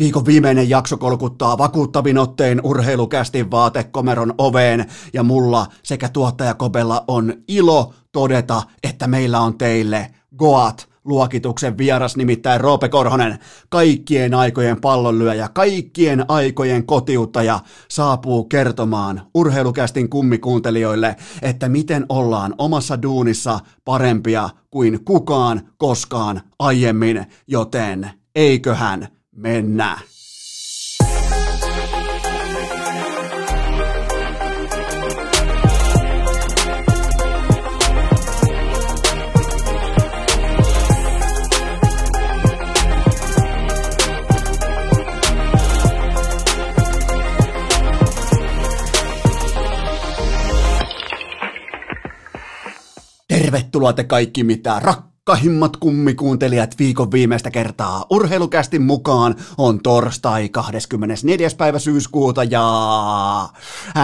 Viikon viimeinen jakso kolkuttaa vakuuttavin otteen urheilukästin vaatekomeron oveen. Ja mulla sekä tuottaja Kobella on ilo todeta, että meillä on teille Goat luokituksen vieras, nimittäin Roope Korhonen, kaikkien aikojen pallonlyöjä, kaikkien aikojen kotiuttaja, saapuu kertomaan urheilukästin kummikuuntelijoille, että miten ollaan omassa duunissa parempia kuin kukaan koskaan aiemmin, joten eiköhän mennä. Tervetuloa te kaikki mitä rak rakkahimmat kummikuuntelijat viikon viimeistä kertaa urheilukästin mukaan on torstai 24. päivä syyskuuta ja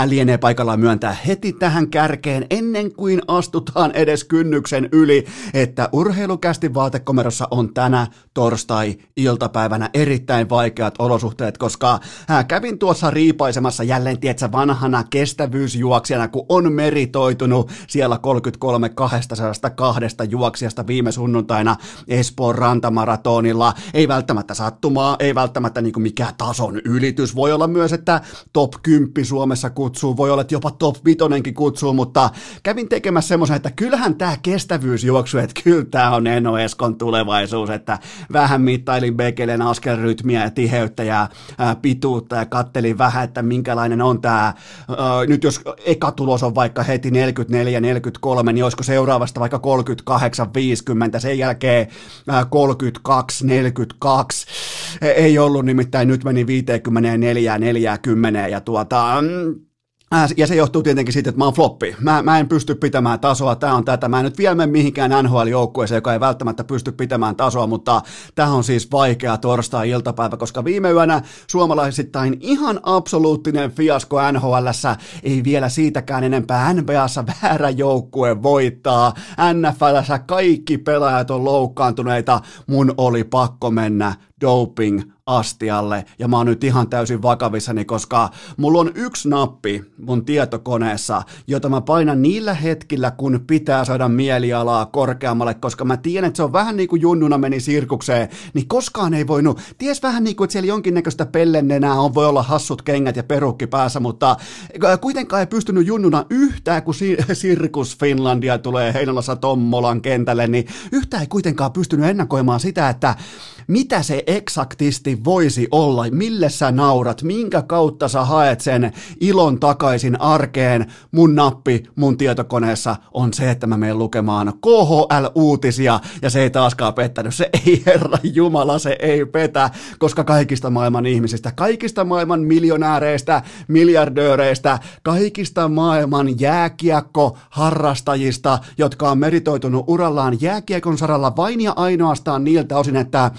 lienee paikallaan myöntää heti tähän kärkeen ennen kuin astutaan edes kynnyksen yli, että urheilukästin vaatekomerossa on tänä torstai-iltapäivänä erittäin vaikeat olosuhteet, koska kävin tuossa riipaisemassa jälleen, tietsä, vanhana kestävyysjuoksijana, kun on meritoitunut siellä 33 202 juoksijasta viime sunnuntaina Espoon rantamaratonilla. Ei välttämättä sattumaa, ei välttämättä niin mikä tason ylitys. Voi olla myös, että top 10 Suomessa kutsuu, voi olla, että jopa top 5 kutsuu, mutta kävin tekemässä semmoisen, että kyllähän tämä kestävyysjuoksu, että kyllä tämä on Eno Eskon tulevaisuus, että vähän mittailin Bekelen askelrytmiä ja tiheyttä ja pituutta ja kattelin vähän, että minkälainen on tämä, nyt jos eka tulos on vaikka heti 44-43, niin olisiko seuraavasta vaikka 38-50, 40, sen jälkeen 32, 42, ei ollut nimittäin, nyt meni 54, 40 ja tuota, mm, ja se johtuu tietenkin siitä, että mä oon floppi. Mä, mä en pysty pitämään tasoa, tää on tätä. Mä en nyt vielä mene mihinkään NHL-joukkueeseen, joka ei välttämättä pysty pitämään tasoa, mutta tämä on siis vaikea torstai-iltapäivä, koska viime yönä suomalaisittain ihan absoluuttinen fiasko NHLssä, ei vielä siitäkään enempää NBAssa väärä joukkue voittaa. NFLssä kaikki pelaajat on loukkaantuneita, mun oli pakko mennä doping astialle. Ja mä oon nyt ihan täysin vakavissani, koska mulla on yksi nappi mun tietokoneessa, jota mä painan niillä hetkillä, kun pitää saada mielialaa korkeammalle, koska mä tiedän, että se on vähän niin kuin junnuna meni sirkukseen, niin koskaan ei voinut, ties vähän niin kuin, että siellä jonkinnäköistä pellennenää on, voi olla hassut kengät ja perukki päässä, mutta kuitenkaan ei pystynyt junnuna yhtään, kun Sirkus Finlandia tulee Heinolassa Tommolan kentälle, niin yhtään ei kuitenkaan pystynyt ennakoimaan sitä, että mitä se eksaktisti voisi olla, mille sä naurat, minkä kautta sä haet sen ilon takaisin arkeen. Mun nappi mun tietokoneessa on se, että mä menen lukemaan KHL-uutisia ja se ei taaskaan pettänyt. Se ei herra Jumala, se ei petä, koska kaikista maailman ihmisistä, kaikista maailman miljonääreistä, miljardööreistä, kaikista maailman jääkiekko harrastajista, jotka on meritoitunut urallaan jääkiekon saralla vain ja ainoastaan niiltä osin, että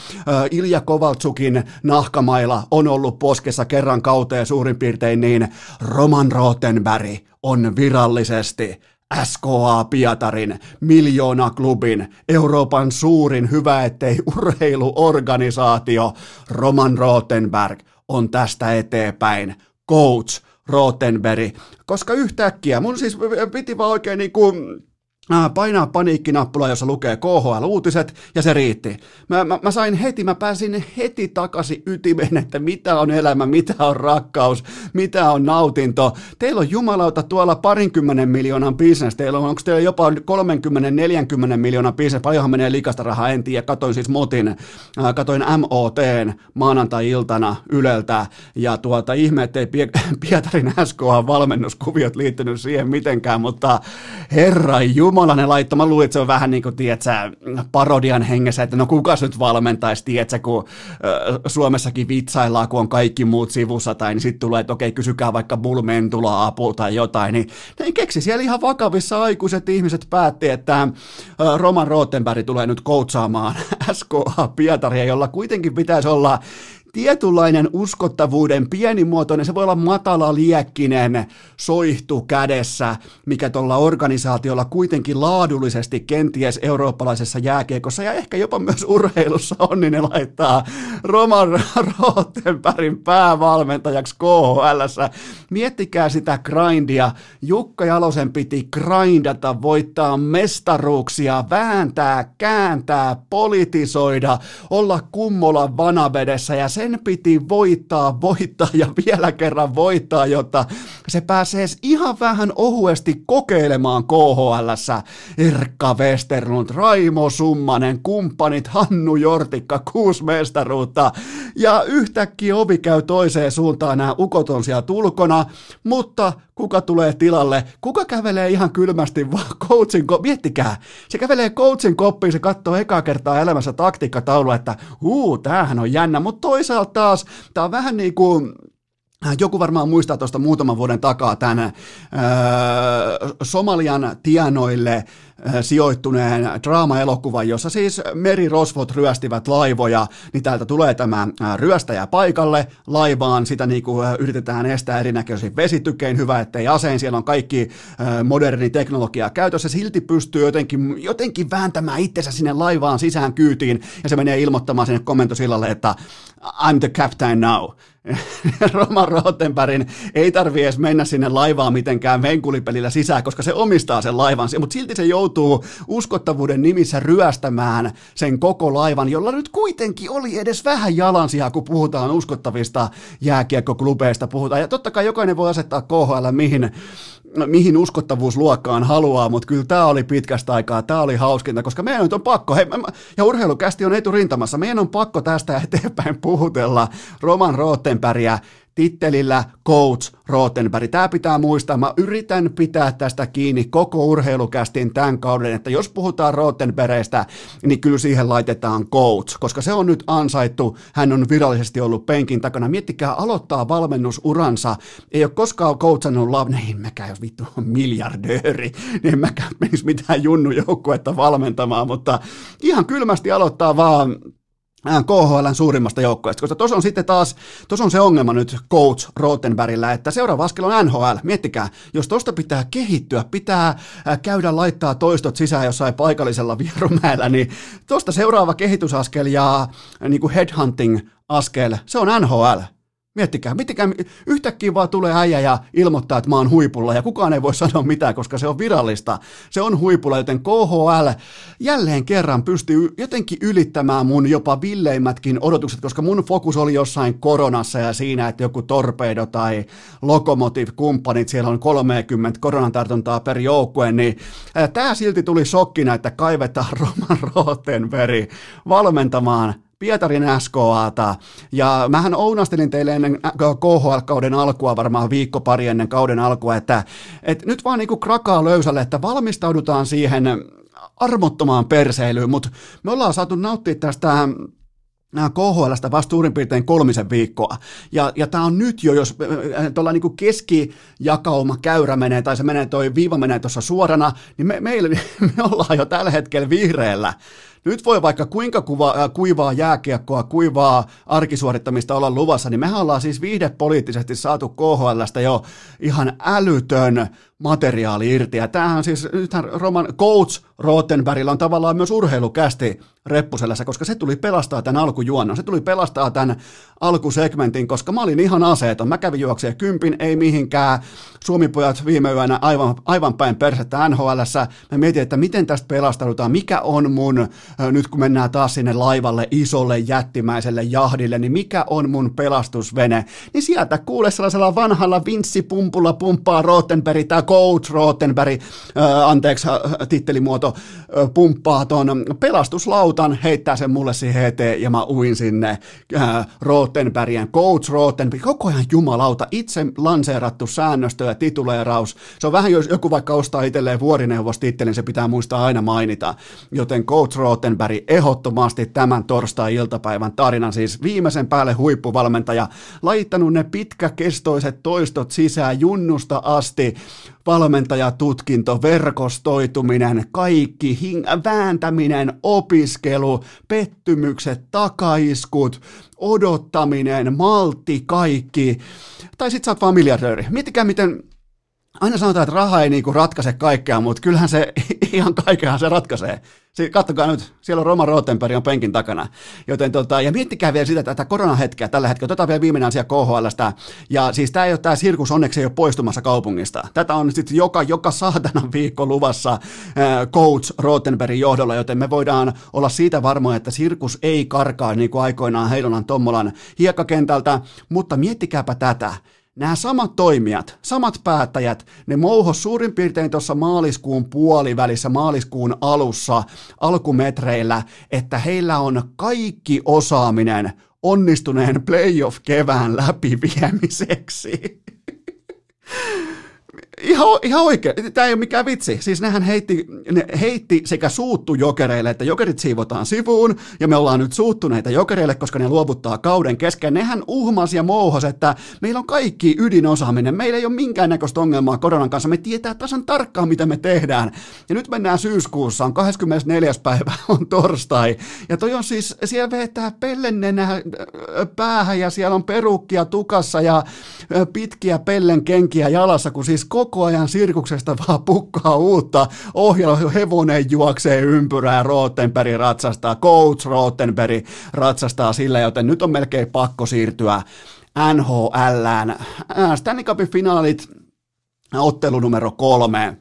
Ilja Kovaltsukin nahkamailla on ollut poskessa kerran kauteen suurin piirtein, niin Roman Rottenberg on virallisesti SKA Pietarin, miljoona-klubin, Euroopan suurin hyvä ettei urheiluorganisaatio, Roman Rottenberg on tästä eteenpäin coach Rottenberg, koska yhtäkkiä mun siis piti vaan oikein niin kuin painaa paniikkinappula, jossa lukee KHL-uutiset, ja se riitti. Mä, mä, mä sain heti, mä pääsin heti takaisin ytimeen, että mitä on elämä, mitä on rakkaus, mitä on nautinto. Teillä on jumalauta tuolla parinkymmenen miljoonan bisnes, teillä on, onko teillä jopa 30-40 miljoonan bisnes, paljonhan menee likasta rahaa, en tiedä, katoin siis Motin, katoin MOTn maanantai-iltana Yleltä, ja tuota, ihme, ettei Pietarin SKH-valmennuskuviot liittynyt siihen mitenkään, mutta herra Jumala, humalainen laitto. Mä luulin, että se on vähän niin kuin, tiedätkö, parodian hengessä, että no kukas nyt valmentaisi, tiedätkö, kun Suomessakin vitsaillaan, kun on kaikki muut sivussa, tai niin sitten tulee, että okei, kysykää vaikka Bulmentula apua tai jotain, niin ne keksi siellä ihan vakavissa aikuiset ihmiset päätti, että Roman Rottenberg tulee nyt koutsaamaan SKA Pietaria, jolla kuitenkin pitäisi olla tietynlainen uskottavuuden pienimuotoinen, se voi olla matala liekkinen soihtu kädessä, mikä tuolla organisaatiolla kuitenkin laadullisesti kenties eurooppalaisessa jääkiekossa ja ehkä jopa myös urheilussa on, niin ne laittaa Roman Rottenbergin päävalmentajaksi KHL. Miettikää sitä grindia. Jukka Jalosen piti grindata, voittaa mestaruuksia, vääntää, kääntää, politisoida, olla kummola vanavedessä ja sen piti voittaa, voittaa ja vielä kerran voittaa, jotta se pääsee ihan vähän ohuesti kokeilemaan KHL. Erkka Westerlund, Raimo Summanen, kumppanit Hannu Jortikka, kuusi mestaruutta. Ja yhtäkkiä ovi käy toiseen suuntaan, nämä ukot on siellä tulkona, mutta kuka tulee tilalle, kuka kävelee ihan kylmästi vaan coachin, ko- miettikää, se kävelee coachin koppiin, se katsoo ekaa kertaa elämässä taktiikkataulua, että huu, tämähän on jännä, mutta toisaalta taas, tämä on vähän niin kuin joku varmaan muistaa tuosta muutaman vuoden takaa tämän öö, Somalian tienoille sijoittuneen draama-elokuvan, jossa siis merirosvot ryöstivät laivoja, niin täältä tulee tämä ryöstäjä paikalle laivaan, sitä niin kuin yritetään estää erinäköisiin vesitykein, hyvä ettei aseen, siellä on kaikki moderni teknologia käytössä, silti pystyy jotenkin, jotenkin vääntämään itsensä sinne laivaan sisään kyytiin, ja se menee ilmoittamaan sinne komentosillalle, että I'm the captain now. Roman Rottenbergin ei tarvi edes mennä sinne laivaan mitenkään venkulipelillä sisään, koska se omistaa sen laivan, mutta silti se joutuu uskottavuuden nimissä ryöstämään sen koko laivan, jolla nyt kuitenkin oli edes vähän jalansia, kun puhutaan uskottavista jääkiekkoklubeista puhutaan. Ja totta kai jokainen voi asettaa KHL mihin, mihin uskottavuusluokkaan haluaa, mutta kyllä tämä oli pitkästä aikaa, tämä oli hauskinta, koska meidän nyt on pakko, hei, ja urheilukästi on eturintamassa, meidän on pakko tästä eteenpäin puhutella Roman Rottenbergia tittelillä Coach Rottenberg. Tämä pitää muistaa. Mä yritän pitää tästä kiinni koko urheilukästin tämän kauden, että jos puhutaan Rottenbergistä, niin kyllä siihen laitetaan Coach, koska se on nyt ansaittu. Hän on virallisesti ollut penkin takana. Miettikää, aloittaa valmennusuransa. Ei ole koskaan coachannut la... Niin, en mäkään jos vittu on miljardööri, niin en mäkään menisi mitään junnujoukkuetta valmentamaan, mutta ihan kylmästi aloittaa vaan KHLn suurimmasta joukkueesta, koska tuossa on sitten taas, tuossa on se ongelma nyt coach Rottenbergillä, että seuraava askel on NHL. Miettikää, jos tuosta pitää kehittyä, pitää käydä laittaa toistot sisään jossain paikallisella vierumäellä, niin tuosta seuraava kehitysaskel ja niin kuin headhunting askel, se on NHL. Miettikää, miettikää, yhtäkkiä vaan tulee äijä ja ilmoittaa, että mä oon huipulla ja kukaan ei voi sanoa mitään, koska se on virallista. Se on huipulla, joten KHL jälleen kerran pystyy jotenkin ylittämään mun jopa villeimmätkin odotukset, koska mun fokus oli jossain koronassa ja siinä, että joku torpedo tai lokomotiv-kumppanit, siellä on 30 koronatartuntaa per joukkue, niin tämä silti tuli shokkina, että kaivetaan Roman Rottenberg valmentamaan Pietarin SKAta, ja mähän ounastelin teille ennen KHL-kauden alkua, varmaan viikko pari ennen kauden alkua, että, että nyt vaan niinku krakaa löysälle, että valmistaudutaan siihen armottomaan perseilyyn, mutta me ollaan saatu nauttia tästä KHLstä vasta suurin piirtein kolmisen viikkoa. Ja, ja tämä on nyt jo, jos tuolla niin keskijakauma käyrä menee, tai se menee, toi viiva menee tuossa suorana, niin me, meillä, me ollaan jo tällä hetkellä vihreällä. Nyt voi vaikka kuinka kuva, äh, kuivaa jääkiekkoa, kuivaa arkisuorittamista olla luvassa, niin mehän ollaan siis viihdepoliittisesti saatu KHLstä jo ihan älytön materiaali irti. Ja tämähän siis, nythän Roman coach Rottenbergillä on tavallaan myös urheilukästi reppuselässä, koska se tuli pelastaa tämän alkujuonnon, se tuli pelastaa tämän alkusegmentin, koska mä olin ihan aseeton. Mä kävin juokseen kympin, ei mihinkään. Suomipojat viime yönä aivan, aivan päin persettä NHLssä. Mä mietin, että miten tästä pelastaudutaan, mikä on mun, nyt kun mennään taas sinne laivalle, isolle jättimäiselle jahdille, niin mikä on mun pelastusvene. Niin sieltä kuule sellaisella vanhalla vinssipumpulla pumppaa Rottenberg, tämä coach Rottenberg, äh, anteeksi äh, tittelimuoto, äh, pumppaa ton pelastuslautan, heittää sen mulle siihen eteen ja mä uin sinne Rottenbergien, coach Rottenberg, koko ajan jumalauta, itse lanseerattu säännöstö ja tituleeraus. Se on vähän, jos joku vaikka ostaa itselleen vuorineuvostittelin, se pitää muistaa aina mainita. Joten coach Rottenberg ehdottomasti tämän torstai-iltapäivän tarinan, siis viimeisen päälle huippuvalmentaja, laittanut ne pitkäkestoiset toistot sisään junnusta asti, valmentajatutkinto, verkostoituminen, kaikki, hing- vääntäminen, opiskelu, pettymykset, takaiskut, odottaminen, maltti, kaikki. Tai sit sä oot vaan miljardööri. Miettikää, miten aina sanotaan, että raha ei niinku ratkaise kaikkea, mutta kyllähän se ihan kaikkea se ratkaisee. Kattokaa nyt, siellä on Roma Rotenberg on penkin takana. Joten tota, ja miettikää vielä sitä tätä koronahetkeä tällä hetkellä. Otetaan vielä viimeinen asia KHLstä. Ja siis tämä ei ole tämä sirkus, onneksi ei ole poistumassa kaupungista. Tätä on sitten joka, joka saatana viikko luvassa äh, coach Rotenbergin johdolla, joten me voidaan olla siitä varmoja, että sirkus ei karkaa niin kuin aikoinaan Heilonan Tommolan hiekkakentältä. Mutta miettikääpä tätä nämä samat toimijat, samat päättäjät, ne mouhos suurin piirtein tuossa maaliskuun puolivälissä, maaliskuun alussa, alkumetreillä, että heillä on kaikki osaaminen onnistuneen playoff-kevään läpiviemiseksi. Ihan, ihan oikein. Tämä ei ole mikään vitsi. Siis nehän heitti, ne heitti sekä suuttu jokereille, että jokerit siivotaan sivuun, ja me ollaan nyt suuttuneita jokereille, koska ne luovuttaa kauden kesken. Nehän uhmas ja mouhos, että meillä on kaikki ydinosaaminen. Meillä ei ole minkäännäköistä ongelmaa koronan kanssa. Me tietää tasan tarkkaan, mitä me tehdään. Ja nyt mennään syyskuussa, on 24. päivä, on torstai. Ja toi on siis, siellä vetää pellennenä päähän, ja siellä on perukkia tukassa, ja pitkiä pellen kenkiä jalassa, kun siis koko ajan sirkuksesta vaan pukkaa uutta ohjelma, hevonen juoksee ympyrää, Rottenberg ratsastaa, coach Rottenberg ratsastaa sillä, joten nyt on melkein pakko siirtyä NHLään. Stanley Cupin finaalit, ottelu numero kolme.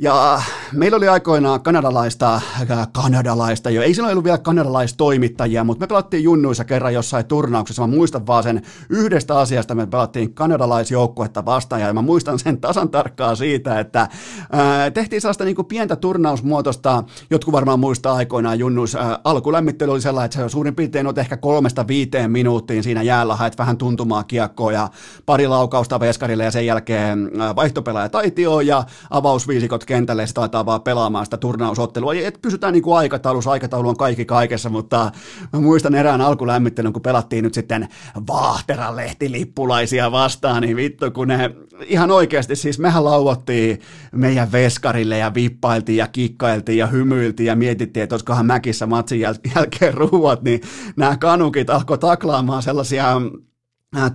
Ja meillä oli aikoinaan kanadalaista, äh, kanadalaista jo, ei silloin ollut vielä kanadalaistoimittajia, mutta me pelattiin junnuissa kerran jossain turnauksessa. Mä muistan vaan sen yhdestä asiasta, me pelattiin kanadalaisjoukkuetta vastaan ja mä muistan sen tasan tarkkaa siitä, että ää, äh, tehtiin sellaista niin pientä turnausmuotoista, jotkut varmaan muistaa aikoinaan junnuissa. Ää, äh, alkulämmittely oli sellainen, että se suurin piirtein on ehkä kolmesta viiteen minuuttiin siinä jäällä, haet vähän tuntumaa kiekkoa ja pari laukausta veskarille ja sen jälkeen vaihtopelaaja taitio ja avausviisikot kentälle ja sitten vaan pelaamaan sitä turnausottelua. Et pysytään niin kuin aikataulussa, aikataulu on kaikki kaikessa, mutta mä muistan erään alkulämmittelyn, kun pelattiin nyt sitten Vaahteran lehtilippulaisia vastaan, niin vittu kun ne ihan oikeasti, siis mehän lauottiin meidän veskarille ja vippailtiin ja kikkailtiin ja hymyiltiin ja mietittiin, että olisikohan mäkissä matsin jäl- jälkeen ruuat, niin nämä kanukit alkoi taklaamaan sellaisia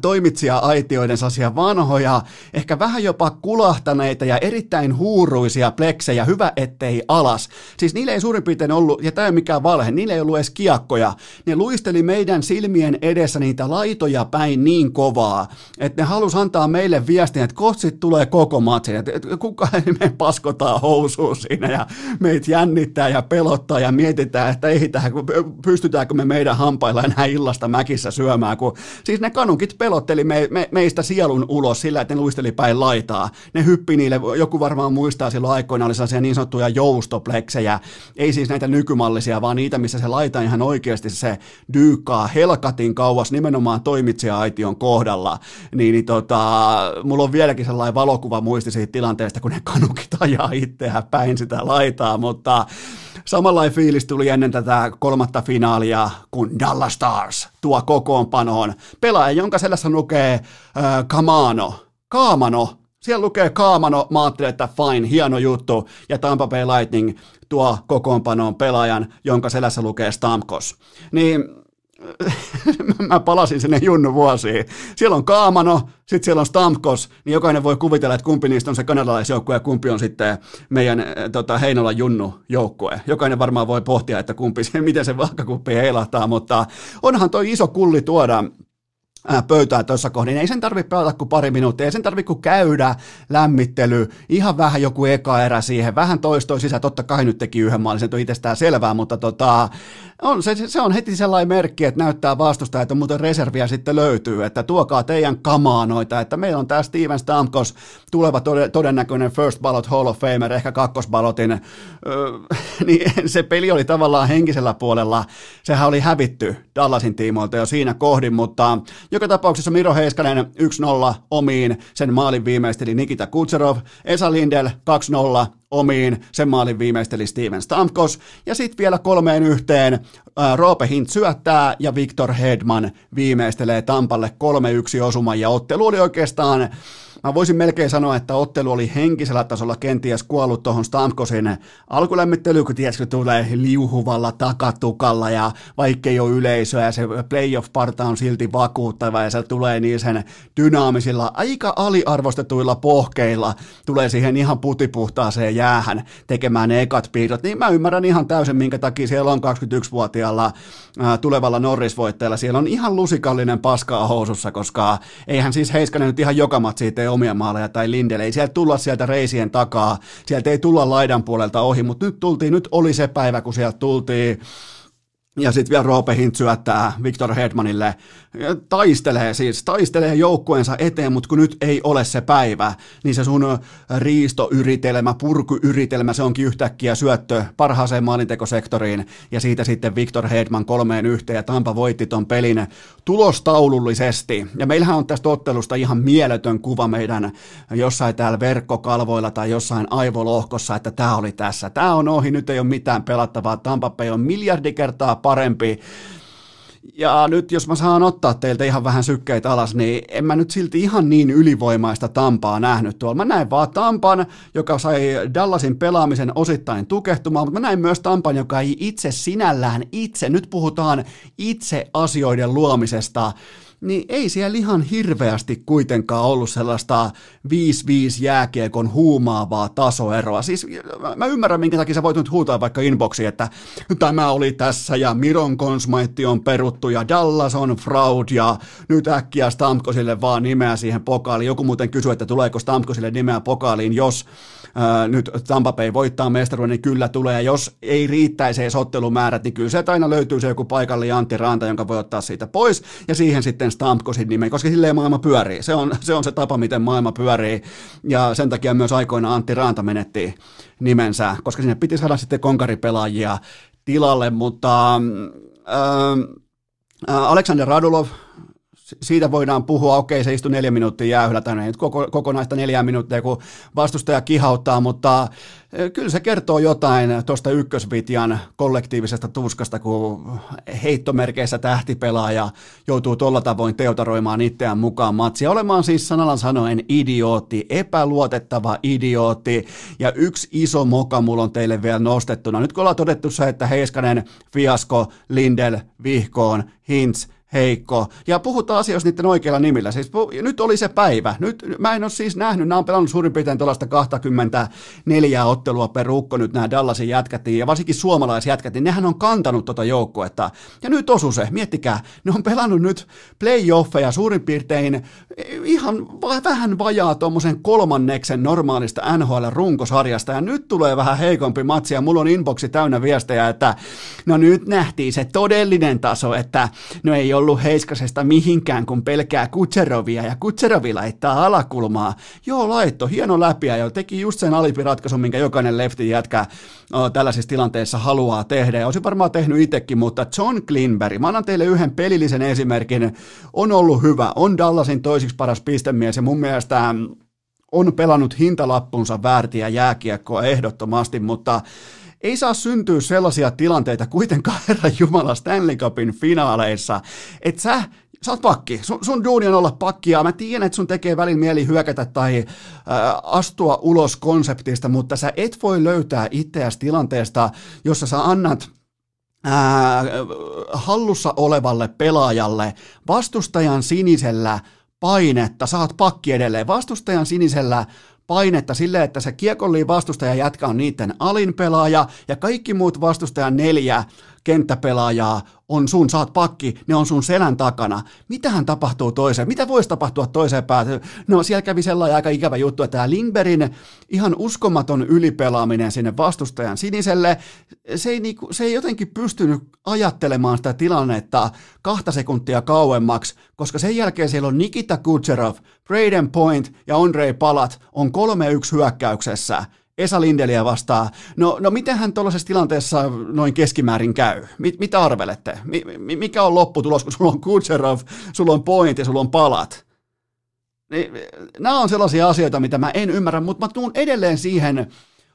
toimitsija-aitioiden sellaisia vanhoja, ehkä vähän jopa kulahtaneita ja erittäin huuruisia pleksejä, hyvä ettei alas. Siis niillä ei suurin piirtein ollut, ja tämä ei ole mikään valhe, niillä ei ollut edes kiekkoja. Ne luisteli meidän silmien edessä niitä laitoja päin niin kovaa, että ne halusi antaa meille viestin, että kotsit tulee koko matsin, että kuka me paskotaan housuun siinä ja meitä jännittää ja pelottaa ja mietitään, että ei tähän, pystytäänkö me meidän hampailla enää illasta mäkissä syömään, kun siis ne kanun pankit pelotteli me, me, meistä sielun ulos sillä, että ne luisteli päin laitaa. Ne hyppi niille, joku varmaan muistaa silloin aikoina oli sellaisia niin sanottuja joustopleksejä, ei siis näitä nykymallisia, vaan niitä, missä se laita ihan oikeasti se dyykkaa helkatin kauas nimenomaan toimitsija-aition kohdalla. Niin, niin tota, mulla on vieläkin sellainen valokuva muisti siitä tilanteesta, kun ne kanukit ajaa itseään päin sitä laitaa, mutta Samanlainen fiilis tuli ennen tätä kolmatta finaalia, kun Dallas Stars tuo kokoonpanoon pelaaja, jonka selässä lukee äh, Kamano. Kaamano, siellä lukee Kaamano, mä ajattelin, että fine, hieno juttu, ja Tampa Bay Lightning tuo kokoonpanoon pelaajan, jonka selässä lukee Stamkos. Niin mä palasin sinne junnu vuosiin. Siellä on Kaamano, sitten siellä on Stamkos, niin jokainen voi kuvitella, että kumpi niistä on se kanadalaisjoukkue ja kumpi on sitten meidän äh, tota, Heinolan junnu joukkue. Jokainen varmaan voi pohtia, että kumpi, miten se vaakakuppi heilahtaa, mutta onhan toi iso kulli tuoda pöytää tuossa kohdin. Ei sen tarvitse pelata kuin pari minuuttia, ei sen tarvitse kuin käydä lämmittely, ihan vähän joku eka erä siihen, vähän toistoi sisään, totta kai nyt teki yhden maalin, se on itsestään selvää, mutta tota, on, se, se on heti sellainen merkki, että näyttää vastusta, että muuten reserviä sitten löytyy, että tuokaa teidän kamaanoita, että meillä on tämä Steven Stamkos, tuleva todennäköinen First Ballot Hall of Famer, ehkä kakkosbalotin, öö, niin se peli oli tavallaan henkisellä puolella, sehän oli hävitty Dallasin tiimoilta jo siinä kohdin, mutta joka tapauksessa Miro Heiskanen 1-0 omiin, sen maalin viimeisteli Nikita Kutserov, Esa Lindel 2-0 omiin, sen maalin viimeisteli Steven Stamkos, ja sitten vielä kolmeen yhteen ää, Roope Hint syöttää, ja Victor Hedman viimeistelee Tampalle 3-1 osuman, ja ottelu oli oikeastaan mä voisin melkein sanoa, että ottelu oli henkisellä tasolla kenties kuollut tuohon Stamkosin alkulämmittelyyn, kun tiedätkö, tulee liuhuvalla takatukalla ja vaikka ei ole yleisöä ja se playoff-parta on silti vakuuttava ja se tulee niin sen dynaamisilla, aika aliarvostetuilla pohkeilla, tulee siihen ihan putipuhtaaseen jäähän tekemään ne ekat piirrot, niin mä ymmärrän ihan täysin, minkä takia siellä on 21-vuotiaalla ää, tulevalla Norris-voittajalla, siellä on ihan lusikallinen paskaa housussa, koska eihän siis Heiskanen nyt ihan joka matsi omia maaleja tai Lindel, ei sieltä tulla sieltä reisien takaa, sieltä ei tulla laidan puolelta ohi, mutta nyt tultiin, nyt oli se päivä, kun sieltä tultiin ja sitten vielä Roope Hint syöttää Victor Hedmanille, taistelee siis, taistelee joukkueensa eteen, mutta kun nyt ei ole se päivä, niin se sun riistoyritelmä, purkuyritelmä, se onkin yhtäkkiä syöttö parhaaseen maalintekosektoriin, ja siitä sitten Victor Hedman kolmeen yhteen, ja Tampa voitti ton pelin tulostaulullisesti. Ja meillähän on tästä ottelusta ihan mieletön kuva meidän jossain täällä verkkokalvoilla tai jossain aivolohkossa, että tämä oli tässä, tämä on ohi, nyt ei ole mitään pelattavaa, Tampa Bay on miljardi kertaa parempi. Ja nyt jos mä saan ottaa teiltä ihan vähän sykkeitä alas, niin en mä nyt silti ihan niin ylivoimaista Tampaa nähnyt tuolla. Mä näin vaan Tampan, joka sai Dallasin pelaamisen osittain tukehtumaan, mutta mä näin myös Tampan, joka ei itse sinällään itse, nyt puhutaan itse asioiden luomisesta, niin ei siellä ihan hirveästi kuitenkaan ollut sellaista 5-5 jääkiekon huumaavaa tasoeroa. Siis mä ymmärrän, minkä takia sä voit nyt huutaa vaikka inboxiin, että tämä oli tässä ja Miron konsmaitti on peruttu ja Dallas on fraud ja nyt äkkiä Stamkosille vaan nimeä siihen pokaaliin. Joku muuten kysyy, että tuleeko Stamkosille nimeä pokaaliin, jos nyt Tampa Bay voittaa mestaruuden, niin kyllä tulee. Jos ei riittäisi edes ottelumäärät, niin kyllä se aina löytyy se joku paikallinen Antti Ranta, jonka voi ottaa siitä pois ja siihen sitten Stamkosin nimen, koska silleen maailma pyörii. Se on, se on se tapa, miten maailma pyörii, ja sen takia myös aikoina Antti Raanta menetti nimensä, koska sinne piti saada sitten konkaripelaajia tilalle, mutta äh, Alexander Radulov, siitä voidaan puhua, okei se istui neljä minuuttia jäähyllä tänne, nyt koko, kokonaista neljää minuuttia, kun vastustaja kihauttaa, mutta e, kyllä se kertoo jotain tuosta ykkösvitjan kollektiivisesta tuskasta, kun heittomerkeissä tähtipelaaja joutuu tuolla tavoin teotaroimaan itseään mukaan matsia. Olemaan siis sanalan sanoen idiootti, epäluotettava idiootti, ja yksi iso moka mulla on teille vielä nostettuna. Nyt kun ollaan todettu se, että Heiskanen, Fiasko, Lindel, Vihkoon, Hintz, heikko, ja puhutaan asioista niiden oikeilla nimillä. Siis nyt oli se päivä. Nyt, mä en ole siis nähnyt, nämä on pelannut suurin piirtein tuollaista 24 ottelua per ukko nyt nämä Dallasin jätkätiin, ja varsinkin suomalaisjätkät, niin nehän on kantanut tota joukkuetta. Ja nyt osu se, miettikää, ne on pelannut nyt playoffeja suurin piirtein ihan vähän vajaa tuommoisen kolmanneksen normaalista NHL-runkosarjasta, ja nyt tulee vähän heikompi matsi, ja mulla on inboxi täynnä viestejä, että no nyt nähtiin se todellinen taso, että no ei ollut Heiskasesta mihinkään, kun pelkää Kutserovia, ja Kutserovi laittaa alakulmaa. Joo, laitto, hieno läpi, ja teki just sen alipiratkaisun, minkä jokainen lefti jätkä o, tällaisissa tilanteissa haluaa tehdä, ja olisi varmaan tehnyt itsekin, mutta John Klinberg, mä annan teille yhden pelillisen esimerkin, on ollut hyvä, on Dallasin toisiksi paras pistemies, ja mun mielestä on pelannut hintalappunsa väärtiä jääkiekkoa ehdottomasti, mutta ei saa syntyä sellaisia tilanteita kuitenkaan Herra Jumala Stanley Cupin finaaleissa, että sä sä oot pakki. Sun, sun duuni on olla pakkia. Mä tiedän, että sun tekee välin mieli hyökätä tai äh, astua ulos konseptista, mutta sä et voi löytää itseäsi tilanteesta, jossa sä annat ää, hallussa olevalle pelaajalle vastustajan sinisellä painetta, saat pakki edelleen, vastustajan sinisellä painetta sille, että se kiekolliin vastustaja jätkä on niiden alin pelaaja ja kaikki muut vastustajan neljä kenttäpelaajaa on sun, saat pakki, ne on sun selän takana. Mitähän tapahtuu toiseen? Mitä voisi tapahtua toiseen päätyyn? No siellä kävi sellainen aika ikävä juttu, että tämä Lindbergin ihan uskomaton ylipelaaminen sinne vastustajan siniselle, se ei, niinku, se ei jotenkin pystynyt ajattelemaan sitä tilannetta kahta sekuntia kauemmaksi, koska sen jälkeen siellä on Nikita Kutserov, Braden Point ja Andrei Palat on 3-1 hyökkäyksessä – Esa Lindeliä vastaa. No, no mitenhän tuollaisessa tilanteessa noin keskimäärin käy? Mit, mitä arvelette? Mi, mikä on lopputulos, kun sulla on Kutserov, sulla on Point ja sulla on Palat? Niin, nämä on sellaisia asioita, mitä mä en ymmärrä, mutta mä tuun edelleen siihen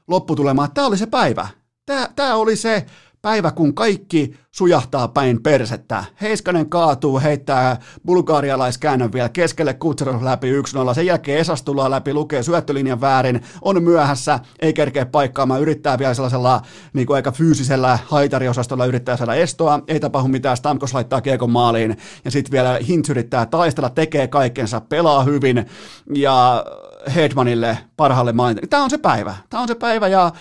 lopputulemaan, että tämä oli se päivä. Tämä, tämä oli se päivä, kun kaikki sujahtaa päin persettä. Heiskanen kaatuu, heittää bulgaarialaiskäännön vielä keskelle Kutserov läpi 1-0. Sen jälkeen Esas tulee läpi, lukee syöttölinjan väärin, on myöhässä, ei kerkeä paikkaamaan, yrittää vielä sellaisella niin kuin aika fyysisellä haitariosastolla yrittää saada estoa, ei tapahdu mitään, Stamkos laittaa kiekon maaliin ja sitten vielä Hintz yrittää taistella, tekee kaikkensa, pelaa hyvin ja Hedmanille parhaalle mainita. Tämä on se päivä, tämä on se päivä ja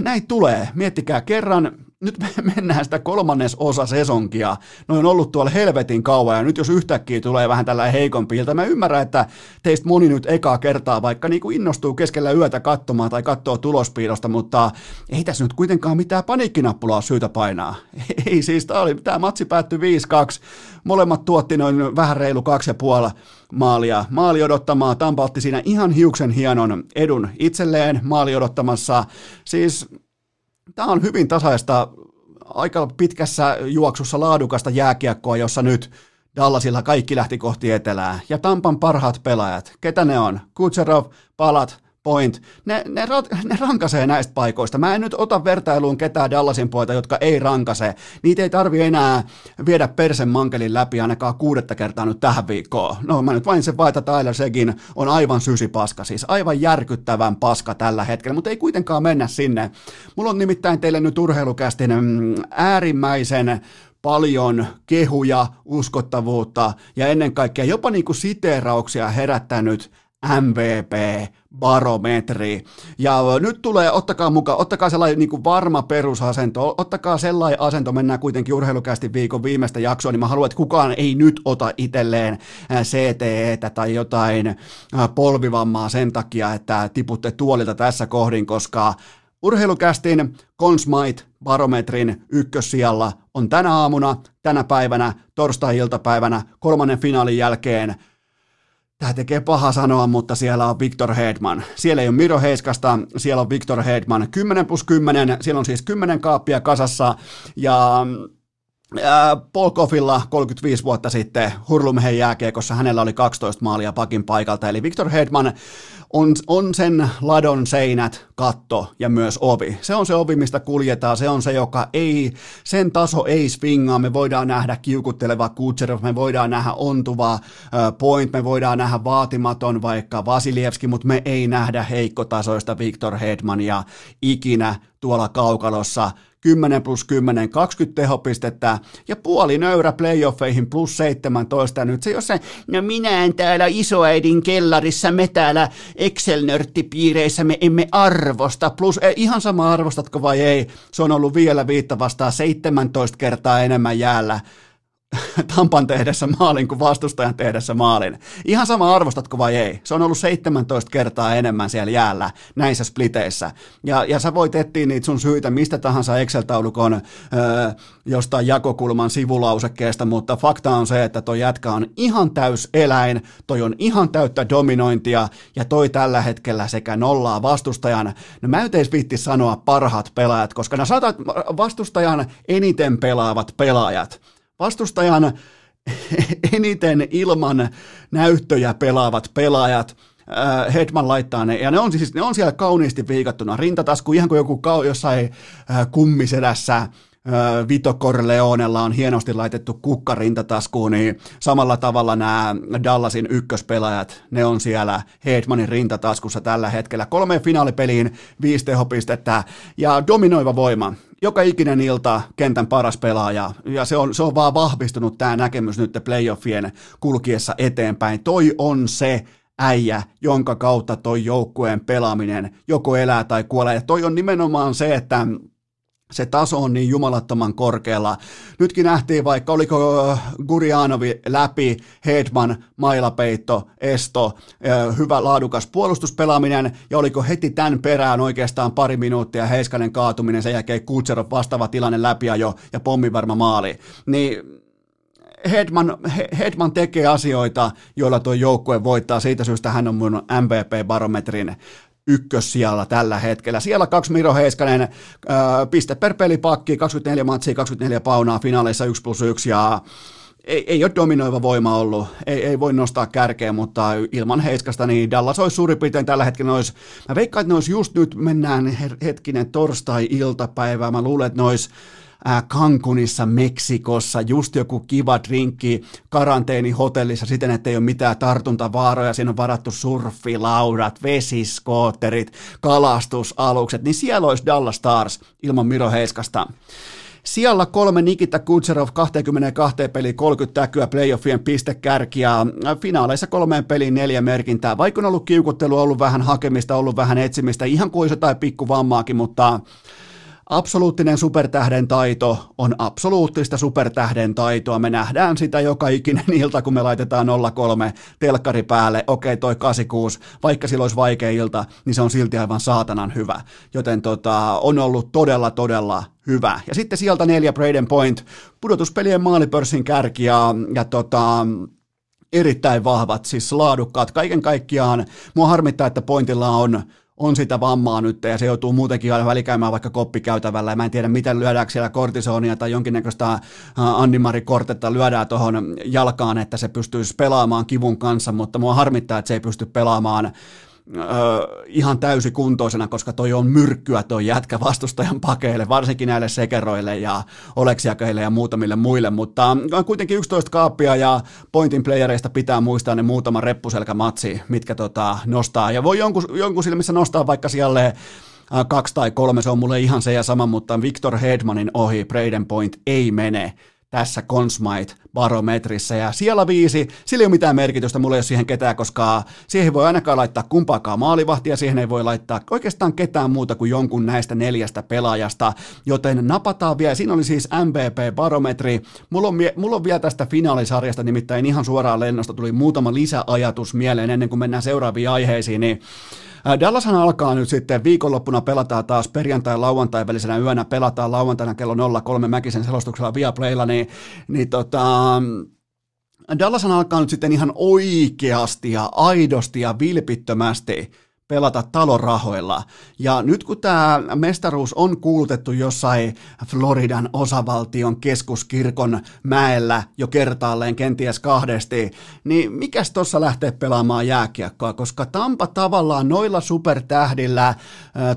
näin tulee. Miettikää kerran, nyt me mennään sitä kolmannes osa sesonkia. Ne on ollut tuolla helvetin kauan ja nyt jos yhtäkkiä tulee vähän tällä heikompi ilta, mä ymmärrän, että teistä moni nyt ekaa kertaa vaikka niin kuin innostuu keskellä yötä katsomaan tai katsoo tulospiilosta, mutta ei tässä nyt kuitenkaan mitään paniikkinappulaa syytä painaa. Ei siis, tämä, oli, tämä matsi päättyi 5-2. Molemmat tuotti noin vähän reilu kaksi ja puoli maalia. Maali odottamaan. Tampa otti siinä ihan hiuksen hienon edun itselleen maali odottamassa. Siis tämä on hyvin tasaista, aika pitkässä juoksussa laadukasta jääkiekkoa, jossa nyt Dallasilla kaikki lähti kohti etelää. Ja Tampan parhaat pelaajat, ketä ne on? Kutserov, Palat, Point, ne, ne, ne rankasee näistä paikoista. Mä en nyt ota vertailuun ketään Dallasin poita, jotka ei rankase. Niitä ei tarvi enää viedä persen mankelin läpi ainakaan kuudetta kertaa nyt tähän viikkoon. No mä nyt vain se vaita Tyler Segin on aivan sysipaska, siis aivan järkyttävän paska tällä hetkellä, mutta ei kuitenkaan mennä sinne. Mulla on nimittäin teille nyt urheilukästin mm, äärimmäisen paljon kehuja, uskottavuutta ja ennen kaikkea jopa niin kuin siteerauksia herättänyt MVP-barometri. Ja nyt tulee, ottakaa mukaan, ottakaa sellainen niin kuin varma perusasento, ottakaa sellainen asento, mennään kuitenkin urheilukästi viikon viimeistä jaksoa, niin mä haluan, että kukaan ei nyt ota itselleen CTEtä tai jotain polvivammaa sen takia, että tiputte tuolilta tässä kohdin, koska Urheilukästin Consmite barometrin ykkössijalla on tänä aamuna, tänä päivänä, torstai-iltapäivänä, kolmannen finaalin jälkeen Tämä tekee paha sanoa, mutta siellä on Victor Hedman. Siellä ei ole Miro Heiskasta, siellä on Victor Hedman. 10 plus 10, siellä on siis 10 kaappia kasassa ja Paul Koffilla 35 vuotta sitten Hurlumheen jääkiekossa hänellä oli 12 maalia pakin paikalta, eli Victor Hedman on, on sen ladon seinät, katto ja myös ovi. Se on se ovi, mistä kuljetaan, se on se, joka ei, sen taso ei swingaa, me voidaan nähdä kiukutteleva Kutserov, me voidaan nähdä ontuva point, me voidaan nähdä vaatimaton vaikka Vasilievski, mutta me ei nähdä heikkotasoista Victor Hedmania ikinä tuolla kaukalossa 10 plus 10, 20 tehopistettä ja puoli nöyrä playoffeihin plus 17. Nyt se jos se, no minä en täällä isoäidin kellarissa, me täällä Excel-nörttipiireissä me emme arvosta, plus eh, ihan sama arvostatko vai ei, se on ollut vielä viitta vastaan 17 kertaa enemmän jäällä Tampan tehdessä maalin kuin vastustajan tehdessä maalin. Ihan sama arvostatko vai ei. Se on ollut 17 kertaa enemmän siellä jäällä näissä spliteissä. Ja, ja sä voit etsiä niitä sun syitä mistä tahansa Excel-taulukon öö, jostain jakokulman sivulausekkeesta, mutta fakta on se, että toi jätkä on ihan täys eläin, toi on ihan täyttä dominointia ja toi tällä hetkellä sekä nollaa vastustajan. No mä en viitti sanoa parhaat pelaajat, koska nämä saatat vastustajan eniten pelaavat pelaajat Vastustajan eniten ilman näyttöjä pelaavat pelaajat, äh, Hedman laittaa ne, ja ne on, siis, ne on siellä kauniisti viikattuna, rintatasku, ihan kuin joku kau, jossain äh, kummisedässä, Vito Corleonella on hienosti laitettu kukka rintataskuun, niin samalla tavalla nämä Dallasin ykköspelaajat, ne on siellä Hedmanin rintataskussa tällä hetkellä. Kolmeen finaalipeliin viisi tehopistettä ja dominoiva voima. Joka ikinen ilta kentän paras pelaaja, ja se on, se on vaan vahvistunut tämä näkemys nyt playoffien kulkiessa eteenpäin. Toi on se äijä, jonka kautta toi joukkueen pelaaminen joko elää tai kuolee. Ja toi on nimenomaan se, että se taso on niin jumalattoman korkealla. Nytkin nähtiin vaikka, oliko Gurianovi läpi, Hedman, mailapeitto, esto, hyvä laadukas puolustuspelaaminen, ja oliko heti tämän perään oikeastaan pari minuuttia Heiskanen kaatuminen, sen jälkeen Kutserov vastaava tilanne läpi jo ja pommivarma maali. Niin Hedman, Hedman tekee asioita, joilla tuo joukkue voittaa. Siitä syystä hän on mun MVP-barometrin ykkössijalla tällä hetkellä. Siellä kaksi Miro Heiskanen, piste per pelipakki, 24 matsia, 24 paunaa finaaleissa 1 plus 1 ja ei, ei ole dominoiva voima ollut, ei, ei voi nostaa kärkeä, mutta ilman Heiskasta niin Dallas olisi suurin piirtein tällä hetkellä olisi, mä veikkaan, että ne olisi just nyt, mennään hetkinen torstai-iltapäivä, mä luulen, että ne olisi Cancunissa, Meksikossa, just joku kiva drinkki karanteenihotellissa siten, että ei ole mitään tartuntavaaroja, siinä on varattu surfilaudat, vesiskootterit, kalastusalukset, niin siellä olisi Dallas Stars ilman Miro Heiskasta. Siellä kolme Nikita Kutserov 22 peli 30 täkyä playoffien pistekärkiä. Finaaleissa kolmeen peliin neljä merkintää. Vaikka on ollut kiukuttelu, ollut vähän hakemista, ollut vähän etsimistä, ihan kuin jotain pikkuvammaakin, mutta absoluuttinen supertähden taito on absoluuttista supertähden taitoa. Me nähdään sitä joka ikinen ilta, kun me laitetaan 03 telkkari päälle. Okei, toi 86, vaikka sillä olisi vaikea ilta, niin se on silti aivan saatanan hyvä. Joten tota, on ollut todella, todella hyvä. Ja sitten sieltä neljä Braden Point, pudotuspelien maalipörssin kärki ja, ja tota, erittäin vahvat, siis laadukkaat. Kaiken kaikkiaan mua harmittaa, että Pointilla on on sitä vammaa nyt ja se joutuu muutenkin aina välikäymään vaikka koppikäytävällä. Ja mä en tiedä miten lyödäänkö siellä kortisonia tai jonkinnäköistä Annimari Kortetta lyödään tuohon jalkaan, että se pystyisi pelaamaan kivun kanssa, mutta mua harmittaa, että se ei pysty pelaamaan ö, ihan täysikuntoisena, koska toi on myrkkyä toi jätkä vastustajan pakeille, varsinkin näille sekeroille ja oleksiakeille ja muutamille muille, mutta on kuitenkin 11 kaappia ja pointin playereista pitää muistaa ne muutama reppuselkämatsi, mitkä tota, nostaa, ja voi jonkun, jonkun silmissä nostaa vaikka siellä kaksi tai kolme, se on mulle ihan se ja sama, mutta Victor Hedmanin ohi Braden Point ei mene tässä Consmite barometrissä. Ja siellä viisi, sillä ei ole mitään merkitystä, mulla ei ole siihen ketään, koska siihen voi ainakaan laittaa kumpaakaan maalivahtia, siihen ei voi laittaa oikeastaan ketään muuta kuin jonkun näistä neljästä pelaajasta, joten napataan vielä, siinä oli siis MVP-barometri, mulla on, mulla on vielä tästä finaalisarjasta, nimittäin ihan suoraan lennosta tuli muutama lisäajatus mieleen ennen kuin mennään seuraaviin aiheisiin, niin Dallashan alkaa nyt sitten viikonloppuna pelataan taas perjantai lauantai välisenä yönä pelataan lauantaina kello 03 Mäkisen selostuksella Viaplaylla, niin, niin tota, Dallashan alkaa nyt sitten ihan oikeasti ja aidosti ja vilpittömästi pelata talon rahoilla. Ja nyt kun tämä mestaruus on kuulutettu jossain Floridan osavaltion keskuskirkon mäellä jo kertaalleen kenties kahdesti, niin mikäs tuossa lähtee pelaamaan jääkiekkoa, koska Tampa tavallaan noilla supertähdillä,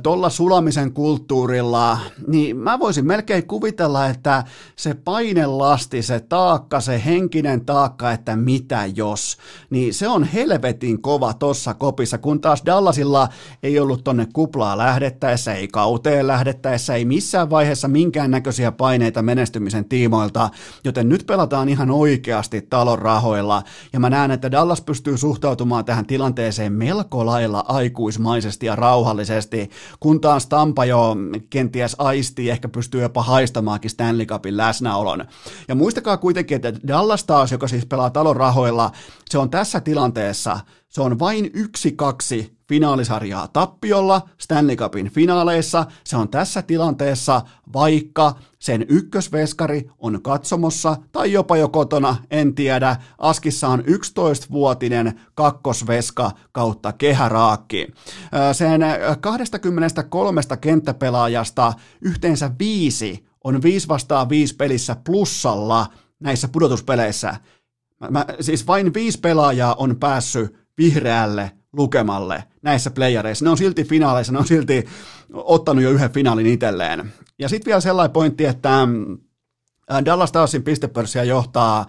tuolla sulamisen kulttuurilla, niin mä voisin melkein kuvitella, että se painelasti, se taakka, se henkinen taakka, että mitä jos, niin se on helvetin kova tossa kopissa, kun taas Dallas Dallasilla ei ollut tonne kuplaa lähdettäessä, ei kauteen lähdettäessä, ei missään vaiheessa minkäännäköisiä paineita menestymisen tiimoilta, joten nyt pelataan ihan oikeasti talon rahoilla, ja mä näen, että Dallas pystyy suhtautumaan tähän tilanteeseen melko lailla aikuismaisesti ja rauhallisesti, kun taas Tampa jo kenties aistii, ehkä pystyy jopa haistamaankin Stanley Cupin läsnäolon. Ja muistakaa kuitenkin, että Dallas taas, joka siis pelaa talon rahoilla, se on tässä tilanteessa, se on vain yksi kaksi finaalisarjaa tappiolla Stanley Cupin finaaleissa. Se on tässä tilanteessa, vaikka sen ykkösveskari on katsomossa tai jopa jo kotona, en tiedä. Askissa on 11-vuotinen kakkosveska kautta kehäraakki. Sen 23 kenttäpelaajasta yhteensä viisi on 5 vastaan 5 pelissä plussalla näissä pudotuspeleissä. Mä, mä, siis vain viisi pelaajaa on päässyt vihreälle lukemalle näissä playereissa. Ne on silti finaaleissa, ne on silti ottanut jo yhden finaalin itselleen. Ja sitten vielä sellainen pointti, että äh, Dallas Starsin pistepörssiä johtaa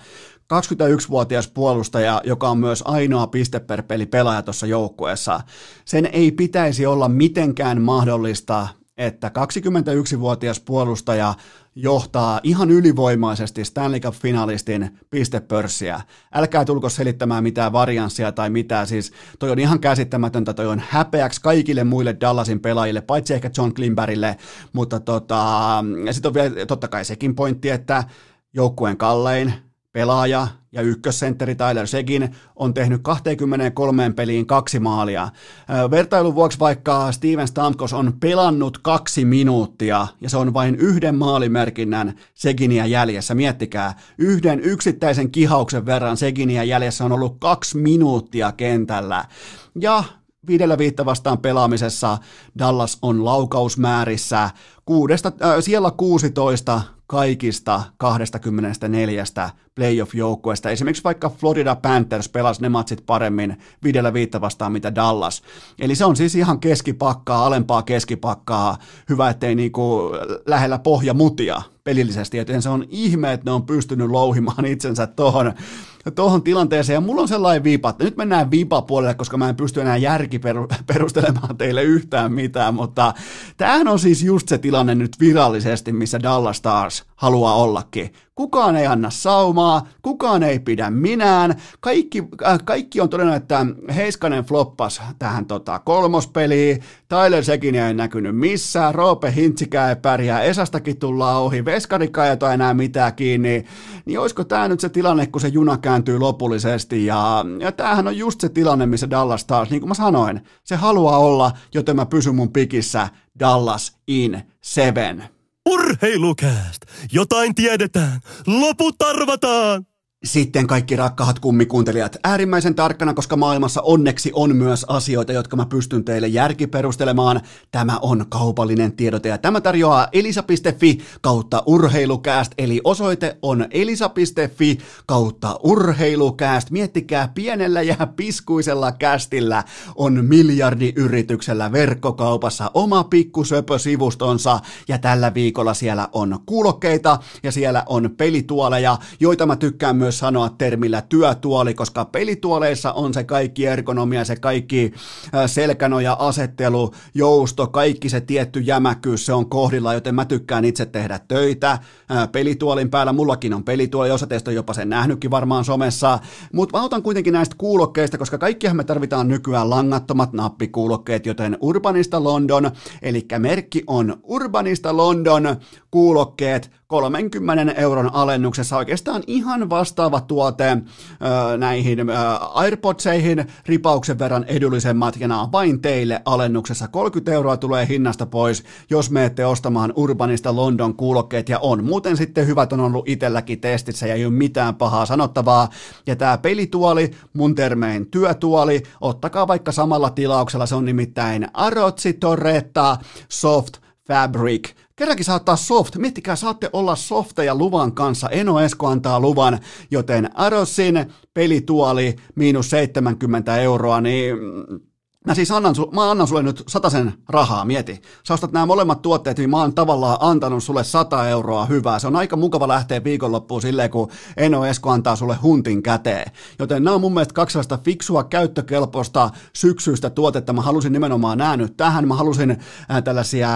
21-vuotias puolustaja, joka on myös ainoa piste per peli pelaaja tuossa joukkueessa. Sen ei pitäisi olla mitenkään mahdollista että 21-vuotias puolustaja johtaa ihan ylivoimaisesti Stanley Cup-finalistin pistepörssiä. Älkää tulko selittämään mitään varianssia tai mitään, siis toi on ihan käsittämätöntä, toi on häpeäksi kaikille muille Dallasin pelaajille, paitsi ehkä John Klimberille, mutta tota, sitten on vielä totta kai sekin pointti, että joukkueen kallein pelaaja ja ykkössentteri Tyler Segin on tehnyt 23 peliin kaksi maalia. Vertailun vuoksi vaikka Steven Stamkos on pelannut kaksi minuuttia ja se on vain yhden maalimerkinnän Seginiä jäljessä. Miettikää, yhden yksittäisen kihauksen verran Seginiä jäljessä on ollut kaksi minuuttia kentällä. Ja viidellä viittä vastaan pelaamisessa Dallas on laukausmäärissä kuudesta, äh, siellä 16 kaikista 24 playoff-joukkueesta. Esimerkiksi vaikka Florida Panthers pelasi ne matsit paremmin viidellä viittä vastaan mitä Dallas. Eli se on siis ihan keskipakkaa, alempaa keskipakkaa. Hyvä, ettei niinku lähellä pohjamutia pelillisesti, joten se on ihme, että ne on pystynyt louhimaan itsensä tuohon tohon tilanteeseen. Ja mulla on sellainen viipa, että nyt mennään viipa-puolelle, koska mä en pysty enää järkiperustelemaan teille yhtään mitään, mutta tämähän on siis just se tilanne nyt virallisesti, missä Dallas Stars haluaa ollakin. Kukaan ei anna saumaa, kukaan ei pidä minään. Kaikki, äh, kaikki on todennut, että Heiskanen floppas tähän tota, kolmospeliin. Tyler Sekin ei näkynyt missään. Roope Hintsikää ei pärjää. Esastakin tullaan ohi. Veskarikaan ei ole enää mitään kiinni. Niin olisiko tämä nyt se tilanne, kun se juna kääntyy lopullisesti? Ja, ja tämähän on just se tilanne, missä Dallas taas, niin kuin mä sanoin, se haluaa olla, joten mä pysyn mun pikissä Dallas in seven. Urheilukääst! Jotain tiedetään! Loput arvataan! Sitten kaikki rakkahat kummikuuntelijat, äärimmäisen tarkkana, koska maailmassa onneksi on myös asioita, jotka mä pystyn teille järkiperustelemaan. Tämä on kaupallinen tiedote ja tämä tarjoaa elisa.fi kautta urheilukääst, eli osoite on elisa.fi kautta urheilukääst. Miettikää, pienellä ja piskuisella kästillä on miljardiyrityksellä verkkokaupassa oma pikkusöpö-sivustonsa ja tällä viikolla siellä on kuulokkeita ja siellä on pelituoleja, joita mä tykkään myös myös sanoa termillä työtuoli, koska pelituoleissa on se kaikki ergonomia, se kaikki selkänoja, asettelu, jousto, kaikki se tietty jämäkyys, se on kohdilla, joten mä tykkään itse tehdä töitä. Pelituolin päällä, mullakin on pelituoli, osa teistä on jopa sen nähnytkin varmaan somessa, mutta mä otan kuitenkin näistä kuulokkeista, koska kaikkihan me tarvitaan nykyään langattomat nappikuulokkeet, joten Urbanista London, eli merkki on Urbanista London kuulokkeet, 30 euron alennuksessa oikeastaan ihan vastaava tuote äh, näihin AirPodseihin, ripauksen verran edullisemmat ja nämä on vain teille alennuksessa. 30 euroa tulee hinnasta pois, jos menette ostamaan Urbanista London kuulokkeet ja on. Muuten sitten hyvät on ollut itselläkin testissä ja ei ole mitään pahaa sanottavaa. Ja tämä pelituoli, mun termein työtuoli, ottakaa vaikka samalla tilauksella, se on nimittäin Arotsi Torretta Soft Fabric Kerrankin saattaa soft. Miettikää, saatte olla softeja luvan kanssa. Eno Esko antaa luvan, joten Arosin pelituoli miinus 70 euroa, niin Mä siis annan, su, mä annan sulle nyt sen rahaa, mieti. Sä ostat nämä molemmat tuotteet, niin mä oon tavallaan antanut sulle 100 euroa hyvää. Se on aika mukava lähteä viikonloppuun silleen, kun Eno Esko antaa sulle huntin käteen. Joten nämä on mun mielestä kaksi sellaista fiksua, käyttökelpoista, syksyistä tuotetta. Mä halusin nimenomaan nää nyt tähän. Mä halusin äh, tällaisia,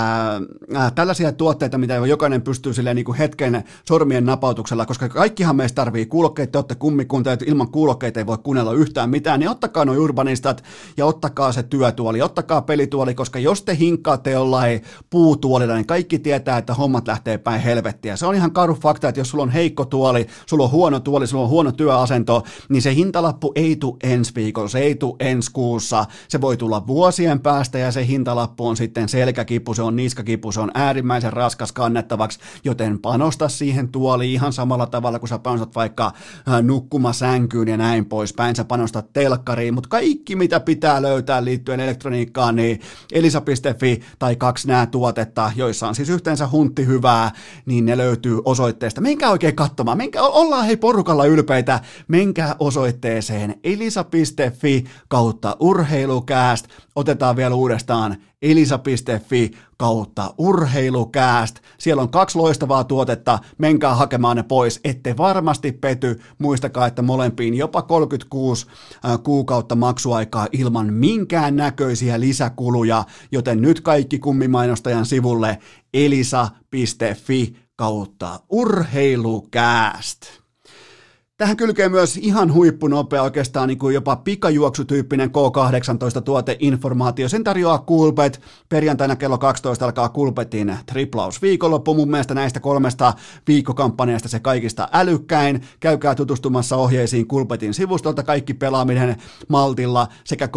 äh, tällaisia tuotteita, mitä jokainen pystyy silleen niin kuin hetken sormien napautuksella, koska kaikkihan meistä tarvii kuulokkeita, te olette kummikunta, ilman kuulokkeita ei voi kuunnella yhtään mitään, niin ottakaa noin urbanistat ja ottakaa se työtuoli, ottakaa pelituoli, koska jos te hinkkaatte jollain puutuolilla, niin kaikki tietää, että hommat lähtee päin helvettiä. Se on ihan karu fakta, että jos sulla on heikko tuoli, sulla on huono tuoli, sulla on huono työasento, niin se hintalappu ei tule ensi viikolla, se ei tule ensi kuussa, se voi tulla vuosien päästä ja se hintalappu on sitten selkäkipu, se on niskakipu, se on äärimmäisen raskas kannettavaksi, joten panosta siihen tuoliin ihan samalla tavalla, kun sä panostat vaikka äh, nukkumasänkyyn ja näin poispäin, sä panostat telkkariin, mutta kaikki mitä pitää löytää liittyen elektroniikkaan, niin elisa.fi tai kaksi nää tuotetta, joissa on siis yhteensä huntti hyvää, niin ne löytyy osoitteesta. Menkää oikein katsomaan, menkää, ollaan hei porukalla ylpeitä, menkää osoitteeseen elisa.fi kautta urheilukääst, otetaan vielä uudestaan elisa.fi kautta urheilukääst. Siellä on kaksi loistavaa tuotetta, menkää hakemaan ne pois, ette varmasti pety. Muistakaa, että molempiin jopa 36 kuukautta maksuaikaa ilman minkään näköisiä lisäkuluja, joten nyt kaikki kummimainostajan sivulle elisa.fi kautta urheilukääst. Tähän kylkee myös ihan huippunopea, oikeastaan niin kuin jopa pikajuoksutyyppinen K18-tuoteinformaatio. Sen tarjoaa Kulpet. Perjantaina kello 12 alkaa Kulpetin triplaus viikonloppu. Mun mielestä näistä kolmesta viikkokampanjasta se kaikista älykkäin. Käykää tutustumassa ohjeisiin Kulpetin sivustolta. Kaikki pelaaminen Maltilla sekä K18.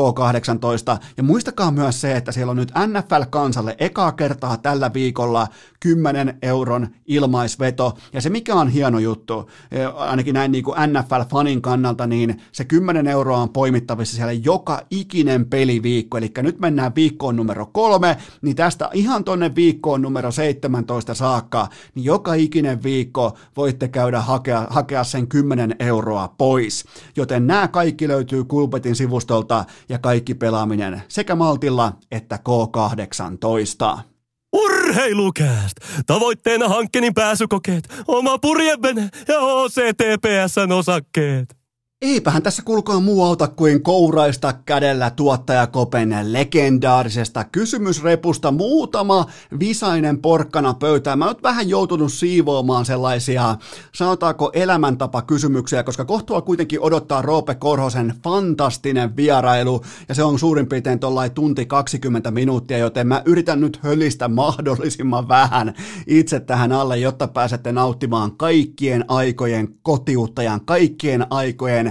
Ja muistakaa myös se, että siellä on nyt NFL-kansalle ekaa kertaa tällä viikolla 10 euron ilmaisveto. Ja se mikä on hieno juttu, ainakin näin niin kuin NFL-fanin kannalta, niin se 10 euroa on poimittavissa siellä joka ikinen peliviikko, eli nyt mennään viikkoon numero kolme, niin tästä ihan tonne viikkoon numero 17 saakka, niin joka ikinen viikko voitte käydä hakea, hakea sen 10 euroa pois. Joten nämä kaikki löytyy Kulpetin sivustolta ja kaikki pelaaminen sekä Maltilla että K18. Urheilukääst! Tavoitteena hankkeen pääsykokeet, oma purjevene ja OCTPSn osakkeet. Eipähän tässä kulkaa muu auta kuin kouraista kädellä tuottaja Kopen legendaarisesta kysymysrepusta muutama visainen porkkana pöytään. Mä oon vähän joutunut siivoamaan sellaisia, sanotaanko elämäntapa kysymyksiä, koska kohtua kuitenkin odottaa Roope Korhosen fantastinen vierailu, ja se on suurin piirtein tuollain tunti 20 minuuttia, joten mä yritän nyt hölistä mahdollisimman vähän itse tähän alle, jotta pääsette nauttimaan kaikkien aikojen kotiuttajan, kaikkien aikojen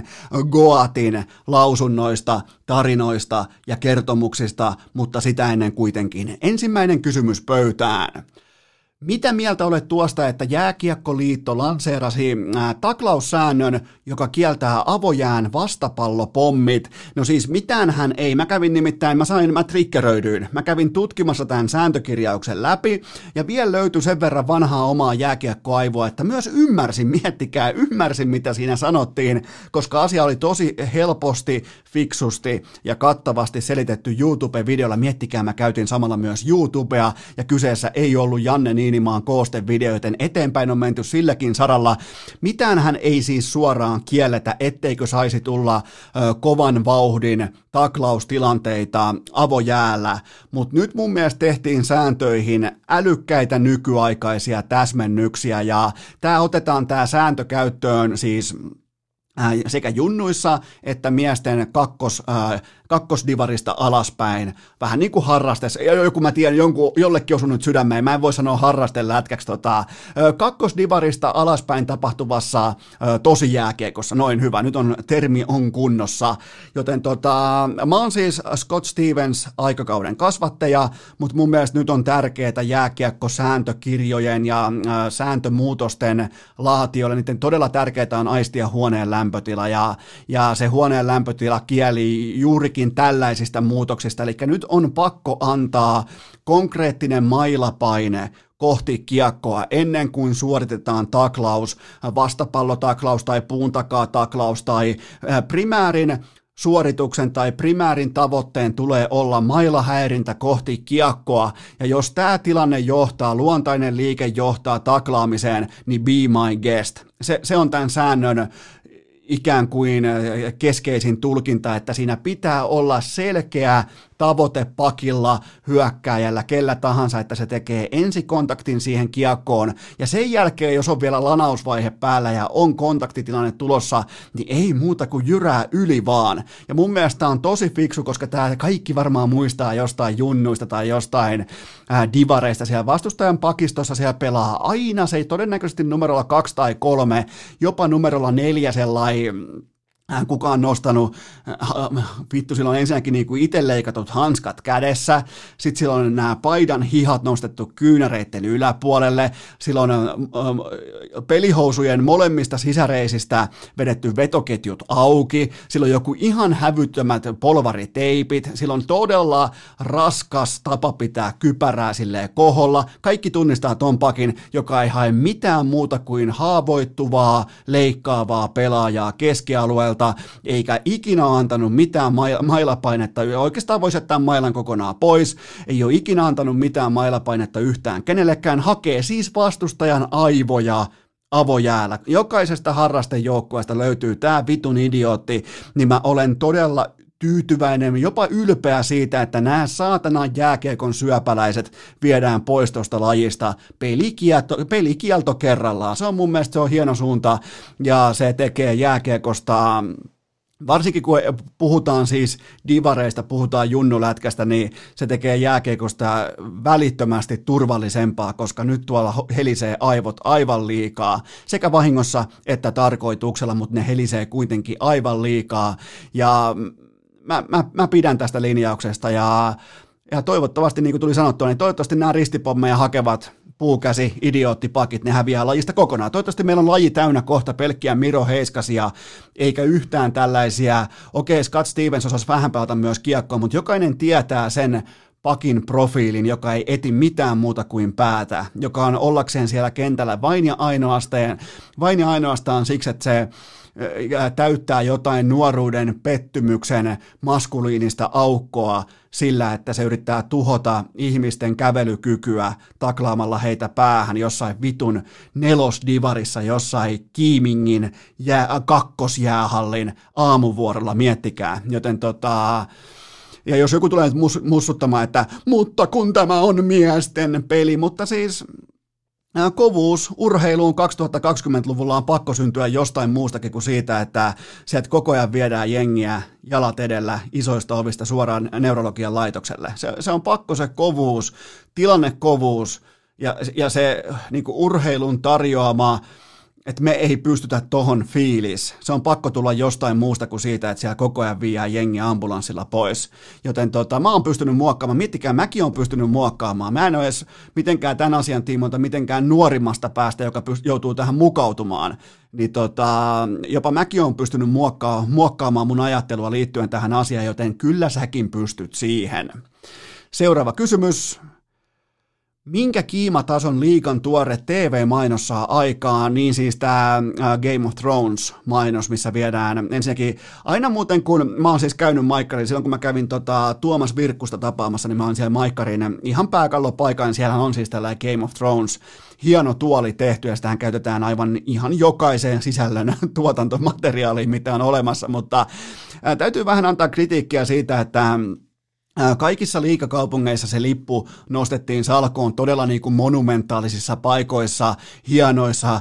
Goatin lausunnoista, tarinoista ja kertomuksista, mutta sitä ennen kuitenkin ensimmäinen kysymys pöytään. Mitä mieltä olet tuosta, että Jääkiekkoliitto lanseerasi äh, taklaussäännön, joka kieltää avojään vastapallopommit? No siis mitään hän ei. Mä kävin nimittäin, mä sain, mä triggeröidyin. Mä kävin tutkimassa tämän sääntökirjauksen läpi ja vielä löytyi sen verran vanhaa omaa jääkiekkoaivoa, että myös ymmärsin, miettikää, ymmärsin mitä siinä sanottiin, koska asia oli tosi helposti, fiksusti ja kattavasti selitetty YouTube-videolla. Miettikää, mä käytin samalla myös YouTubea ja kyseessä ei ollut Janne niin Niinimaan koostevideo, joten eteenpäin on menty silläkin saralla. Mitään hän ei siis suoraan kielletä, etteikö saisi tulla ö, kovan vauhdin taklaustilanteita avojäällä, mutta nyt mun mielestä tehtiin sääntöihin älykkäitä nykyaikaisia täsmennyksiä ja tämä otetaan tämä sääntö käyttöön siis sekä junnuissa että miesten kakkos, äh, kakkosdivarista alaspäin, vähän niin kuin harrastes, joku mä tiedän, jonkun, jollekin osunut sydämeen, mä en voi sanoa harrasten lätkäksi, tota, kakkosdivarista alaspäin tapahtuvassa tosi jääkiekossa, noin hyvä, nyt on termi on kunnossa, joten tota, mä oon siis Scott Stevens aikakauden kasvattaja, mutta mun mielestä nyt on tärkeää sääntökirjojen ja sääntömuutosten laatioille, niiden todella tärkeää on aistia huoneen lämpötila ja, ja se huoneen lämpötila kieli juurikin juurikin tällaisista muutoksista. Eli nyt on pakko antaa konkreettinen mailapaine kohti kiekkoa ennen kuin suoritetaan taklaus, vastapallotaklaus tai puun takaa taklaus tai primäärin suorituksen tai primäärin tavoitteen tulee olla mailahäirintä kohti kiekkoa, ja jos tämä tilanne johtaa, luontainen liike johtaa taklaamiseen, niin be my guest. Se, se on tämän säännön ikään kuin keskeisin tulkinta, että siinä pitää olla selkeä tavoite pakilla, hyökkääjällä, kellä tahansa, että se tekee ensikontaktin siihen kiekkoon, ja sen jälkeen, jos on vielä lanausvaihe päällä ja on kontaktitilanne tulossa, niin ei muuta kuin jyrää yli vaan. Ja mun mielestä on tosi fiksu, koska tämä kaikki varmaan muistaa jostain junnuista tai jostain ää, divareista siellä vastustajan pakistossa siellä pelaa aina, se ei todennäköisesti numerolla kaksi tai kolme, jopa numerolla neljä sellainen kukaan nostanut, äh, vittu sillä on ensinnäkin niin kuin itse leikatut hanskat kädessä, sitten sillä on nämä paidan hihat nostettu kyynäreiden yläpuolelle, sillä on äh, pelihousujen molemmista sisäreisistä vedetty vetoketjut auki, sillä on joku ihan hävyttömät polvariteipit, sillä on todella raskas tapa pitää kypärää silleen koholla, kaikki tunnistaa ton pakin, joka ei hae mitään muuta kuin haavoittuvaa, leikkaavaa pelaajaa keskialueelta, puolelta, eikä ikinä antanut mitään mailapainetta, oikeastaan voisi jättää mailan kokonaan pois, ei ole ikinä antanut mitään mailapainetta yhtään kenellekään, hakee siis vastustajan aivoja avojäällä. Jokaisesta harrastejoukkueesta löytyy tämä vitun idiootti, niin mä olen todella tyytyväinen, jopa ylpeä siitä, että nämä saatana jääkiekon syöpäläiset viedään pois tuosta lajista pelikielto, pelikielto kerrallaan. Se on mun mielestä se on hieno suunta ja se tekee jääkiekosta Varsinkin kun puhutaan siis divareista, puhutaan junnulätkästä, niin se tekee jääkiekosta välittömästi turvallisempaa, koska nyt tuolla helisee aivot aivan liikaa, sekä vahingossa että tarkoituksella, mutta ne helisee kuitenkin aivan liikaa. Ja mä, mä, mä pidän tästä linjauksesta ja ja toivottavasti, niin kuin tuli sanottua, niin toivottavasti nämä ristipommeja hakevat puukäsi, idioottipakit, ne häviää lajista kokonaan. Toivottavasti meillä on laji täynnä kohta pelkkiä Miro Heiskasia, eikä yhtään tällaisia, okei, Scott Stevens osasi vähän pelata myös kiekkoa, mutta jokainen tietää sen pakin profiilin, joka ei eti mitään muuta kuin päätä, joka on ollakseen siellä kentällä vain ja ainoastaan, vain ja ainoastaan siksi, että se täyttää jotain nuoruuden pettymyksen maskuliinista aukkoa sillä, että se yrittää tuhota ihmisten kävelykykyä taklaamalla heitä päähän jossain vitun nelosdivarissa, jossain Kiimingin jää, kakkosjäähallin aamuvuorolla, miettikää. Joten tota, ja jos joku tulee mus, mussuttamaan, että mutta kun tämä on miesten peli, mutta siis kovuus urheiluun 2020-luvulla on pakko syntyä jostain muustakin kuin siitä, että sieltä koko ajan viedään jengiä jalat edellä isoista ovista suoraan neurologian laitokselle. Se, se on pakko se kovuus, tilannekovuus ja, ja se niin urheilun tarjoama että me ei pystytä tohon fiilis. Se on pakko tulla jostain muusta kuin siitä, että siellä koko ajan viiää jengi ambulanssilla pois. Joten tota, mä oon pystynyt muokkaamaan, miettikää, mäkin on pystynyt muokkaamaan. Mä en ole edes mitenkään tämän asian tiimoilta mitenkään nuorimmasta päästä, joka pyst- joutuu tähän mukautumaan. Niin tota, jopa mäkin on pystynyt muokkaa, muokkaamaan mun ajattelua liittyen tähän asiaan, joten kyllä säkin pystyt siihen. Seuraava kysymys minkä kiimatason liikan tuore TV-mainos saa aikaan, niin siis tämä Game of Thrones-mainos, missä viedään ensinnäkin, aina muuten kun mä oon siis käynyt Maikkarin, silloin kun mä kävin tota, Tuomas Virkkusta tapaamassa, niin mä oon siellä Maikkarin ihan pääkallopaikan, siellä on siis tällä Game of Thrones hieno tuoli tehty ja sitähän käytetään aivan ihan jokaiseen sisällön tuotantomateriaaliin, mitä on olemassa, mutta ää, täytyy vähän antaa kritiikkiä siitä, että Kaikissa liikakaupungeissa se lippu nostettiin salkoon todella niin kuin monumentaalisissa paikoissa, hienoissa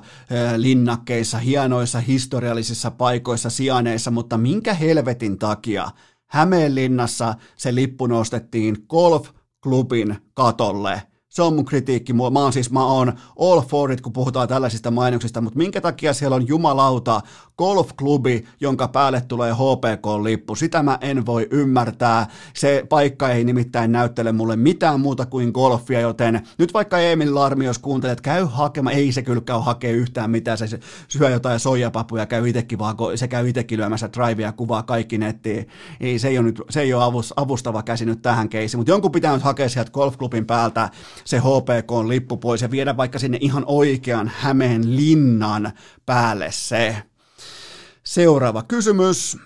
linnakkeissa, hienoissa historiallisissa paikoissa, sijaneissa, mutta minkä helvetin takia Hämeenlinnassa se lippu nostettiin golfklubin katolle – se on mun kritiikki. Mä oon siis, mä oon all for it, kun puhutaan tällaisista mainoksista, mutta minkä takia siellä on jumalauta golfklubi, jonka päälle tulee HPK-lippu. Sitä mä en voi ymmärtää. Se paikka ei nimittäin näyttele mulle mitään muuta kuin golfia, joten nyt vaikka Emil Larmi, jos kuuntelet, käy hakemaan, ei se kyllä käy hakea yhtään mitään, se syö jotain soijapapuja, käy itsekin vaan, se käy itsekin lyömässä drivea, kuvaa kaikki nettiin. Ei, se ei ole, nyt, se ei ole avustava käsi nyt tähän keisiin, mutta jonkun pitää nyt hakea sieltä golfklubin päältä se HPK-lippu pois ja viedä vaikka sinne ihan oikean Hämeen linnan päälle se. Seuraava kysymys.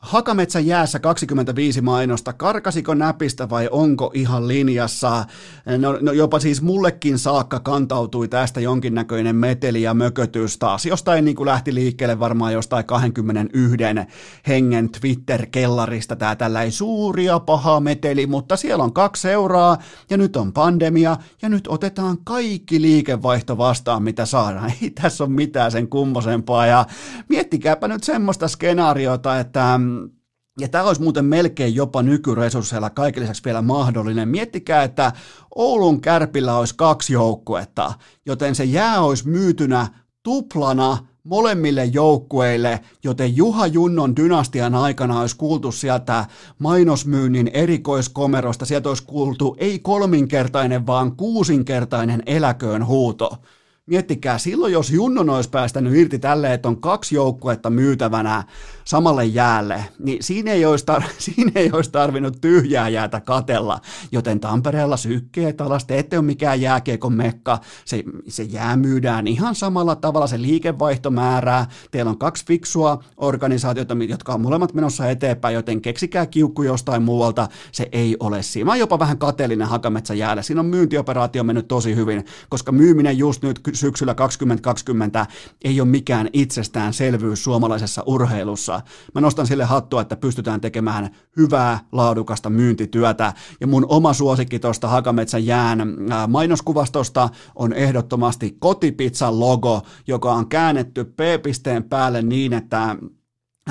Hakametsä jäässä 25 mainosta, karkasiko näpistä vai onko ihan linjassa? No, no jopa siis mullekin saakka kantautui tästä jonkinnäköinen meteli ja mökötys taas. Jostain niin kuin lähti liikkeelle varmaan jostain 21 hengen Twitter-kellarista tämä tällainen suuri ja paha meteli, mutta siellä on kaksi seuraa ja nyt on pandemia ja nyt otetaan kaikki liikevaihto vastaan, mitä saadaan. Ei tässä ole mitään sen kummosempaa ja miettikääpä nyt semmoista skenaariota, että ja tämä olisi muuten melkein jopa nykyresursseilla kaiken lisäksi vielä mahdollinen. Miettikää, että Oulun kärpillä olisi kaksi joukkuetta, joten se jää olisi myytynä tuplana molemmille joukkueille, joten Juha Junnon dynastian aikana olisi kuultu sieltä mainosmyynnin erikoiskomerosta, sieltä olisi kuultu ei kolminkertainen, vaan kuusinkertainen eläköön huuto. Miettikää, silloin jos Junnon olisi päästänyt irti tälle, että on kaksi joukkuetta myytävänä samalle jäälle, niin siinä ei olisi, tar- siinä ei olisi tarvinnut tyhjää jäätä katella, joten Tampereella sykkeet alas, te ette ole mikään jääkiekon mekka, se, se jää myydään ihan samalla tavalla, se liikevaihto määrää, teillä on kaksi fiksua organisaatiota, jotka on molemmat menossa eteenpäin, joten keksikää kiukku jostain muualta, se ei ole siinä. Mä oon jopa vähän kateellinen Hakametsä jäällä, siinä on myyntioperaatio mennyt tosi hyvin, koska myyminen just nyt syksyllä 2020 ei ole mikään itsestäänselvyys suomalaisessa urheilussa. Mä nostan sille hattua, että pystytään tekemään hyvää, laadukasta myyntityötä. Ja mun oma suosikki tuosta Hakametsän jään mainoskuvastosta on ehdottomasti kotipizzan logo, joka on käännetty P-pisteen päälle niin, että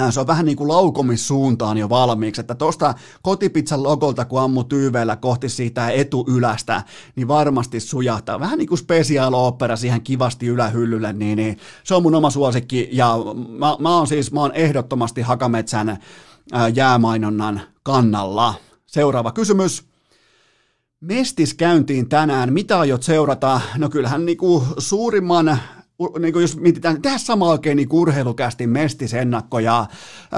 se on vähän niin kuin laukomissuuntaan jo valmiiksi, että tuosta kotipizzan logolta, kun ammu tyyveillä kohti siitä etuylästä, niin varmasti sujahtaa. Vähän niin kuin special opera siihen kivasti ylähyllylle, niin, niin se on mun oma suosikki, ja mä, mä oon siis, mä oon ehdottomasti Hakametsän jäämainonnan kannalla. Seuraava kysymys. Mestis käyntiin tänään. Mitä aiot seurata? No kyllähän niinku suurimman niin kuin jos mietitään, tehdä sama oikein niin urheilukästi mestisennakko ja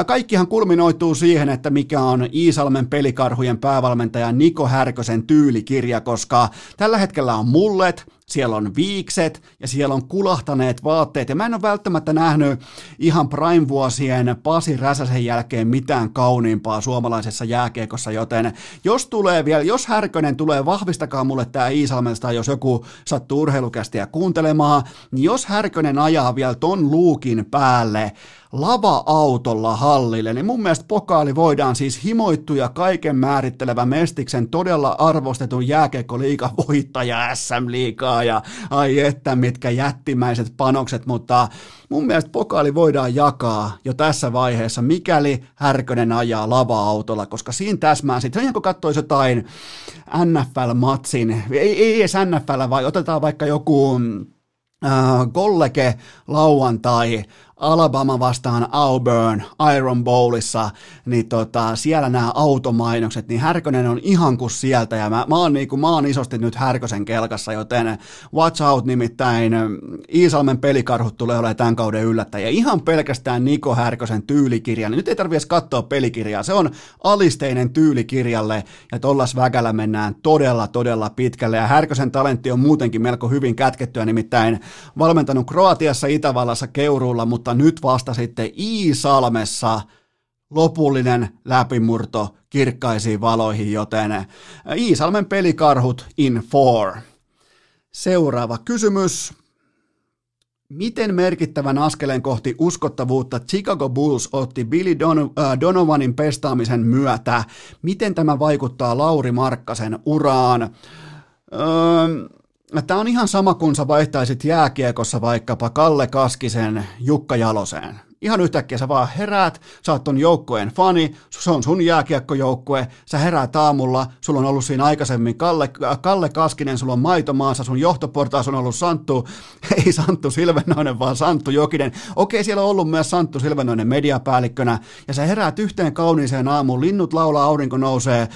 kaikkihan kulminoituu siihen, että mikä on Iisalmen pelikarhujen päävalmentaja Niko Härkösen tyylikirja, koska tällä hetkellä on mullet, siellä on viikset ja siellä on kulahtaneet vaatteet. Ja mä en ole välttämättä nähnyt ihan prime-vuosien Pasi Räsäsen jälkeen mitään kauniimpaa suomalaisessa jääkiekossa, joten jos tulee vielä, jos Härkönen tulee, vahvistakaa mulle tämä Iisalmesta, jos joku sattuu urheilukästiä kuuntelemaan, niin jos Härkönen ajaa vielä ton luukin päälle, lava-autolla hallille, niin mun mielestä pokaali voidaan siis himoittuja kaiken määrittelevä Mestiksen todella arvostetun jääkiekkoliigan voittaja SM-liigaa ja ai että mitkä jättimäiset panokset, mutta mun mielestä pokaali voidaan jakaa jo tässä vaiheessa, mikäli Härkönen ajaa lava-autolla, koska siinä täsmää sitten, kun katsoisi jotain NFL-matsin, ei, ei edes NFL, vai otetaan vaikka joku äh, kollege lauantai Alabama vastaan Auburn Iron Bowlissa, niin tota, siellä nämä automainokset, niin Härkönen on ihan kuin sieltä, ja mä, mä, oon, niin kuin, mä oon isosti nyt Härkösen kelkassa, joten watch out nimittäin, Iisalmen pelikarhut tulee olemaan tämän kauden yllättäjä. Ihan pelkästään Niko Härkösen tyylikirja, niin nyt ei tarvitse katsoa pelikirjaa, se on alisteinen tyylikirjalle, ja tollas väkällä mennään todella, todella pitkälle, ja Härkösen talentti on muutenkin melko hyvin kätkettyä, nimittäin valmentanut Kroatiassa, Itävallassa, Keuruulla, mutta mutta nyt vasta sitten Iisalmessa lopullinen läpimurto kirkkaisiin valoihin, joten Iisalmen pelikarhut in four. Seuraava kysymys. Miten merkittävän askeleen kohti uskottavuutta Chicago Bulls otti Billy äh, Donovanin pestaamisen myötä? Miten tämä vaikuttaa Lauri Markkasen uraan? Öö, Tämä on ihan sama kuin sä vaihtaisit jääkiekossa vaikkapa Kalle Kaskisen Jukka Jaloseen ihan yhtäkkiä sä vaan heräät, sä oot ton joukkueen fani, se on sun jääkiekkojoukkue, sä heräät aamulla, sulla on ollut siinä aikaisemmin Kalle, Kalle Kaskinen, sulla on maitomaassa, sun johtoportaas on ollut Santtu, ei Santtu Silvenoinen, vaan Santtu Jokinen. Okei, siellä on ollut myös Santtu Silvenoinen mediapäällikkönä, ja sä heräät yhteen kauniiseen aamuun, linnut laulaa, aurinko nousee, äh,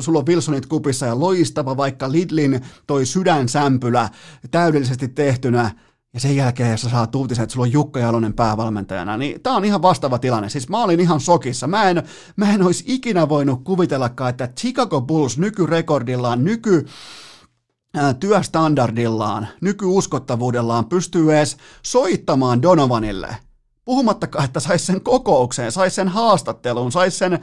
sulla on Wilsonit kupissa ja loistava vaikka Lidlin toi sydänsämpylä täydellisesti tehtynä, ja sen jälkeen, jos sä saat uutisen, että sulla on Jukka Jalonen päävalmentajana, niin tää on ihan vastaava tilanne. Siis mä olin ihan sokissa. Mä en, mä en olisi ikinä voinut kuvitellakaan, että Chicago Bulls nykyrekordillaan, nyky työstandardillaan, nykyuskottavuudellaan pystyy edes soittamaan Donovanille. Puhumattakaan, että saisi sen kokoukseen, saisi sen haastatteluun, saisi sen ö,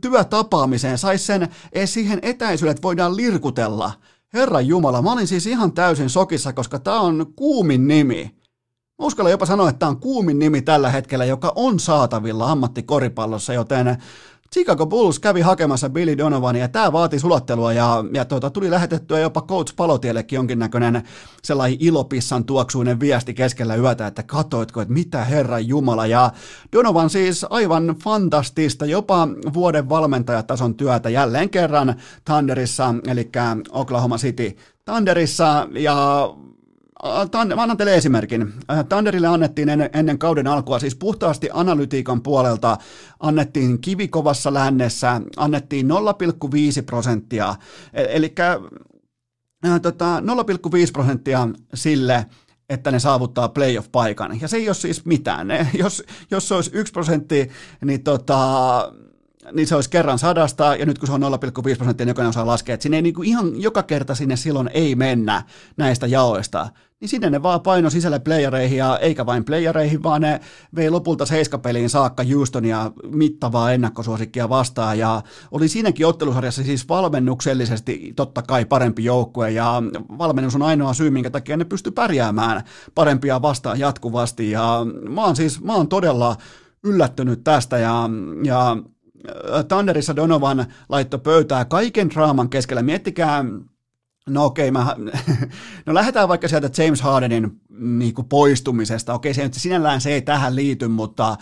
työtapaamiseen, saisi sen siihen etäisyyden, että voidaan lirkutella – Herran Jumala, mä olin siis ihan täysin sokissa, koska tämä on kuumin nimi. Mä uskallan jopa sanoa, että tämä on kuumin nimi tällä hetkellä, joka on saatavilla ammattikoripallossa, joten Chicago Bulls kävi hakemassa Billy Donovania ja tämä vaati sulattelua ja, ja tuota, tuli lähetettyä jopa Coach Palotiellekin jonkinnäköinen sellainen ilopissan tuoksuinen viesti keskellä yötä, että katoitko, että mitä herra Jumala. Ja Donovan siis aivan fantastista, jopa vuoden valmentajatason työtä jälleen kerran Thunderissa, eli Oklahoma City Thunderissa ja mä annan teille esimerkin. Tanderille annettiin ennen, kauden alkua, siis puhtaasti analytiikan puolelta annettiin kivikovassa lännessä, annettiin 0,5 prosenttia, e, eli tota, 0,5 prosenttia sille, että ne saavuttaa playoff-paikan. Ja se ei ole siis mitään. Ne, jos, jos se olisi 1 prosentti, niin tota, niin se olisi kerran sadasta, ja nyt kun se on 0,5 prosenttia, niin jokainen osaa laskea, että sinne ei niin kuin ihan joka kerta sinne silloin ei mennä näistä jaoista, niin sinne ne vaan paino sisälle playereihin, ja eikä vain playereihin, vaan ne vei lopulta seiskapeliin saakka Houstonia mittavaa ennakkosuosikkia vastaan, ja oli siinäkin ottelusarjassa siis valmennuksellisesti totta kai parempi joukkue, ja valmennus on ainoa syy, minkä takia ne pysty pärjäämään parempia vastaan jatkuvasti, ja mä oon siis, mä oon todella yllättynyt tästä, ja, ja Thunderissa Donovan laitto pöytää kaiken draaman keskellä. Miettikää, no okei, mä, no lähdetään vaikka sieltä James Hardenin niin kuin poistumisesta. Okei, se, sinällään se ei tähän liity, mutta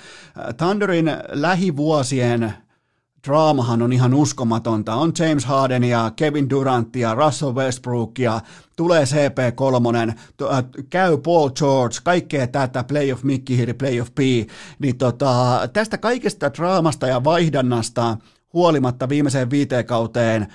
Thunderin lähivuosien draamahan on ihan uskomatonta. On James Harden ja Kevin Durant ja Russell Westbrook ja tulee CP3, äh, käy Paul George, kaikkea tätä, playoff Mikki Hiiri, playoff P, niin tota, tästä kaikesta draamasta ja vaihdannasta huolimatta viimeiseen viiteen kauteen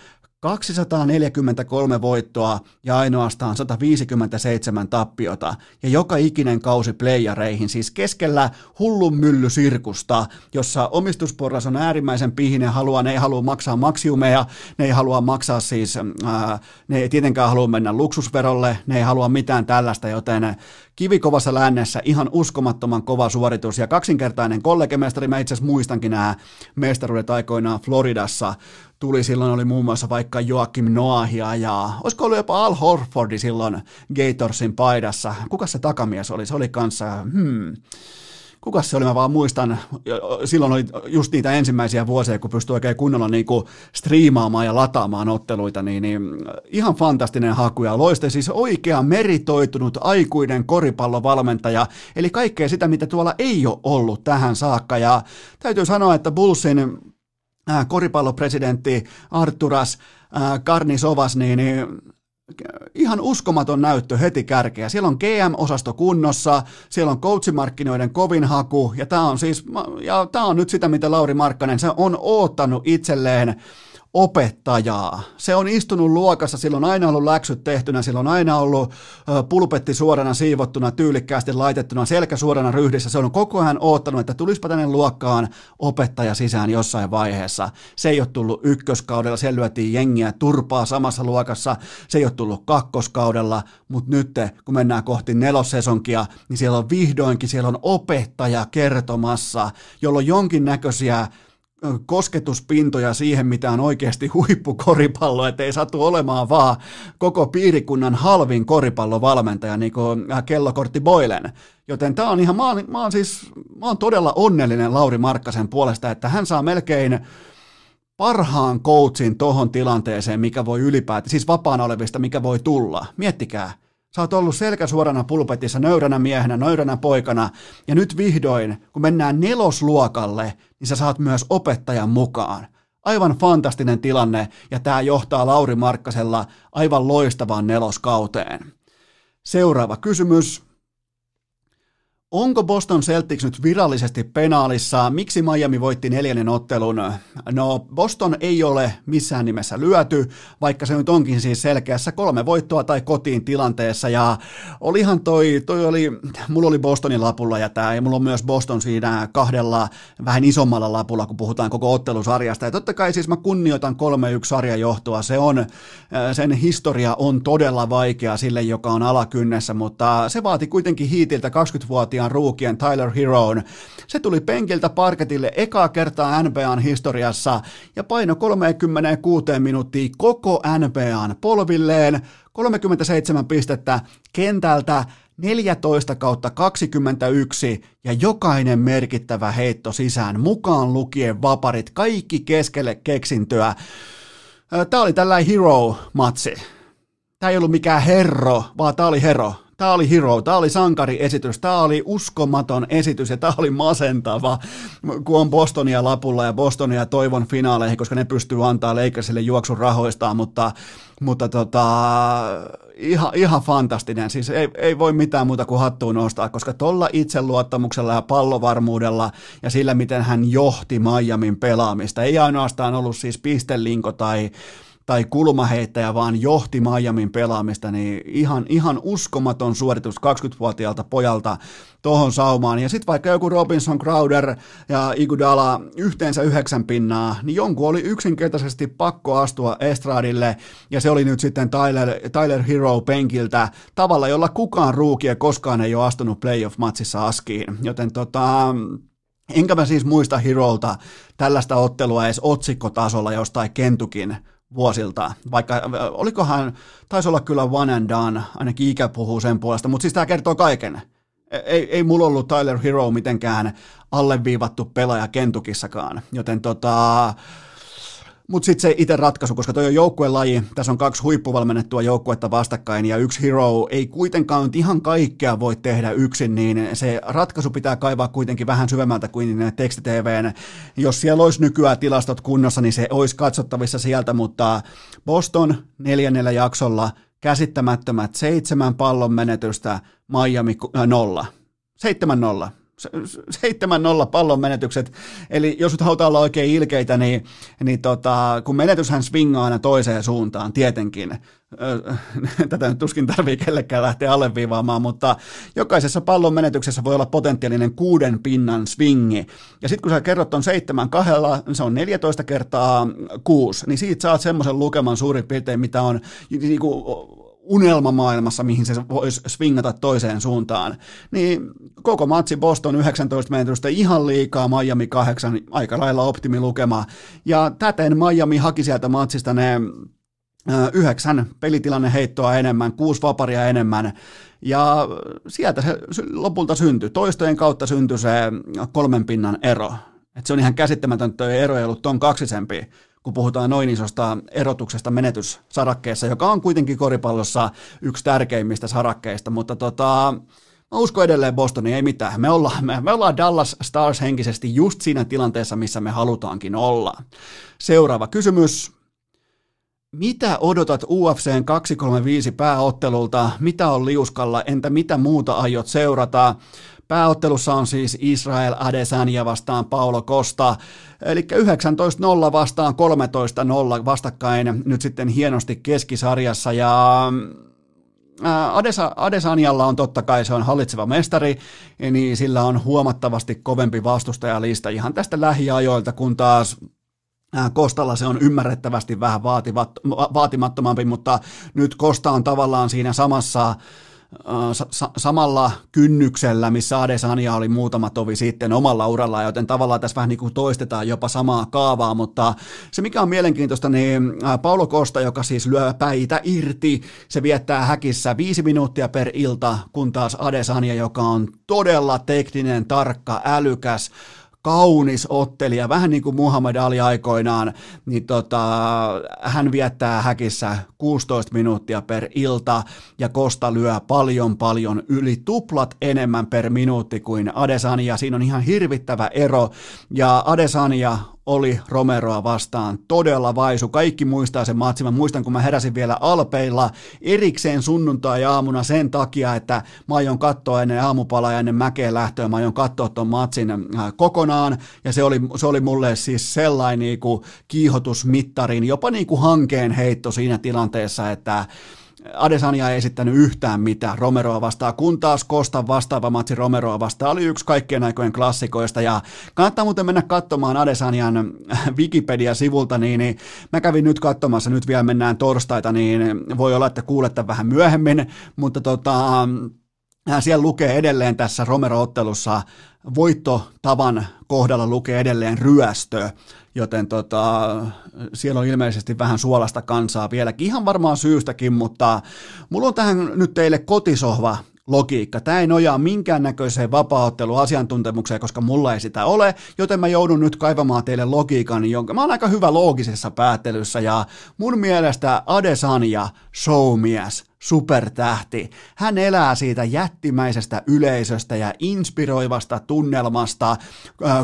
243 voittoa ja ainoastaan 157 tappiota. Ja joka ikinen kausi playareihin, siis keskellä hullun myllysirkusta, jossa omistusporras on äärimmäisen pihinen, haluaa, ne ei halua maksaa maksiumeja, ne ei halua maksaa siis, ää, ne ei tietenkään halua mennä luksusverolle, ne ei halua mitään tällaista, joten kivikovassa lännessä ihan uskomattoman kova suoritus ja kaksinkertainen kollegemestari, mä itse asiassa muistankin nämä mestaruudet aikoinaan Floridassa, tuli silloin, oli muun muassa vaikka Joakim Noahia ja olisiko ollut jopa Al Horfordi silloin Gatorsin paidassa. Kuka se takamies oli? Se oli kanssa, hmm, kuka se oli, mä vaan muistan, silloin oli just niitä ensimmäisiä vuosia, kun pystyi oikein kunnolla niin kuin striimaamaan ja lataamaan otteluita, niin, niin ihan fantastinen haku ja loiste, siis oikea meritoitunut aikuinen koripallovalmentaja, eli kaikkea sitä, mitä tuolla ei ole ollut tähän saakka, ja täytyy sanoa, että Bullsin äh, koripallopresidentti Arturas äh, Karnisovas, niin, niin ihan uskomaton näyttö heti kärkeä. Siellä on GM-osasto kunnossa, siellä on coachimarkkinoiden kovin haku, ja tämä on siis, ja tämä on nyt sitä, mitä Lauri Markkanen, se on oottanut itselleen opettajaa. Se on istunut luokassa, sillä on aina ollut läksyt tehtynä, sillä on aina ollut pulpetti suorana siivottuna, tyylikkäästi laitettuna, selkä suorana ryhdissä. Se on koko ajan oottanut, että tulispa tänne luokkaan opettaja sisään jossain vaiheessa. Se ei ole tullut ykköskaudella, siellä lyötiin jengiä turpaa samassa luokassa. Se ei ole tullut kakkoskaudella, mutta nyt kun mennään kohti nelosesonkia, niin siellä on vihdoinkin, siellä on opettaja kertomassa, jolla on jonkinnäköisiä kosketuspintoja siihen, mitä on oikeasti huippukoripallo, ettei satu olemaan vaan koko piirikunnan halvin koripallovalmentaja, niin kuin äh, kellokortti Boylen. Joten tämä on ihan, mä oon, mä oon siis, mä oon todella onnellinen Lauri Markkasen puolesta, että hän saa melkein parhaan coachin tohon tilanteeseen, mikä voi ylipäätään, siis vapaana olevista, mikä voi tulla. Miettikää, Sä oot ollut selkä suorana pulpetissa, nöyränä miehenä, nöyränä poikana, ja nyt vihdoin, kun mennään nelosluokalle, niin sä saat myös opettajan mukaan. Aivan fantastinen tilanne, ja tämä johtaa Lauri Markkasella aivan loistavaan neloskauteen. Seuraava kysymys. Onko Boston Celtics nyt virallisesti penaalissa? Miksi Miami voitti neljännen ottelun? No, Boston ei ole missään nimessä lyöty, vaikka se nyt onkin siis selkeässä kolme voittoa tai kotiin tilanteessa. Ja olihan toi, toi oli, mulla oli Bostonin lapulla ja tää, ja mulla on myös Boston siinä kahdella vähän isommalla lapulla, kun puhutaan koko ottelusarjasta. Ja totta kai siis mä kunnioitan 3-1 sarjajohtoa. Se on, sen historia on todella vaikea sille, joka on alakynnessä, mutta se vaati kuitenkin hiitiltä 20-vuotiaan Philadelphian ruukien Tyler Heroon. Se tuli penkiltä parketille ekaa kertaa NBAn historiassa ja paino 36 minuuttia koko NBAn polvilleen, 37 pistettä kentältä, 14 kautta 21 ja jokainen merkittävä heitto sisään, mukaan lukien vaparit, kaikki keskelle keksintöä. Tämä oli tällainen hero-matsi. Tämä ei ollut mikään herro, vaan tämä oli hero. Tämä oli hero, tämä oli sankariesitys, tämä oli uskomaton esitys ja tämä oli masentava, kun on Bostonia lapulla ja Bostonia toivon finaaleihin, koska ne pystyy antaa Lakersille juoksun rahoistaan, mutta, mutta tota, ihan, ihan fantastinen. Siis ei, ei voi mitään muuta kuin hattuun nostaa, koska tuolla itseluottamuksella ja pallovarmuudella ja sillä, miten hän johti Miamin pelaamista, ei ainoastaan ollut siis pistelinko tai tai kulmaheittäjä, vaan johti Miamin pelaamista, niin ihan, ihan uskomaton suoritus 20-vuotiaalta pojalta tohon saumaan. Ja sitten vaikka joku Robinson Crowder ja Igudala yhteensä yhdeksän pinnaa, niin jonkun oli yksinkertaisesti pakko astua estradille, ja se oli nyt sitten Tyler, Tyler Hero penkiltä tavalla, jolla kukaan ruukia koskaan ei ole astunut playoff-matsissa askiin. Joten tota, Enkä mä siis muista Hirolta tällaista ottelua edes otsikkotasolla jostain Kentukin vuosilta, vaikka olikohan, taisi olla kyllä one and done, ainakin ikä puhuu sen puolesta, mutta siis tämä kertoo kaiken. E, ei, ei mulla ollut Tyler Hero mitenkään alleviivattu pelaaja Kentukissakaan, joten tota, mutta sitten se itse ratkaisu, koska toi on joukkuelaji, tässä on kaksi huippuvalmennettua joukkuetta vastakkain ja yksi hero ei kuitenkaan ihan kaikkea voi tehdä yksin, niin se ratkaisu pitää kaivaa kuitenkin vähän syvemmältä kuin tekstitvn. Jos siellä olisi nykyään tilastot kunnossa, niin se olisi katsottavissa sieltä, mutta Boston neljännellä jaksolla käsittämättömät seitsemän pallon menetystä, Miami äh, nolla. Seitsemän nolla 7-0 pallon menetykset. Eli jos nyt halutaan olla oikein ilkeitä, niin, niin tota, kun menetyshän swingaa aina toiseen suuntaan, tietenkin. Tätä nyt tuskin tarvii kellekään lähteä alleviivaamaan, mutta jokaisessa pallon menetyksessä voi olla potentiaalinen kuuden pinnan swingi. Ja sitten kun sä kerrot on seitsemän kahdella, se on 14 kertaa kuusi, niin siitä saat semmoisen lukeman suurin piirtein, mitä on niin kuin, unelmamaailmassa, mihin se voisi swingata toiseen suuntaan. Niin koko matsi Boston 19 menetystä ihan liikaa, Miami 8, aika lailla optimilukema. Ja täten Miami haki sieltä matsista ne yhdeksän pelitilanne heittoa enemmän, kuusi vaparia enemmän, ja sieltä se lopulta syntyi. Toistojen kautta syntyi se kolmen pinnan ero. Et se on ihan käsittämätöntä, että ero ei ollut ton kaksisempi kun puhutaan noin isosta erotuksesta menetyssarakkeessa, joka on kuitenkin koripallossa yksi tärkeimmistä sarakkeista, mutta tota, Mä uskon edelleen Bostoni, ei mitään. Me ollaan, me, me ollaan Dallas Stars henkisesti just siinä tilanteessa, missä me halutaankin olla. Seuraava kysymys. Mitä odotat UFCn 235 pääottelulta? Mitä on liuskalla? Entä mitä muuta aiot seurata? Pääottelussa on siis Israel Adesanya vastaan Paulo Costa, eli 19-0 vastaan 13-0 vastakkain nyt sitten hienosti keskisarjassa. Ja Adesa, Adesanialla on totta kai, se on hallitseva mestari, niin sillä on huomattavasti kovempi vastustajalista ihan tästä lähiajoilta, kun taas Kostalla se on ymmärrettävästi vähän vaativat, vaatimattomampi, mutta nyt Kosta on tavallaan siinä samassa sa- samalla kynnyksellä, missä Adesanya oli muutama tovi sitten omalla uralla, joten tavallaan tässä vähän niin kuin toistetaan jopa samaa kaavaa, mutta se mikä on mielenkiintoista, niin Paulo Costa, joka siis lyö päitä irti, se viettää häkissä viisi minuuttia per ilta, kun taas Adesanya, joka on todella tekninen, tarkka, älykäs, kaunis ottelija, vähän niin kuin Muhammad Ali aikoinaan, niin tota, hän viettää häkissä 16 minuuttia per ilta ja Kosta lyö paljon paljon yli tuplat enemmän per minuutti kuin Adesanya. Siinä on ihan hirvittävä ero ja Adesanya oli Romeroa vastaan todella vaisu. Kaikki muistaa sen matsin. Mä muistan, kun mä heräsin vielä Alpeilla erikseen sunnuntai-aamuna sen takia, että mä aion katsoa ennen aamupalaa ja ennen mäkeen lähtöä. Mä aion katsoa ton matsin äh, kokonaan. Ja se oli, se oli mulle siis sellainen niin kuin kiihotusmittarin, jopa niin kuin hankeen heitto siinä tilanteessa, että Adesanya ei esittänyt yhtään mitään. Romeroa vastaan, kun taas Kostan vastaava matsi Romeroa vastaan oli yksi kaikkien aikojen klassikoista. Ja kannattaa muuten mennä katsomaan Adesanyan Wikipedia-sivulta, niin, niin mä kävin nyt katsomassa, nyt vielä mennään torstaita, niin voi olla, että kuulette vähän myöhemmin, mutta tota, siellä lukee edelleen tässä Romero-ottelussa voittotavan kohdalla lukee edelleen ryöstö, joten tota, siellä on ilmeisesti vähän suolasta kansaa vieläkin, ihan varmaan syystäkin, mutta mulla on tähän nyt teille kotisohva logiikka. Tämä ei nojaa minkäännäköiseen vapaaotteluasiantuntemukseen, koska mulla ei sitä ole, joten mä joudun nyt kaivamaan teille logiikan, jonka mä oon aika hyvä loogisessa päättelyssä, ja mun mielestä Adesanya, showmies, supertähti. Hän elää siitä jättimäisestä yleisöstä ja inspiroivasta tunnelmasta,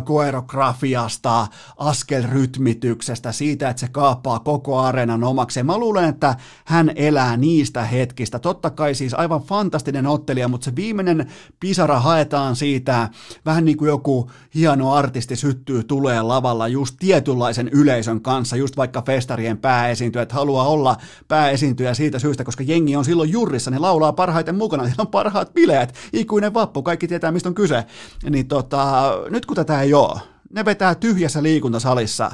koerografiasta, askelrytmityksestä, siitä, että se kaappaa koko areenan omakseen. Mä luulen, että hän elää niistä hetkistä. Totta kai siis aivan fantastinen ottelija, mutta se viimeinen pisara haetaan siitä, vähän niin kuin joku hieno artisti syttyy tulee lavalla just tietynlaisen yleisön kanssa, just vaikka festarien pääesiintyjä, että haluaa olla pääesiintyjä siitä syystä, koska jengi on silloin jurrissa, ne laulaa parhaiten mukana, siellä on parhaat bileet, ikuinen vappu, kaikki tietää mistä on kyse. Niin tota, nyt kun tätä ei ole, ne vetää tyhjässä liikuntasalissa,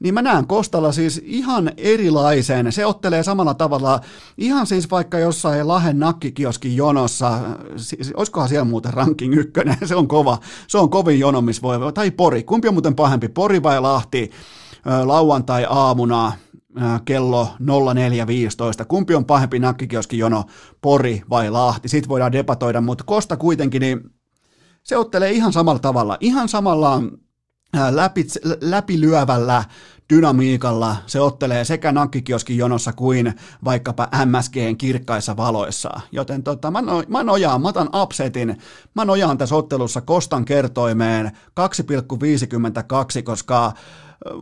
niin mä näen Kostalla siis ihan erilaisen, se ottelee samalla tavalla, ihan siis vaikka jossain Lahen nakkikioskin jonossa, siis, olisikohan siellä muuten ranking ykkönen, se on kova, se on kovin jono, missä voi, tai Pori, kumpi on muuten pahempi, Pori vai Lahti, lauantai-aamuna, kello 04.15. Kumpi on pahempi jono, Pori vai Lahti? Sitten voidaan debatoida, mutta Kosta kuitenkin, niin se ottelee ihan samalla tavalla, ihan samalla läpi, läpilyövällä dynamiikalla se ottelee sekä nakkikioskin jonossa kuin vaikkapa MSGn kirkkaissa valoissa. Joten tota, mä, no, mä nojaan, mä otan upsetin, mä nojaan tässä ottelussa Kostan kertoimeen 2,52, koska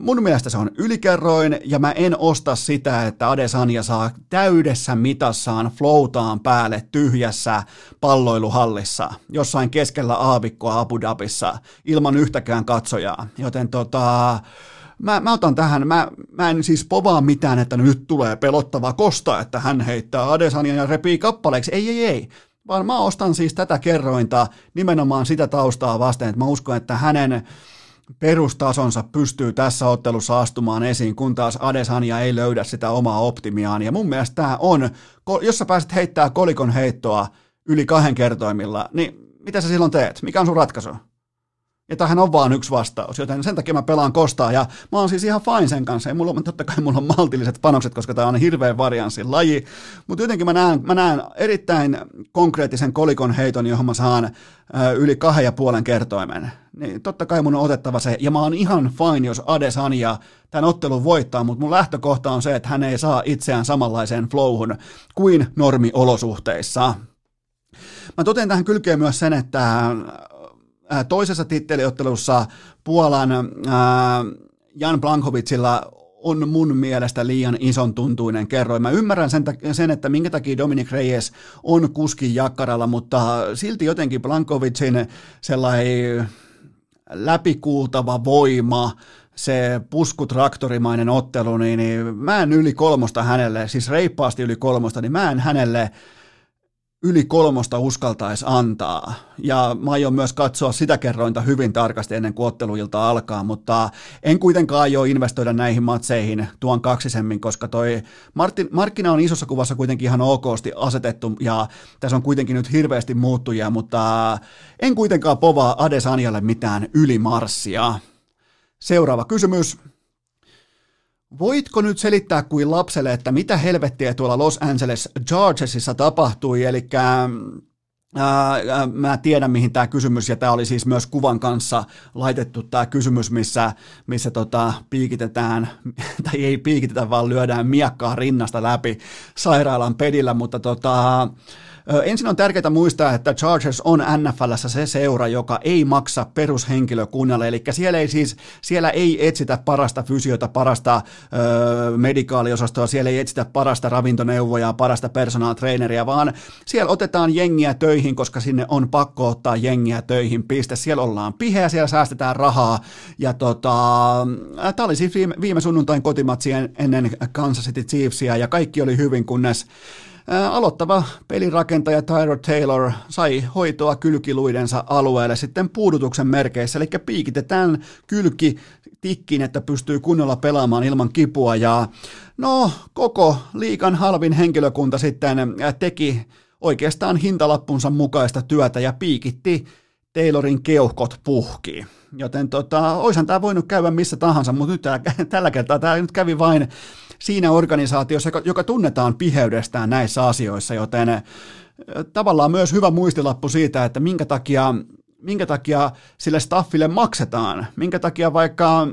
mun mielestä se on ylikerroin ja mä en osta sitä, että Adesanya saa täydessä mitassaan floutaan päälle tyhjässä palloiluhallissa jossain keskellä aavikkoa Abu Dhabissa ilman yhtäkään katsojaa. Joten tota, mä, mä otan tähän, mä, mä en siis povaa mitään, että nyt tulee pelottava kosta, että hän heittää Adesanya ja repii kappaleeksi. Ei, ei, ei. Vaan mä ostan siis tätä kerrointa nimenomaan sitä taustaa vasten, että mä uskon, että hänen perustasonsa pystyy tässä ottelussa astumaan esiin, kun taas Adesanya ei löydä sitä omaa optimiaan. Ja mun mielestä tämä on, jos sä pääset heittää kolikon heittoa yli kahden kertoimilla, niin mitä sä silloin teet? Mikä on sun ratkaisu? Ja tähän on vaan yksi vastaus, joten sen takia mä pelaan kostaa ja mä oon siis ihan fine sen kanssa. Ja mulla totta kai mulla on maltilliset panokset, koska tämä on hirveän varianssin laji, mutta jotenkin mä näen, mä näen erittäin konkreettisen kolikon heiton, johon mä saan yli kahden ja puolen kertoimen. Niin totta kai mun on otettava se, ja mä oon ihan fine, jos Adesanya tämän ottelun voittaa, mutta mun lähtökohta on se, että hän ei saa itseään samanlaiseen flowhun kuin normiolosuhteissa. Mä totean tähän kylkeen myös sen, että toisessa titteliottelussa Puolan Jan Blankovicilla on mun mielestä liian ison tuntuinen kerroin. Mä ymmärrän sen, sen, että minkä takia Dominic Reyes on kuskin jakkaralla, mutta silti jotenkin Blankovicin sellainen läpikuultava voima, se puskutraktorimainen ottelu, niin, niin mä en yli kolmosta hänelle, siis reippaasti yli kolmosta, niin mä en hänelle yli kolmosta uskaltaisi antaa. Ja mä aion myös katsoa sitä kerrointa hyvin tarkasti ennen kuin otteluilta alkaa, mutta en kuitenkaan aio investoida näihin matseihin tuon kaksisemmin, koska toi Martin, markkina on isossa kuvassa kuitenkin ihan okosti asetettu ja tässä on kuitenkin nyt hirveästi muuttujia, mutta en kuitenkaan povaa Adesanjalle mitään ylimarssia. Seuraava kysymys. Voitko nyt selittää kuin lapselle, että mitä helvettiä tuolla Los Angeles Chargersissa tapahtui, eli Ää, mä tiedän, mihin tämä kysymys, ja tämä oli siis myös kuvan kanssa laitettu tämä kysymys, missä, missä tota, piikitetään, tai ei piikitetä, vaan lyödään miakkaa rinnasta läpi sairaalan pedillä, mutta tota, Ensin on tärkeää muistaa, että Chargers on NFLssä se seura, joka ei maksa perushenkilökunnalle, eli siellä ei siis, siellä ei etsitä parasta fysiota, parasta ö, medikaaliosastoa, siellä ei etsitä parasta ravintoneuvojaa, parasta personal traineria, vaan siellä otetaan jengiä töihin, koska sinne on pakko ottaa jengiä töihin, piste. Siellä ollaan piheä, siellä säästetään rahaa, ja tota, tämä oli siis viime, viime sunnuntain kotimatsi ennen Kansas City Chiefsia, ja kaikki oli hyvin, kunnes Aloittava pelirakentaja Tyro Taylor sai hoitoa kylkiluidensa alueelle sitten puudutuksen merkeissä, eli piikitetään kylki tikkiin, että pystyy kunnolla pelaamaan ilman kipua ja no koko liikan halvin henkilökunta sitten teki oikeastaan hintalappunsa mukaista työtä ja piikitti Taylorin keuhkot puhki. Joten tota, oishan tämä voinut käydä missä tahansa, mutta nyt tää, tällä kertaa tämä nyt kävi vain siinä organisaatiossa, joka, joka tunnetaan piheydestään näissä asioissa, joten tavallaan myös hyvä muistilappu siitä, että minkä takia, minkä takia sille staffille maksetaan, minkä takia vaikka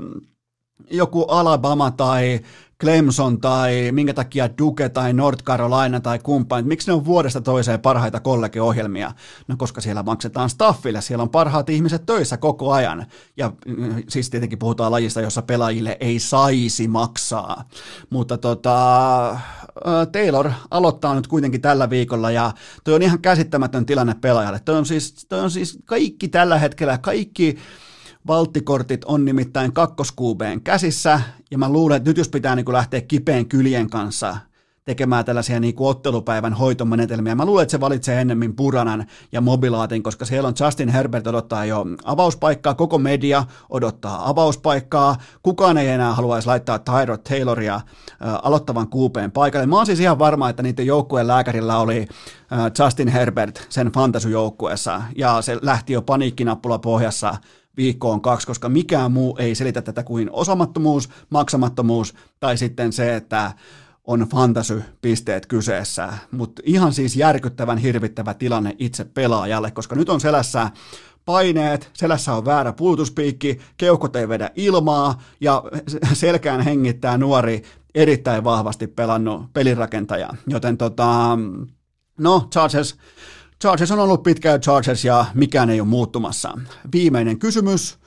joku Alabama tai Clemson tai minkä takia Duke tai North Carolina tai kumppanit, miksi ne on vuodesta toiseen parhaita kollegio-ohjelmia? No koska siellä maksetaan staffille, siellä on parhaat ihmiset töissä koko ajan. Ja mm, siis tietenkin puhutaan lajista, jossa pelaajille ei saisi maksaa. Mutta tota, Taylor aloittaa nyt kuitenkin tällä viikolla ja toi on ihan käsittämätön tilanne pelaajalle. Toi on siis, toi on siis kaikki tällä hetkellä, kaikki Valttikortit on nimittäin kakkoskuubeen käsissä, ja mä luulen, että nyt jos pitää niin kuin lähteä kipeen kyljen kanssa tekemään tällaisia niin kuin ottelupäivän hoitomenetelmiä. Mä luulen, että se valitsee ennemmin Puranan ja Mobilaatin, koska siellä on Justin Herbert odottaa jo avauspaikkaa, koko media odottaa avauspaikkaa, kukaan ei enää haluaisi laittaa Tyro Tayloria äh, aloittavan kuupeen paikalle. Mä oon siis ihan varma, että niiden joukkueen lääkärillä oli äh, Justin Herbert sen fantasyjoukkueessa, ja se lähti jo paniikkinappula pohjassa viikkoon kaksi, koska mikään muu ei selitä tätä kuin osamattomuus, maksamattomuus tai sitten se, että on fantasy-pisteet kyseessä, mutta ihan siis järkyttävän hirvittävä tilanne itse pelaajalle, koska nyt on selässä paineet, selässä on väärä puutuspiikki, keuhkot ei vedä ilmaa ja selkään hengittää nuori erittäin vahvasti pelannut pelirakentaja. Joten tota, no Chargers Chargers on ollut pitkään Chargers ja mikään ei ole muuttumassa. Viimeinen kysymys.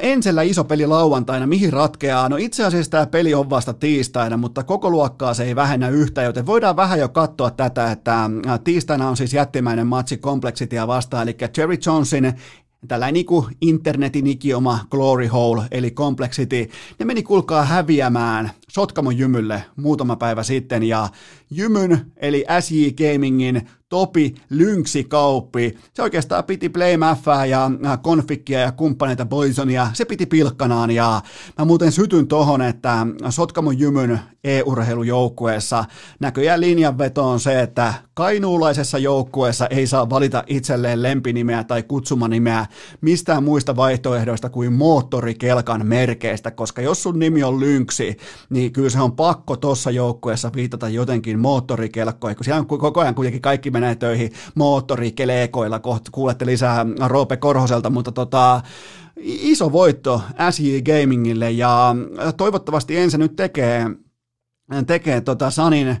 Ensellä iso peli lauantaina, mihin ratkeaa? No itse asiassa tämä peli on vasta tiistaina, mutta koko luokkaa se ei vähennä yhtä, joten voidaan vähän jo katsoa tätä, että tiistaina on siis jättimäinen matsi Complexitya vastaan, eli Jerry Johnson tällainen niin kuin internetin ikioma glory hole, eli complexity, ne meni kulkaa häviämään Sotkamon jymylle muutama päivä sitten, ja jymyn, eli SJ Gamingin Topi Lynksi Kauppi. Se oikeastaan piti Play Maffää ja Konfikkia ja kumppaneita Boysonia, se piti pilkkanaan ja mä muuten sytyn tohon, että Sotkamon jymyn e-urheilujoukkueessa näköjään linjanveto on se, että kainuulaisessa joukkueessa ei saa valita itselleen lempinimeä tai kutsumanimeä mistään muista vaihtoehdoista kuin moottorikelkan merkeistä, koska jos sun nimi on Lynksi, niin kyllä se on pakko tuossa joukkueessa viitata jotenkin moottorikelkkoihin, kun siellä on koko ajan kuitenkin kaikki menee töihin moottorikeleekoilla, kohta kuulette lisää Roope Korhoselta, mutta tota, iso voitto SJ Gamingille ja toivottavasti ensin nyt tekee, tekee tota Sanin,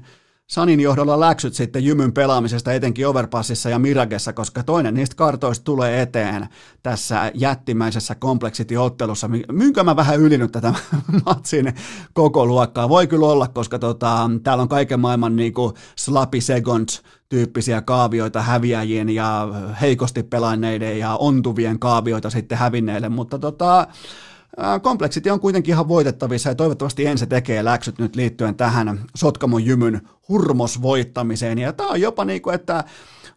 Sanin johdolla läksyt sitten jymyn pelaamisesta etenkin Overpassissa ja Miragessa, koska toinen niistä kartoista tulee eteen tässä jättimäisessä kompleksitiottelussa. Mynkö mä vähän ylinyt tätä matsin koko luokkaa? Voi kyllä olla, koska tota, täällä on kaiken maailman niinku slappy seconds tyyppisiä kaavioita häviäjien ja heikosti pelanneiden ja ontuvien kaavioita sitten hävinneille, mutta tota, kompleksiti on kuitenkin ihan voitettavissa ja toivottavasti ensi tekee läksyt nyt liittyen tähän Sotkamon jymyn hurmosvoittamiseen. Ja tämä on jopa niin kuin, että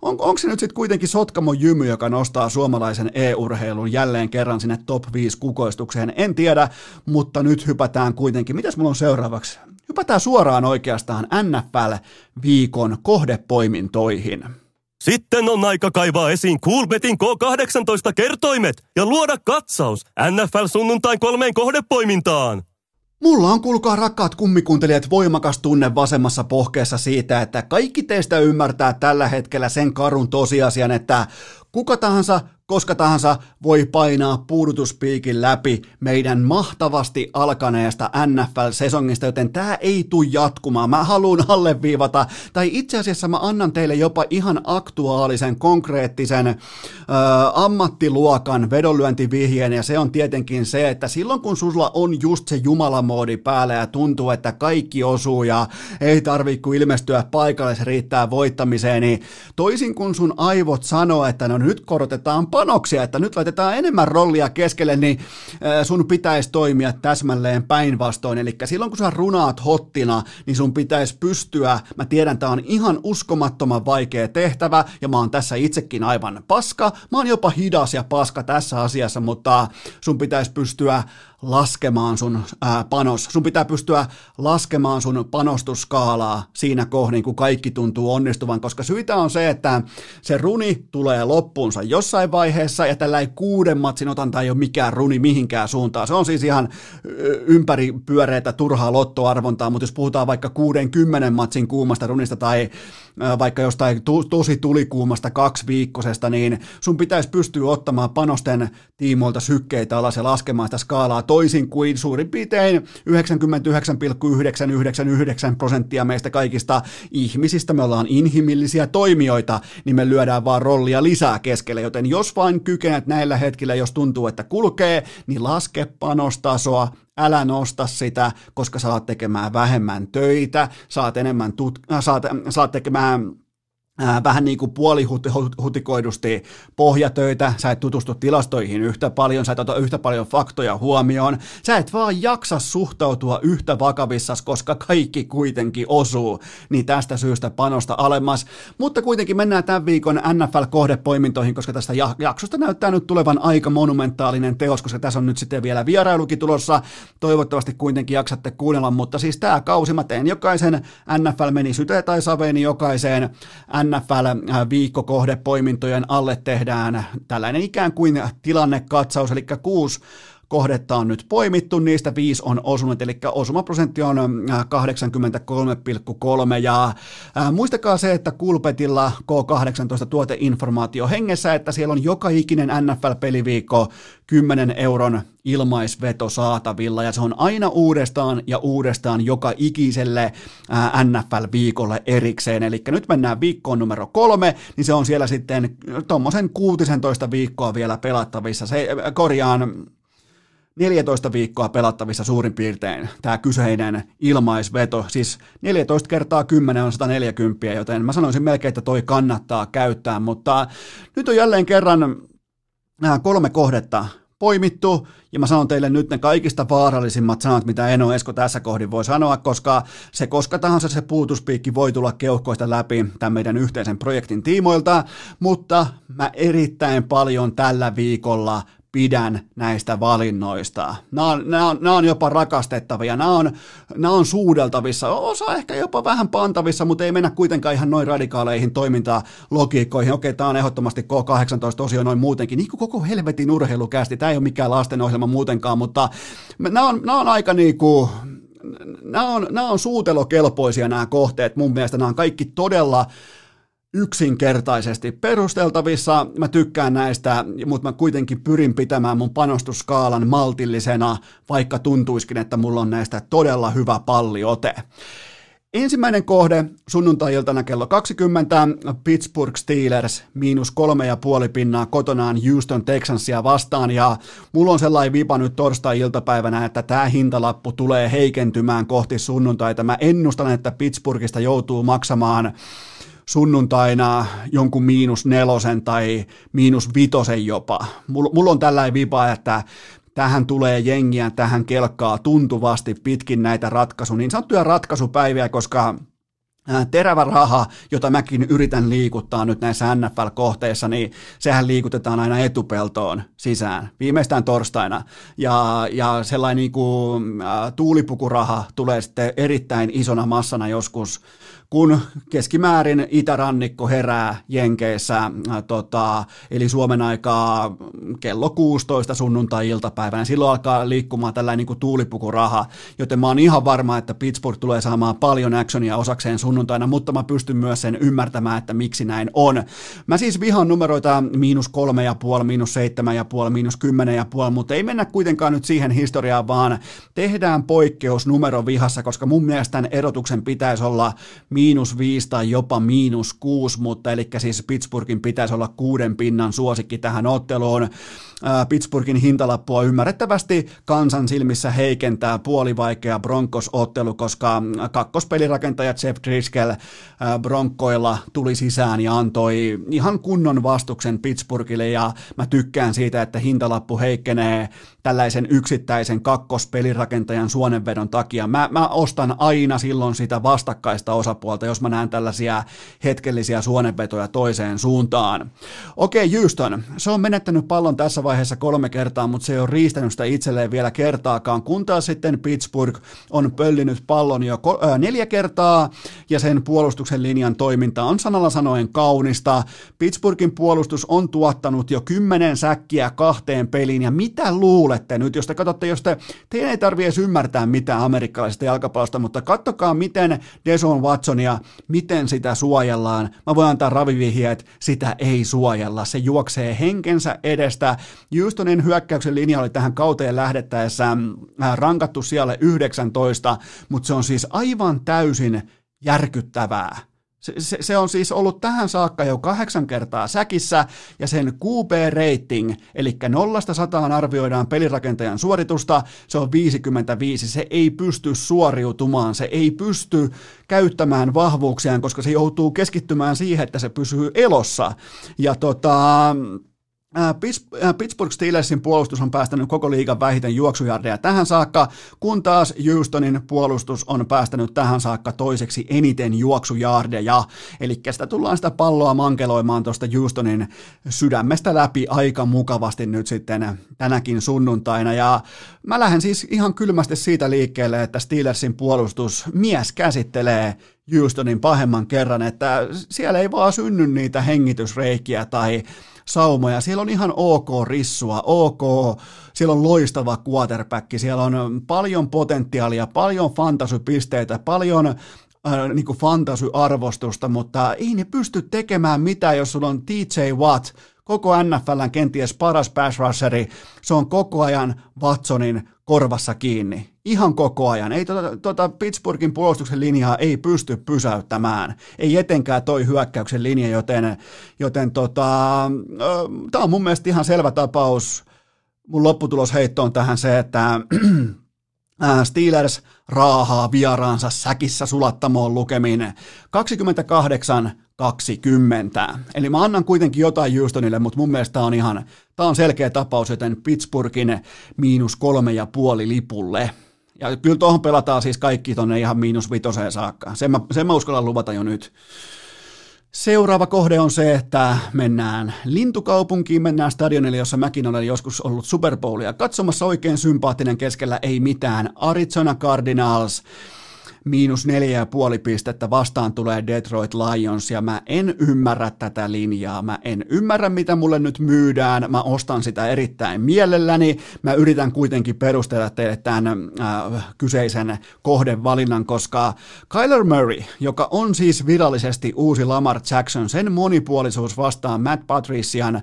on, onko se nyt sitten kuitenkin Sotkamon jymy, joka nostaa suomalaisen e-urheilun jälleen kerran sinne top 5 kukoistukseen? En tiedä, mutta nyt hypätään kuitenkin. Mitäs mulla on seuraavaksi? Hypätään suoraan oikeastaan NFL-viikon kohdepoimintoihin. Sitten on aika kaivaa esiin Coolbetin K18 kertoimet ja luoda katsaus NFL sunnuntain kolmeen kohdepoimintaan. Mulla on, kuulkaa rakkaat kummikuuntelijat, voimakas tunne vasemmassa pohkeessa siitä, että kaikki teistä ymmärtää tällä hetkellä sen karun tosiasian, että kuka tahansa koska tahansa voi painaa puudutuspiikin läpi meidän mahtavasti alkaneesta NFL-sesongista, joten tämä ei tule jatkumaan. Mä haluan alleviivata, tai itse asiassa mä annan teille jopa ihan aktuaalisen, konkreettisen ö, ammattiluokan vedonlyöntivihjeen, ja se on tietenkin se, että silloin kun sulla on just se jumalamoodi päällä ja tuntuu, että kaikki osuu ja ei tarvitse kuin ilmestyä paikalle, se riittää voittamiseen, niin toisin kuin sun aivot sanoo, että no nyt korotetaan panoksia, että nyt laitetaan enemmän rollia keskelle, niin sun pitäisi toimia täsmälleen päinvastoin. Eli silloin kun sä runaat hottina, niin sun pitäisi pystyä, mä tiedän, tämä on ihan uskomattoman vaikea tehtävä, ja mä oon tässä itsekin aivan paska, mä oon jopa hidas ja paska tässä asiassa, mutta sun pitäisi pystyä laskemaan sun ää, panos. Sun pitää pystyä laskemaan sun panostusskaalaa siinä kohdin, kun kaikki tuntuu onnistuvan, koska syitä on se, että se runi tulee loppuunsa jossain vaiheessa, ja tällä ei kuuden matsin otanta ei ole mikään runi mihinkään suuntaan. Se on siis ihan ympäri pyöreitä turhaa lottoarvontaa, mutta jos puhutaan vaikka kuuden kymmenen matsin kuumasta runista tai vaikka jostain to, tosi tulikuumasta kaksiviikkosesta, niin sun pitäisi pystyä ottamaan panosten tiimoilta sykkeitä alas ja laskemaan sitä skaalaa toisin kuin suurin piirtein 99,999 prosenttia meistä kaikista ihmisistä, me ollaan inhimillisiä toimijoita, niin me lyödään vaan rollia lisää keskelle, joten jos vain kykenet näillä hetkillä, jos tuntuu, että kulkee, niin laske panostasoa, älä nosta sitä, koska saat tekemään vähemmän töitä, saat enemmän tut- saat, saat tekemään vähän niin kuin puolihutikoidusti pohjatöitä, sä et tutustu tilastoihin yhtä paljon, sä et ota yhtä paljon faktoja huomioon, sä et vaan jaksa suhtautua yhtä vakavissas, koska kaikki kuitenkin osuu, niin tästä syystä panosta alemmas, mutta kuitenkin mennään tämän viikon NFL-kohdepoimintoihin, koska tästä jaksosta näyttää nyt tulevan aika monumentaalinen teos, koska tässä on nyt sitten vielä vierailukin tulossa, toivottavasti kuitenkin jaksatte kuunnella, mutta siis tämä kausi mä teen jokaisen NFL meni syte tai saveeni jokaiseen NFL-viikkokohdepoimintojen alle tehdään tällainen ikään kuin tilannekatsaus, eli kuusi kohdetta on nyt poimittu, niistä viisi on osunut, eli osumaprosentti on 83,3 äh, ja äh, muistakaa se, että Kulpetilla K18 tuoteinformaatio hengessä, että siellä on joka ikinen NFL-peliviikko 10 euron ilmaisveto saatavilla ja se on aina uudestaan ja uudestaan joka ikiselle äh, NFL-viikolle erikseen. Eli nyt mennään viikkoon numero kolme, niin se on siellä sitten tuommoisen 16 viikkoa vielä pelattavissa. Se korjaan 14 viikkoa pelattavissa suurin piirtein tämä kyseinen ilmaisveto. Siis 14 kertaa 10 on 140, joten mä sanoisin melkein, että toi kannattaa käyttää, mutta nyt on jälleen kerran nämä kolme kohdetta poimittu, ja mä sanon teille nyt ne kaikista vaarallisimmat sanat, mitä Eno Esko tässä kohdin voi sanoa, koska se koska tahansa se puutuspiikki voi tulla keuhkoista läpi tämän meidän yhteisen projektin tiimoilta, mutta mä erittäin paljon tällä viikolla pidän näistä valinnoista. Nämä on, nämä on, nämä on jopa rakastettavia, nämä on, nämä on suudeltavissa, osa ehkä jopa vähän pantavissa, mutta ei mennä kuitenkaan ihan noin radikaaleihin toimintalogiikkoihin. Okei, tämä on ehdottomasti K18-osio noin muutenkin, niin kuin koko helvetin urheilukästi. Tämä ei ole mikään lastenohjelma muutenkaan, mutta nämä on, nämä on aika niin kuin, nämä on, nämä on suutelokelpoisia nämä kohteet. Mun mielestä nämä on kaikki todella yksinkertaisesti perusteltavissa. Mä tykkään näistä, mutta mä kuitenkin pyrin pitämään mun panostusskaalan maltillisena, vaikka tuntuiskin, että mulla on näistä todella hyvä palliote. Ensimmäinen kohde sunnuntai-iltana kello 20, Pittsburgh Steelers, miinus kolme ja puoli pinnaa kotonaan Houston Texansia vastaan, ja mulla on sellainen vipa nyt torstai-iltapäivänä, että tämä hintalappu tulee heikentymään kohti sunnuntaita. Mä ennustan, että Pittsburghista joutuu maksamaan sunnuntaina jonkun miinus nelosen tai miinus vitosen jopa. Mulla mul on tällainen vipa, että tähän tulee jengiä, tähän kelkkaa tuntuvasti pitkin näitä ratkaisu, niin sanottuja ratkaisupäiviä, koska terävä raha, jota mäkin yritän liikuttaa nyt näissä NFL-kohteissa, niin sehän liikutetaan aina etupeltoon sisään, viimeistään torstaina. Ja, ja sellainen niin kuin, äh, tuulipukuraha tulee sitten erittäin isona massana joskus kun keskimäärin itärannikko herää Jenkeissä, äh, tota, eli Suomen aikaa kello 16 sunnuntai-iltapäivänä. Silloin alkaa liikkumaan tällainen niin tuulipukuraha, joten mä oon ihan varma, että Pittsburgh tulee saamaan paljon actionia osakseen sunnuntaina, mutta mä pystyn myös sen ymmärtämään, että miksi näin on. Mä siis vihan numeroita miinus kolme ja puoli, miinus seitsemän ja puoli, miinus kymmenen ja puoli, mutta ei mennä kuitenkaan nyt siihen historiaan, vaan tehdään poikkeus numero vihassa, koska mun mielestä tämän erotuksen pitäisi olla miinus viisi tai jopa miinus kuusi, mutta eli siis Pittsburghin pitäisi olla kuuden pinnan suosikki tähän otteluun. Pittsburghin hintalappua ymmärrettävästi kansan silmissä heikentää puolivaikea Broncos-ottelu, koska kakkospelirakentaja Jeff Driscoll Bronkoilla tuli sisään ja antoi ihan kunnon vastuksen Pittsburghille ja mä tykkään siitä, että hintalappu heikkenee tällaisen yksittäisen kakkospelirakentajan suonenvedon takia. Mä, mä ostan aina silloin sitä vastakkaista osapuolta, jos mä näen tällaisia hetkellisiä suonenvetoja toiseen suuntaan. Okei, okay, Houston, se on menettänyt pallon tässä vaiheessa kolme kertaa, mutta se ei ole riistänyt sitä itselleen vielä kertaakaan, kun taas sitten Pittsburgh on pöllinyt pallon jo äh, neljä kertaa, ja sen puolustuksen linjan toiminta on sanalla sanoen kaunista. Pittsburghin puolustus on tuottanut jo kymmenen säkkiä kahteen peliin, ja mitä luulette nyt, jos te katsotte, jos te, teidän ei tarvitse ymmärtää mitään amerikkalaisesta jalkapallosta, mutta kattokaa, miten Deson Watsonia, miten sitä suojellaan. Mä voin antaa ravivihjeet, että sitä ei suojella. Se juoksee henkensä edestä. Houstonin hyökkäyksen linja oli tähän kauteen lähdettäessä äh, rankattu siellä 19, mutta se on siis aivan täysin järkyttävää. Se, se, se on siis ollut tähän saakka jo kahdeksan kertaa säkissä, ja sen QB-rating, eli nollasta sataan arvioidaan pelirakentajan suoritusta, se on 55. Se ei pysty suoriutumaan, se ei pysty käyttämään vahvuuksiaan, koska se joutuu keskittymään siihen, että se pysyy elossa. Ja tota, Pittsburgh Steelersin puolustus on päästänyt koko liigan vähiten juoksujardeja tähän saakka, kun taas Houstonin puolustus on päästänyt tähän saakka toiseksi eniten juoksujardeja. Eli sitä tullaan sitä palloa mankeloimaan tuosta Houstonin sydämestä läpi aika mukavasti nyt sitten tänäkin sunnuntaina. Ja mä lähden siis ihan kylmästi siitä liikkeelle, että Steelersin puolustus mies käsittelee Houstonin pahemman kerran, että siellä ei vaan synny niitä hengitysreikiä tai saumoja. Siellä on ihan ok rissua, ok, siellä on loistava quarterback, siellä on paljon potentiaalia, paljon fantasypisteitä, paljon äh, niin fantasy-arvostusta, mutta ei ne pysty tekemään mitään, jos sulla on TJ Watt, koko NFLn kenties paras pass rusheri, se on koko ajan Watsonin korvassa kiinni. Ihan koko ajan. Ei tuota, tuota Pittsburghin puolustuksen linjaa ei pysty pysäyttämään. Ei etenkään toi hyökkäyksen linja, joten, joten tota, tämä on mun mielestä ihan selvä tapaus mun lopputulosheitto on tähän se, että Steelers raahaa vieraansa säkissä sulattamoon lukemin 28 20. Eli mä annan kuitenkin jotain Houstonille, mutta mun mielestä on ihan, tää on selkeä tapaus, joten Pittsburghin miinus kolme ja puoli lipulle. Ja kyllä tuohon pelataan siis kaikki tonne ihan miinus vitoseen saakka. Sen mä, sen mä uskallan luvata jo nyt. Seuraava kohde on se, että mennään lintukaupunkiin, mennään stadionille, jossa mäkin olen joskus ollut Super Bowlia katsomassa oikein sympaattinen keskellä ei mitään. Arizona Cardinals miinus neljä ja puoli pistettä vastaan tulee Detroit Lions ja mä en ymmärrä tätä linjaa, mä en ymmärrä mitä mulle nyt myydään, mä ostan sitä erittäin mielelläni, mä yritän kuitenkin perustella teille tämän äh, kyseisen kohdevalinnan, koska Kyler Murray, joka on siis virallisesti uusi Lamar Jackson, sen monipuolisuus vastaan Matt Patrician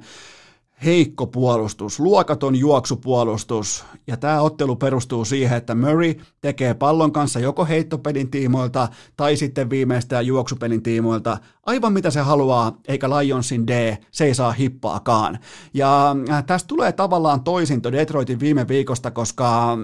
heikko puolustus, luokaton juoksupuolustus, ja tämä ottelu perustuu siihen, että Murray tekee pallon kanssa joko heittopelin tiimoilta tai sitten viimeistään juoksupelin tiimoilta aivan mitä se haluaa, eikä Lionsin D, se ei saa hippaakaan. Ja äh, tästä tulee tavallaan toisinto Detroitin viime viikosta, koska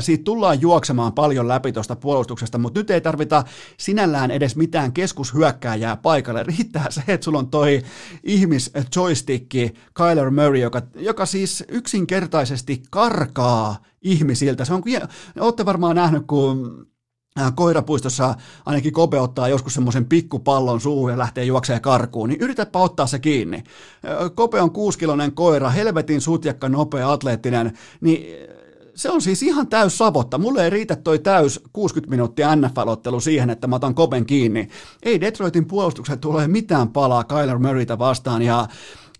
siitä tullaan juoksemaan paljon läpi tuosta puolustuksesta, mutta nyt ei tarvita sinällään edes mitään keskushyökkääjää paikalle. Riittää se, että sulla on toi ihmis joystick Kyler Murray, joka, joka siis yksinkertaisesti karkaa ihmisiltä. Se on, olette varmaan nähnyt, kun koirapuistossa ainakin Kope ottaa joskus semmoisen pikkupallon suuhun ja lähtee juokseen karkuun, niin yritäpä ottaa se kiinni. Kope on kuuskilonen koira, helvetin sutjakka, nopea, atleettinen, niin se on siis ihan täys savotta. Mulle ei riitä toi täys 60 minuuttia NFL-ottelu siihen, että mä otan kopen kiinni. Ei Detroitin puolustukset tule mitään palaa Kyler Murrayta vastaan ja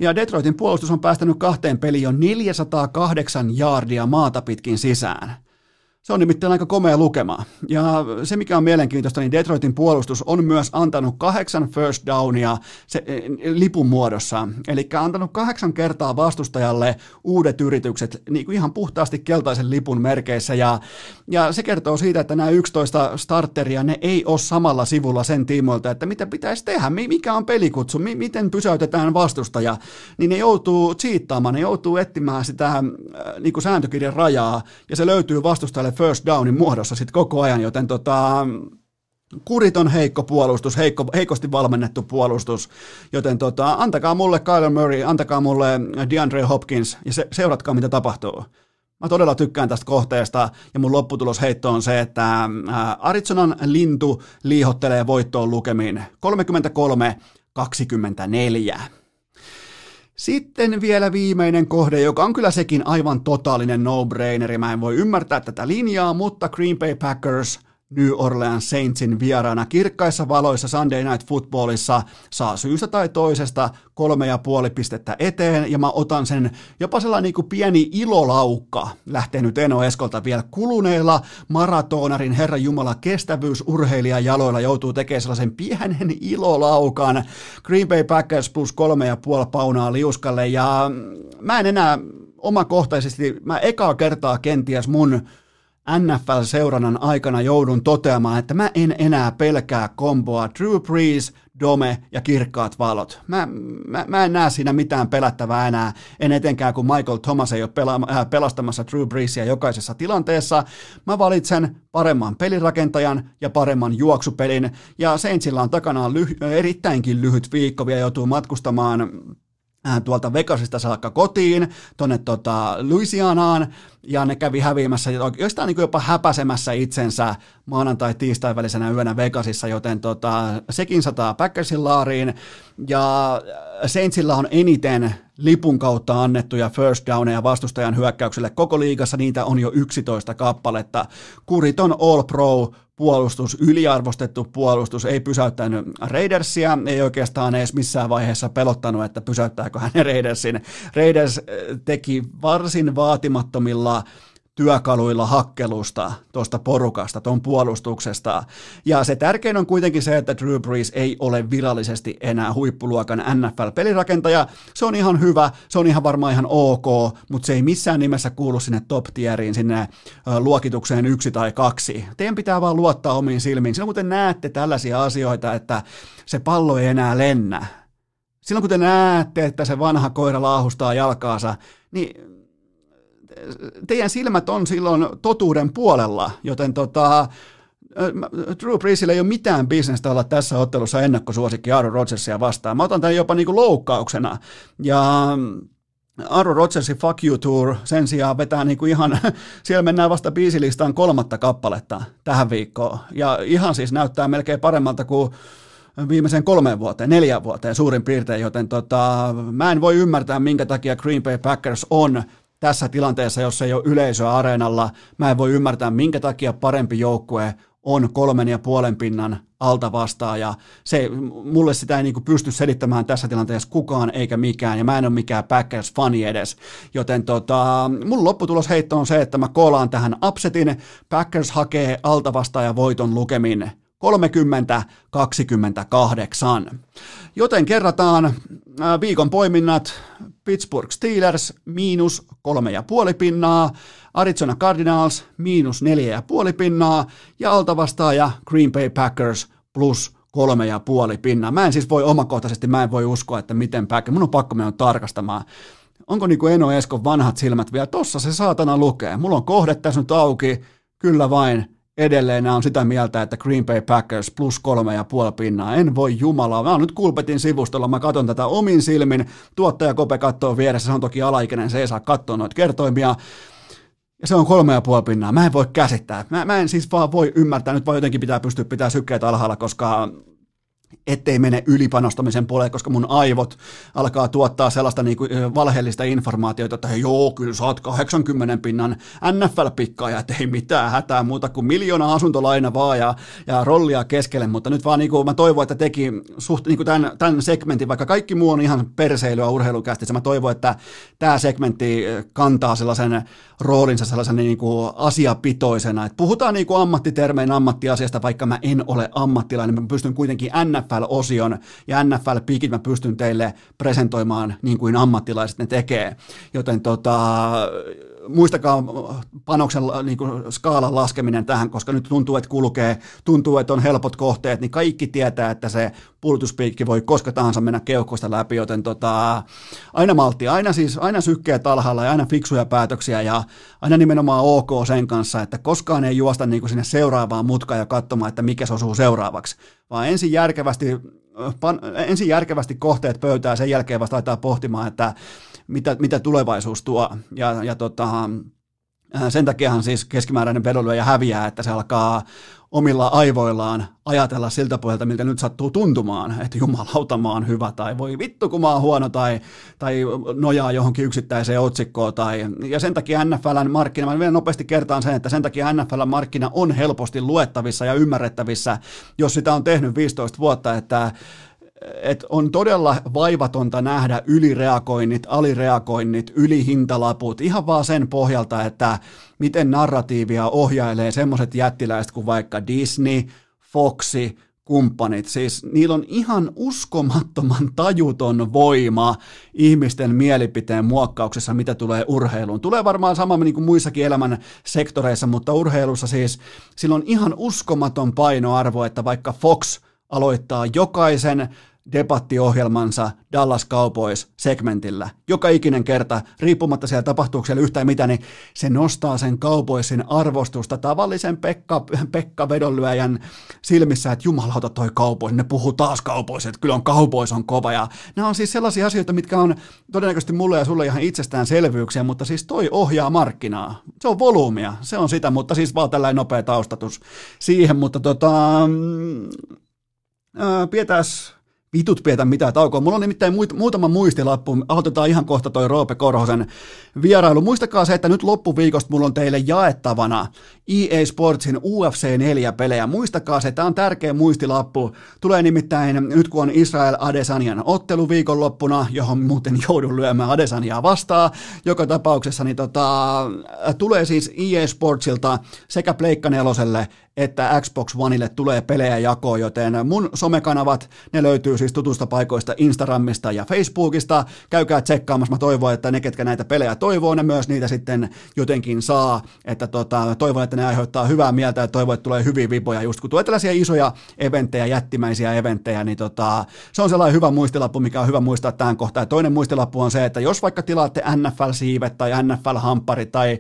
ja Detroitin puolustus on päästänyt kahteen peliin jo 408 jaardia maata pitkin sisään. Se on nimittäin aika komea lukema. Ja se, mikä on mielenkiintoista, niin Detroitin puolustus on myös antanut kahdeksan first downia se, eh, lipun muodossa. Eli antanut kahdeksan kertaa vastustajalle uudet yritykset niin kuin ihan puhtaasti keltaisen lipun merkeissä. Ja, ja se kertoo siitä, että nämä 11 starteria, ne ei ole samalla sivulla sen tiimoilta, että mitä pitäisi tehdä, mikä on pelikutsu, miten pysäytetään vastustaja. Niin ne joutuu cheattaamaan, ne joutuu etsimään sitä äh, niin kuin sääntökirjan rajaa, ja se löytyy vastustajalle first downin muodossa sitten koko ajan, joten tota, kuriton heikko puolustus, heikko, heikosti valmennettu puolustus, joten tota, antakaa mulle Kyler Murray, antakaa mulle DeAndre Hopkins ja se, seuratkaa mitä tapahtuu. Mä todella tykkään tästä kohteesta ja mun lopputulosheitto on se, että Arizonan lintu liihottelee voittoon lukemiin 33-24. Sitten vielä viimeinen kohde, joka on kyllä sekin aivan totaalinen no-braineri. Mä en voi ymmärtää tätä linjaa, mutta Green Bay Packers New Orleans Saintsin vieraana kirkkaissa valoissa Sunday Night Footballissa saa syystä tai toisesta kolme ja puoli pistettä eteen, ja mä otan sen jopa sellainen niin pieni ilolaukka, lähtee nyt Eno Eskolta vielä kuluneilla maratonarin Herra Jumala kestävyysurheilija jaloilla joutuu tekemään sellaisen pienen ilolaukan. Green Bay Packers plus kolme ja puoli paunaa liuskalle, ja mä en enää omakohtaisesti, mä ekaa kertaa kenties mun NFL-seurannan aikana joudun toteamaan, että mä en enää pelkää komboa Drew Brees, Dome ja kirkkaat valot. Mä, mä, mä en näe siinä mitään pelättävää enää, en etenkään kun Michael Thomas ei ole pela- äh, pelastamassa Drew Breesia jokaisessa tilanteessa. Mä valitsen paremman pelirakentajan ja paremman juoksupelin, ja Saintsilla on takanaan lyhy- erittäinkin lyhyt viikko, vielä joutuu matkustamaan Äh, tuolta Vegasista saakka kotiin, tuonne tota Louisianaan, ja ne kävi häviämässä, jostain niin jopa häpäsemässä itsensä maanantai-tiistai välisenä yönä Vegasissa, joten tota, sekin sataa Packersin laariin, ja Saintsilla on eniten lipun kautta annettuja first downeja vastustajan hyökkäykselle koko liigassa, niitä on jo 11 kappaletta. Kuriton All Pro puolustus, yliarvostettu puolustus, ei pysäyttänyt Raidersia, ei oikeastaan edes missään vaiheessa pelottanut, että pysäyttääkö hän Raidersin. Raiders eh, teki varsin vaatimattomilla työkaluilla hakkelusta tuosta porukasta, tuon puolustuksesta. Ja se tärkein on kuitenkin se, että Drew Brees ei ole virallisesti enää huippuluokan NFL-pelirakentaja. Se on ihan hyvä, se on ihan varmaan ihan ok, mutta se ei missään nimessä kuulu sinne top tieriin, sinne luokitukseen yksi tai kaksi. Teidän pitää vaan luottaa omiin silmiin. Silloin kun te näette tällaisia asioita, että se pallo ei enää lennä, silloin kun te näette, että se vanha koira laahustaa jalkaansa, niin teidän silmät on silloin totuuden puolella, joten tota, Drew Breesille ei ole mitään bisnestä olla tässä ottelussa ennakkosuosikki Aaron Rodgersia vastaan. Mä otan tämän jopa niin kuin loukkauksena. Ja Aaron Rodgersin Fuck You Tour sen sijaan vetää niin kuin ihan, siellä mennään vasta biisilistaan kolmatta kappaletta tähän viikkoon. Ja ihan siis näyttää melkein paremmalta kuin viimeiseen kolmeen vuoteen, neljään vuoteen suurin piirtein, joten tota, mä en voi ymmärtää, minkä takia Green Bay Packers on tässä tilanteessa, jos ei ole yleisöä areenalla. Mä en voi ymmärtää, minkä takia parempi joukkue on kolmen ja puolen pinnan alta vastaan ja se, mulle sitä ei niin pysty selittämään tässä tilanteessa kukaan eikä mikään ja mä en ole mikään Packers-fani edes, joten tota, mun lopputulosheitto on se, että mä koolaan tähän upsetin, Packers hakee alta ja voiton lukemin 30-28. Joten kerrataan viikon poiminnat. Pittsburgh Steelers miinus kolme ja puoli pinnaa, Arizona Cardinals miinus neljä ja puoli pinnaa ja altavastaaja Green Bay Packers plus kolme ja puoli pinnaa. Mä en siis voi omakohtaisesti, mä en voi uskoa, että miten Packers, mun on pakko mennä tarkastamaan. Onko niin kuin Eno Eskon vanhat silmät vielä? Tossa se saatana lukee. Mulla on kohde tässä nyt auki, kyllä vain, edelleen on sitä mieltä, että Green Bay Packers plus kolme ja puoli pinnaa. En voi jumalaa. Mä oon nyt Kulpetin sivustolla, mä katson tätä omin silmin. Tuottaja Kope katsoo vieressä, se on toki alaikäinen, se ei saa katsoa noita kertoimia. Ja se on kolme ja puoli pinnaa. Mä en voi käsittää. Mä, mä en siis vaan voi ymmärtää. Nyt vaan jotenkin pitää pystyä pitää sykkeet alhaalla, koska ettei mene ylipanostamisen puolelle, koska mun aivot alkaa tuottaa sellaista niin kuin valheellista informaatiota, että joo, kyllä sä oot 80 pinnan NFL-pikkaaja, että ei mitään hätää muuta kuin miljoona asuntolaina vaan ja, ja rollia keskelle, mutta nyt vaan niin kuin mä toivon, että teki suht niin kuin tämän, tämän segmentin, vaikka kaikki muu on ihan perseilyä urheilukästissä, mä toivon, että tämä segmentti kantaa sellaisen roolinsa sellaisen niin kuin asiapitoisena, että puhutaan niin kuin ammattitermein ammattiasiasta, vaikka mä en ole ammattilainen, mä pystyn kuitenkin NFL-osion ja NFL-pikit mä pystyn teille presentoimaan niin kuin ammattilaiset ne tekee, joten tota, muistakaa panoksen niin kuin skaalan laskeminen tähän, koska nyt tuntuu, että kulkee, tuntuu, että on helpot kohteet, niin kaikki tietää, että se pulutuspiikki voi koska tahansa mennä keuhkoista läpi, joten tota, aina maltti, aina siis, aina sykkeet alhaalla ja aina fiksuja päätöksiä ja aina nimenomaan ok sen kanssa, että koskaan ei juosta niin kuin sinne seuraavaan mutkaan ja katsomaan, että mikä se osuu seuraavaksi, vaan ensin järkevästi, pan, ensin järkevästi kohteet pöytää, sen jälkeen vasta pohtimaan, että mitä, mitä tulevaisuus tuo. Ja, ja tota, äh, sen takiahan siis keskimääräinen vedonlyöjä häviää, että se alkaa omilla aivoillaan ajatella siltä pohjalta, miltä nyt sattuu tuntumaan, että jumalauta mä oon hyvä tai voi vittu kun mä oon huono tai, tai nojaa johonkin yksittäiseen otsikkoon. Tai, ja sen takia NFLn markkina, mä vielä nopeasti kertaan sen, että sen takia NFLn markkina on helposti luettavissa ja ymmärrettävissä, jos sitä on tehnyt 15 vuotta, että että on todella vaivatonta nähdä ylireagoinnit, alireagoinnit, ylihintalaput, ihan vaan sen pohjalta, että miten narratiivia ohjailee semmoiset jättiläiset kuin vaikka Disney, Foxi, kumppanit. Siis niillä on ihan uskomattoman tajuton voima ihmisten mielipiteen muokkauksessa, mitä tulee urheiluun. Tulee varmaan sama niin kuin muissakin elämän sektoreissa, mutta urheilussa siis sillä on ihan uskomaton painoarvo, että vaikka Fox aloittaa jokaisen debattiohjelmansa Dallas Cowboys-segmentillä. Joka ikinen kerta, riippumatta siellä tapahtuuko siellä yhtään mitä, niin se nostaa sen Cowboysin arvostusta tavallisen Pekka, Pekka vedonlyöjän silmissä, että jumalauta toi Cowboys, ne puhuu taas Cowboys, että kyllä on Cowboys on kova. Ja nämä on siis sellaisia asioita, mitkä on todennäköisesti mulle ja sulle ihan itsestäänselvyyksiä, mutta siis toi ohjaa markkinaa. Se on volyymia, se on sitä, mutta siis vaan tällainen nopea taustatus siihen, mutta tota, mm, pietäs vitut pietä mitään taukoa. Mulla on nimittäin muutama muistilappu. Aloitetaan ihan kohta toi Roope Korhosen vierailu. Muistakaa se, että nyt loppuviikosta mulla on teille jaettavana EA Sportsin UFC 4 pelejä. Muistakaa se, tämä on tärkeä muistilappu. Tulee nimittäin nyt kun on Israel Adesanian ottelu viikonloppuna, johon muuten joudun lyömään Adesaniaa vastaan. Joka tapauksessa niin tota, tulee siis EA Sportsilta sekä Pleikka neloselle että Xbox Oneille tulee pelejä jakoon, joten mun somekanavat, ne löytyy siis tutusta paikoista Instagramista ja Facebookista. Käykää tsekkaamassa. Mä toivon, että ne, ketkä näitä pelejä toivoo, ne myös niitä sitten jotenkin saa. Että tota, toivon, että ne aiheuttaa hyvää mieltä ja toivon, että tulee hyviä vipoja. Just kun tulee tällaisia isoja eventtejä, jättimäisiä eventtejä, niin tota, se on sellainen hyvä muistilappu, mikä on hyvä muistaa tähän kohtaan. Ja toinen muistilappu on se, että jos vaikka tilaatte NFL-siivet tai NFL-hampparit tai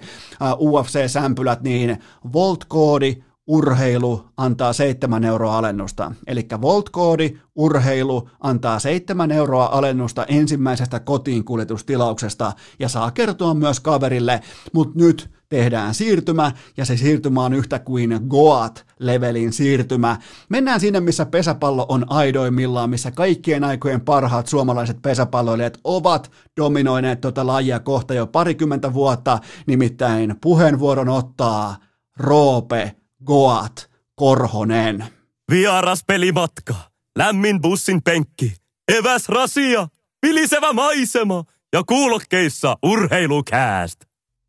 uh, UFC-sämpylät, niin Volt-koodi urheilu antaa 7 euroa alennusta. Eli Volt-koodi urheilu antaa 7 euroa alennusta ensimmäisestä kotiin kuljetustilauksesta ja saa kertoa myös kaverille, mutta nyt tehdään siirtymä, ja se siirtymä on yhtä kuin Goat-levelin siirtymä. Mennään sinne, missä pesäpallo on aidoimmillaan, missä kaikkien aikojen parhaat suomalaiset pesäpalloilijat ovat dominoineet tuota lajia kohta jo parikymmentä vuotta, nimittäin puheenvuoron ottaa Roope Goat Korhonen. Vieras pelimatka, lämmin bussin penkki, eväs rasia, vilisevä maisema ja kuulokkeissa urheilukääst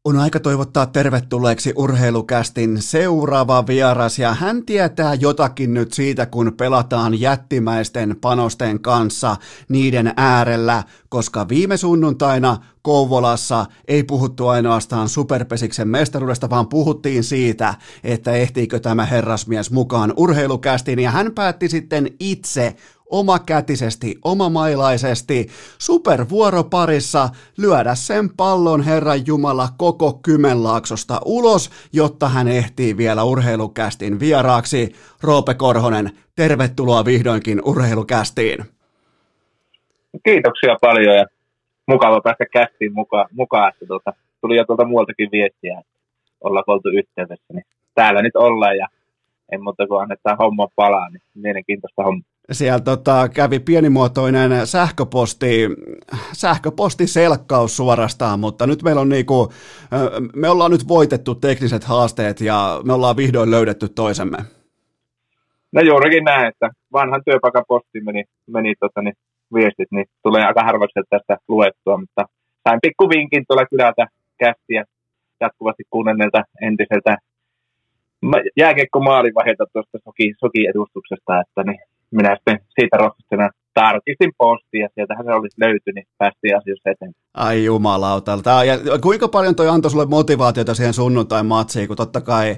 on aika toivottaa tervetulleeksi urheilukästin seuraava vieras ja hän tietää jotakin nyt siitä, kun pelataan jättimäisten panosten kanssa niiden äärellä, koska viime sunnuntaina Kouvolassa ei puhuttu ainoastaan superpesiksen mestaruudesta, vaan puhuttiin siitä, että ehtiikö tämä herrasmies mukaan urheilukästiin ja hän päätti sitten itse omakätisesti, omamailaisesti, supervuoroparissa lyödä sen pallon Herran Jumala koko Kymenlaaksosta ulos, jotta hän ehtii vielä urheilukästin vieraaksi. Roope Korhonen, tervetuloa vihdoinkin urheilukästiin. Kiitoksia paljon ja mukava päästä kästiin mukaan, mukaan että tuota, tuli jo tuolta muualtakin viestiä, että ollaan oltu yhteydessä, niin täällä nyt ollaan ja en muuta kuin annetaan homma palaa, niin mielenkiintoista homma siellä tota, kävi pienimuotoinen sähköposti, sähköpostiselkkaus suorastaan, mutta nyt meillä on niinku, me ollaan nyt voitettu tekniset haasteet ja me ollaan vihdoin löydetty toisemme. No juurikin näin, että vanhan työpaikan postiin meni, meni tota, niin, viestit, niin tulee aika harvoin tästä luettua, mutta sain pikku vinkin tuolla kylältä kästiä jatkuvasti kuunnelleelta entiseltä jääkiekko maalivaiheita tuosta soki, soki-edustuksesta, että niin minä sitten siitä rohkaisena tarkistin postia, ja sieltähän se olisi löytynyt, niin päästiin asioissa eteenpäin. Ai jumalautalta. Ja kuinka paljon toi antoi sulle motivaatiota siihen sunnuntai-matsiin, kun totta kai äh,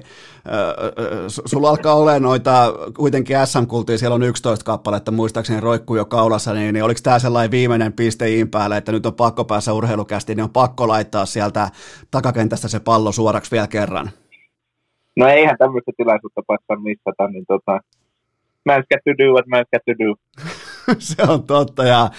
sulla alkaa olla noita, kuitenkin SM-kultia, siellä on 11 kappaletta, muistaakseni roikkuu jo kaulassa, niin, niin oliko tämä sellainen viimeinen piste iin päälle, että nyt on pakko päässä urheilukästi, niin on pakko laittaa sieltä takakentästä se pallo suoraksi vielä kerran? No eihän tämmöistä tilaisuutta päästä missata, niin tota, got to do what got to do. se on totta ja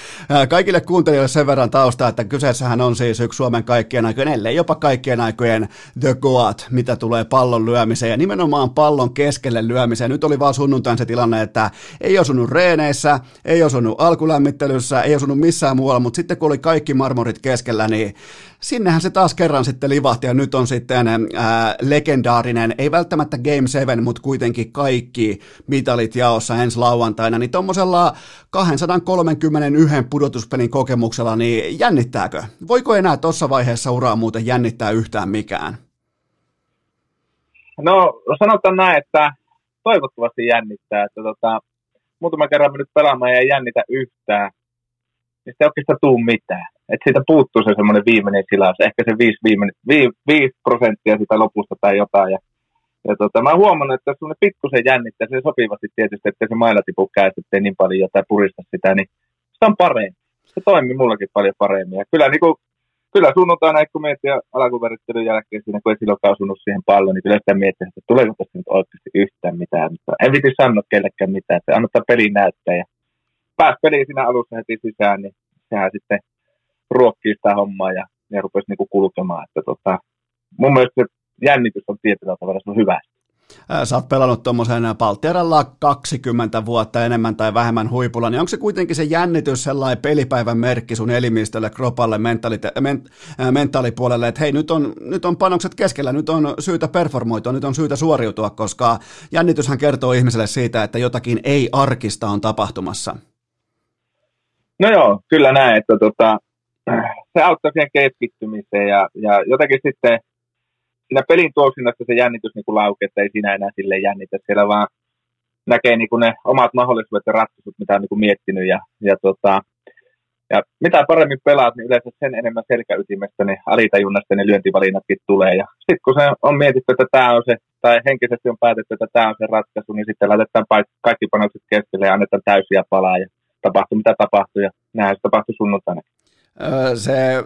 kaikille kuuntelijoille sen verran tausta, että kyseessähän on siis yksi Suomen kaikkien aikojen, ellei jopa kaikkien aikojen The Goat, mitä tulee pallon lyömiseen ja nimenomaan pallon keskelle lyömiseen. Nyt oli vaan sunnuntain se tilanne, että ei osunut reeneissä, ei osunut alkulämmittelyssä, ei osunut missään muualla, mutta sitten kun oli kaikki marmorit keskellä, niin sinnehän se taas kerran sitten livahti ja nyt on sitten ää, legendaarinen, ei välttämättä Game 7, mutta kuitenkin kaikki mitalit jaossa ensi lauantaina, niin tuommoisella 231 pudotuspelin kokemuksella, niin jännittääkö? Voiko enää tuossa vaiheessa uraa muuten jännittää yhtään mikään? No sanotaan näin, että toivottavasti jännittää, että tota, muutama kerran nyt pelaamaan ja jännitä yhtään, niin sitä ei oikeastaan tuu mitään. Että siitä puuttuu se semmoinen viimeinen silaus, ehkä se 5, viimeinen, 5, 5 prosenttia sitä lopusta tai jotain. Ja, ja tota, mä huomannut, että jos pikkusen jännittää, se sopivasti tietysti, että se mailla tipu käy, niin paljon jotain purista sitä, niin se on parempi. Se toimii mullakin paljon paremmin. Ja kyllä, niin kuin, kyllä sunnuntaina, kun miettii alkuverittelyn jälkeen siinä, kun ei silloin osunut siihen pallon, niin kyllä sitä miettii, että tuleeko tästä nyt oikeasti yhtään mitään. Mutta en viti sanoa kellekään mitään, että annetaan peli näyttää. Ja pääsi peliin siinä alussa heti sisään, niin sehän sitten ruokkii sitä hommaa ja ne rupesi niinku kulkemaan. Että tota, mun mielestä se jännitys on tietyllä tavalla se on hyvä. Sä oot pelannut tuommoisen Paltieralla 20 vuotta enemmän tai vähemmän huipulla, niin onko se kuitenkin se jännitys sellainen pelipäivän merkki sun elimistölle, kropalle, mentalite- men- mentaalipuolelle, että hei, nyt on, nyt on panokset keskellä, nyt on syytä performoitua, nyt on syytä suoriutua, koska jännityshän kertoo ihmiselle siitä, että jotakin ei-arkista on tapahtumassa. No joo, kyllä näin, että tota, se auttaa siihen keskittymiseen ja, ja jotenkin sitten siinä pelin tuoksinnassa se jännitys niin laukee, että ei siinä enää sille jännitä siellä, vaan näkee niin ne omat mahdollisuudet ja ratkaisut, mitä on niin kuin miettinyt. Ja, ja, tota, ja mitä paremmin pelaat, niin yleensä sen enemmän selkäytimestä ne alitajunnasta ne lyöntivalinnatkin tulee. Ja sitten kun se on mietitty, että tämä on se, tai henkisesti on päätetty, että tämä on se ratkaisu, niin sitten laitetaan kaikki panokset keskelle ja annetaan täysiä palaa ja tapahtuu mitä tapahtuu ja näin se tapahtui sunnuntaina. Se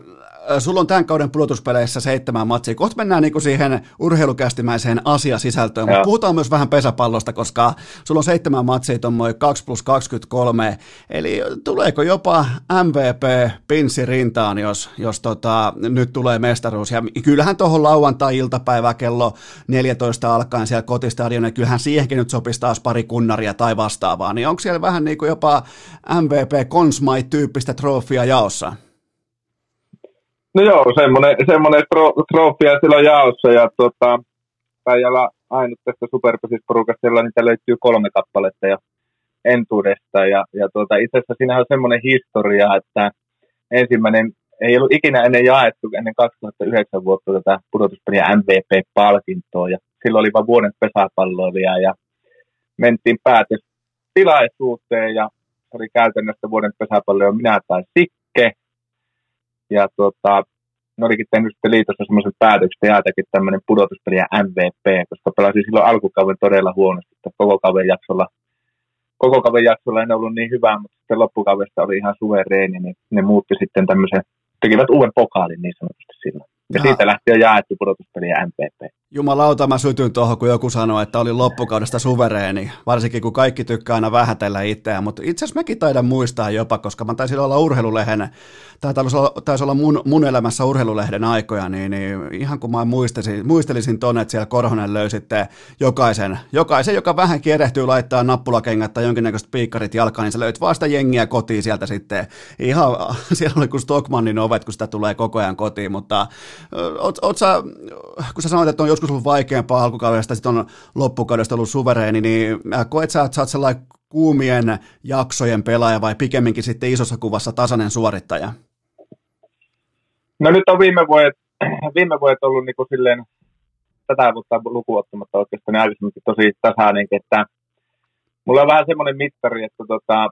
sulla on tämän kauden pudotuspeleissä seitsemän matsia. Kohta mennään niin siihen urheilukästimäiseen asiasisältöön, mutta puhutaan myös vähän pesäpallosta, koska sulla on seitsemän matsia tuommoin 2 plus 23, eli tuleeko jopa MVP pinssi rintaan, jos, jos tota, nyt tulee mestaruus. Ja kyllähän tuohon lauantai-iltapäivä kello 14 alkaen siellä kotistadionilla, kyllähän siihenkin nyt sopisi taas pari kunnaria tai vastaavaa, niin onko siellä vähän niin kuin jopa MVP Consmite-tyyppistä trofia jaossa? No joo, semmoinen, semmoinen tro, trofia silloin jaossa ja tota, olla ainut tästä superpesisporukasta, jolla niitä löytyy kolme kappaletta ja entuudesta. Ja, ja tuota, itse asiassa siinä on semmoinen historia, että ensimmäinen ei ollut ikinä ennen jaettu ennen 2009 vuotta tätä pudotuspeliä MVP-palkintoa ja silloin oli vain vuoden pesäpalloilija ja mentiin päätös tilaisuuteen ja oli käytännössä vuoden pesäpalloilija minä tai Sikke ja tota, ne olikin tehnyt sitten liitossa semmoisen päätöksen jäätäkin tämmöinen pudotuspeliä MVP, koska pelasin silloin alkukauden todella huonosti, että koko kauden jaksolla, koko kauden jaksolla en ollut niin hyvä, mutta sitten loppukaudesta oli ihan suvereeni, niin ne muutti sitten tämmöisen, tekivät uuden pokaalin niin sanotusti silloin. Ja siitä lähti jo jaettu pudotuspeliä MVP. Jumalauta, mä sytyn tuohon, kun joku sanoi, että oli loppukaudesta suvereeni, varsinkin kun kaikki tykkää aina vähätellä itseään, mutta itse asiassa mekin taidan muistaa jopa, koska mä taisin olla urheilulehen, tai taisi olla, taisi olla mun, mun elämässä urheilulehden aikoja, niin, niin ihan kun mä muistelisin, muistelisin tonne, että siellä Korhonen löi sitten jokaisen, jokaisen, joka vähän kierehtyy laittaa nappulakengät tai jonkinnäköiset piikkarit jalkaan, niin sä löyt vasta jengiä kotiin sieltä sitten. Ihan, siellä oli kuin Stockmannin ovet, kun sitä tulee koko ajan kotiin, mutta oot, oot sä, kun sä sanoit, että on joskus ollut vaikeampaa alkukaudesta, sitten on loppukaudesta ollut suvereeni, niin koet sä, että sä oot sellainen kuumien jaksojen pelaaja vai pikemminkin sitten isossa kuvassa tasainen suorittaja? No nyt on viime vuodet, viime vuodet ollut niin kuin silleen, tätä vuotta lukuottamatta oikeastaan aikaisemmin tosi tasainen, että mulla on vähän semmoinen mittari, että tota,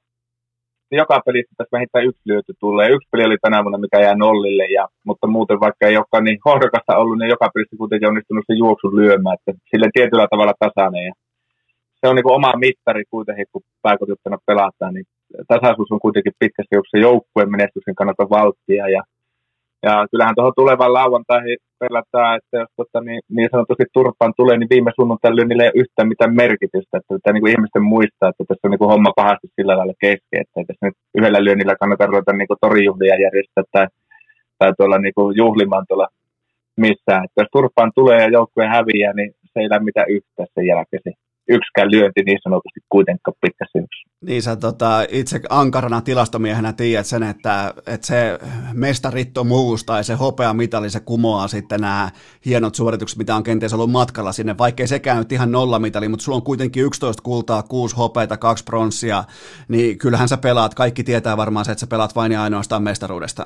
joka pelissä tässä vähintään yksi lyöty tulee. Yksi peli oli tänä vuonna, mikä jää nollille, ja, mutta muuten vaikka ei olekaan niin hohdokasta ollut, niin joka pelissä kuitenkin onnistunut se juoksun lyömään, että sille tietyllä tavalla tasainen. Ja se on niin kuin oma mittari kuitenkin, kun pääkotiuttana pelataan, niin tasaisuus on kuitenkin pitkästi joukkueen menestyksen kannalta valttia, ja ja kyllähän tuohon tulevan lauantaihin pelataan, että jos tota, niin, niin sanotusti turpaan tulee, niin viime sunnuntaina lyönnillä ei ole yhtään mitään merkitystä. Että pitää niin kuin ihmisten muistaa, että tässä on niin kuin homma pahasti sillä lailla kesken, että ei tässä nyt yhdellä lyönnillä kannata ruveta niin kuin torijuhlia järjestää tai, tai tuolla niin kuin juhlimaan tuolla missään. Että jos turpaan tulee ja joukkue häviää, niin se ei lämmitä yhtään sen jälkeen yksikään lyönti niin sanotusti kuitenkaan pitkässä. Niin sä tota, itse ankarana tilastomiehenä tiedät sen, että, että se mestarittomuus tai se hopea mitali, se kumoaa sitten nämä hienot suoritukset, mitä on kenties ollut matkalla sinne, vaikkei sekään nyt ihan nollamitali, mutta sulla on kuitenkin 11 kultaa, 6 hopeita, 2 pronssia, niin kyllähän sä pelaat, kaikki tietää varmaan se, että sä pelaat vain ja ainoastaan mestaruudesta.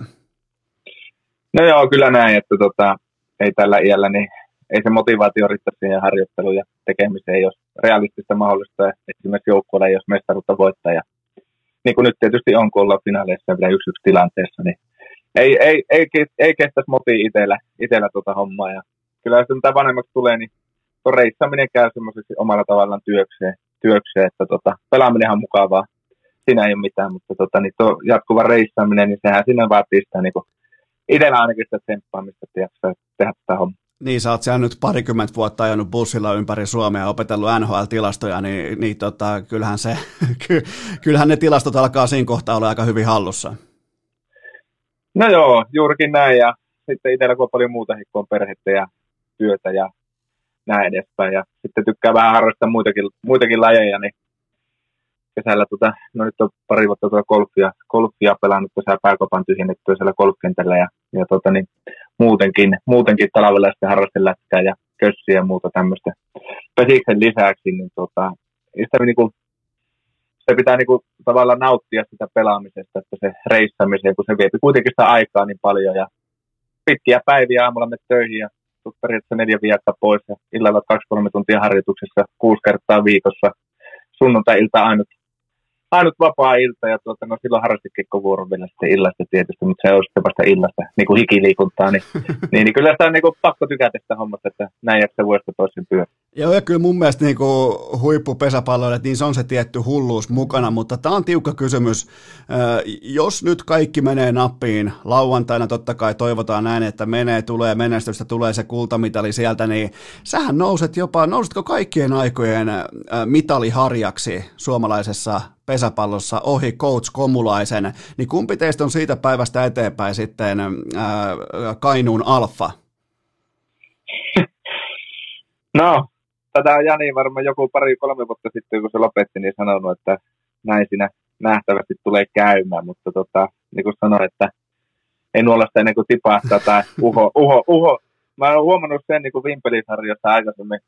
No joo, kyllä näin, että tota, ei tällä iällä, niin ei se motivaatio riittää siihen harjoitteluun ja tekemiseen, jos realistista mahdollista esimerkiksi joukkueelle, jos mestaruutta voittaa. Ja niin kuin nyt tietysti on, kun ollaan finaaleissa vielä yksi yksi tilanteessa, niin ei, ei, ei, ei kestäisi moti itsellä, itsellä tuota hommaa. Ja kyllä jos mitä vanhemmaksi tulee, niin tuo reissaminen käy semmoiseksi omalla tavallaan työkseen, työkseen että tota, pelaaminen on mukavaa. Siinä ei ole mitään, mutta tota, niin tuo jatkuva reissaminen, niin sehän siinä vaatii sitä niin kuin, itsellä ainakin sitä tsemppaamista, että tehdä tätä hommaa. Niin, sä oot siellä nyt parikymmentä vuotta ajanut bussilla ympäri Suomea ja opetellut NHL-tilastoja, niin, niin tota, kyllähän, se, ky, kyllähän ne tilastot alkaa siinä kohtaa olla aika hyvin hallussa. No joo, juurikin näin. Ja sitten itsellä kun on paljon muuta kun on perhettä ja työtä ja näin edespäin. Ja sitten tykkää vähän harrastaa muitakin, muitakin lajeja, niin kesällä, tota, no nyt on pari vuotta tuota golfia, golfia pelannut tässä pääkopan tyhjennettyä siellä golfkentällä ja, ja tota, niin, muutenkin, muutenkin talvella sitten harrastelätkää ja kössiä ja muuta tämmöistä. Pesiksen lisäksi, niin tota, sitä niinku, se pitää niinku tavallaan nauttia sitä pelaamisesta, että se reissamisen, kun se vie kuitenkin sitä aikaa niin paljon ja pitkiä päiviä aamulla me töihin ja periaatteessa neljä viikkoa pois ja illalla kaksi-kolme tuntia harjoituksessa kuusi kertaa viikossa. Sunnuntai-ilta ainut ainut vapaa-ilta ja tuota, no silloin harrasti kekkovuoron vielä sitten illasta tietysti, mutta se on sitten vasta illasta niin kuin hikiliikuntaa, niin, niin, niin, kyllä sitä on niin kuin pakko tykätä sitä hommasta, että näin jaksaa vuodesta toisen pyörä. Joo, ja kyllä mun mielestä niin huippupesäpalloille, niin se on se tietty hulluus mukana, mutta tämä on tiukka kysymys. Jos nyt kaikki menee nappiin, lauantaina totta kai toivotaan näin, että menee, tulee menestystä, tulee se kultamitali sieltä, niin sähän nouset jopa, nousitko kaikkien aikojen mitaliharjaksi suomalaisessa pesäpallossa ohi coach Komulaisen, niin kumpi teistä on siitä päivästä eteenpäin sitten Kainuun alfa? No, tätä on Jani varmaan joku pari-kolme vuotta sitten, kun se lopetti, niin sanonut, että näin siinä nähtävästi tulee käymään, mutta tota, niin kuin sanoin, että ei nuolasta ennen kuin tipahtaa tai uho, uho, uho. Mä oon huomannut sen niin Vimpelisarjassa aikaisemmin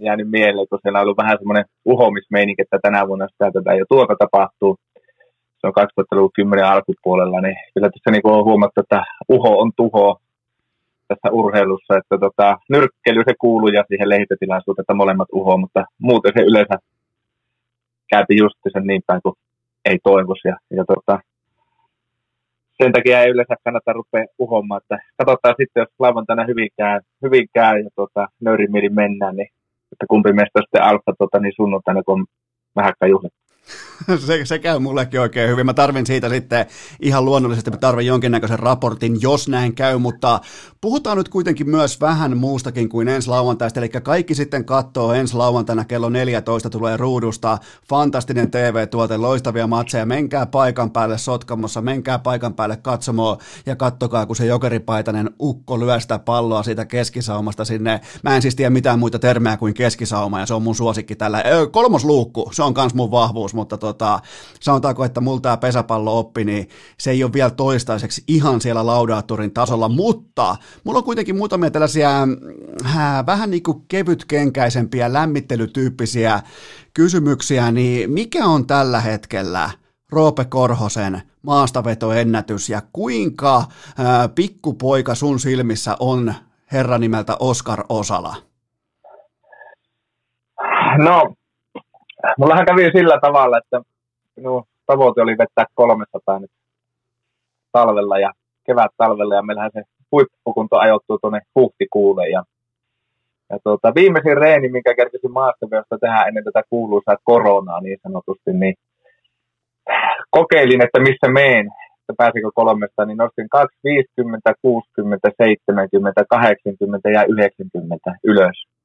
jäänyt mieleen, kun siellä on ollut vähän semmoinen uhomismeininki, että tänä vuonna sitä tätä jo tuota tapahtuu. Se on 2010 alkupuolella, niin kyllä tässä niin on huomattu, että uho on tuho tässä urheilussa, että tota, nyrkkely se kuuluu ja siihen lehdistötilaisuuteen, että molemmat uho, mutta muuten se yleensä käypi just sen niin päin kuin ei toivoisi. Ja, ja tota, sen takia ei yleensä kannata rupea uhomaan, että katsotaan sitten, jos lauantaina hyvin käy, hyvin käy ja tota, nöyrin mennään, niin että kumpi meistä on sitten alfa tota, niin sunnuntaina, kun on vähäkään juhlat. se, se käy mullekin oikein hyvin. Mä tarvin siitä sitten ihan luonnollisesti, mä tarvin jonkinnäköisen raportin, jos näin käy, mutta puhutaan nyt kuitenkin myös vähän muustakin kuin ensi lauantaista, eli kaikki sitten katsoo ensi lauantaina kello 14 tulee ruudusta, fantastinen TV-tuote, loistavia matseja, menkää paikan päälle Sotkamossa, menkää paikan päälle katsomaan ja kattokaa, kun se jokeripaitainen ukko lyö sitä palloa siitä keskisaumasta sinne. Mä en siis tiedä mitään muita termejä kuin keskisauma ja se on mun suosikki tällä. Kolmosluukku, se on kans mun vahvuus, mutta tota, sanotaanko, että mulla tämä pesäpallo oppi, niin se ei ole vielä toistaiseksi ihan siellä laudaattorin tasolla, mutta mulla on kuitenkin muutamia tällaisia äh, vähän niin kuin kevytkenkäisempiä, lämmittelytyyppisiä kysymyksiä, niin mikä on tällä hetkellä Roope Korhosen maastavetoennätys ja kuinka äh, pikkupoika sun silmissä on herra nimeltä Oskar Osala? No, mullahan kävi sillä tavalla, että minun tavoite oli vettää 300 nyt talvella ja kevät talvella ja meillähän se huippukunto ajoittuu tuonne huhtikuulle ja, ja tuota, viimeisin reeni, minkä kerkesin maastaveosta tehdä ennen tätä kuuluisaa koronaa niin sanotusti, niin kokeilin, että missä meen, että pääsikö kolmesta, niin nostin 2, 50, 60, 70, 80 ja 90 ylös.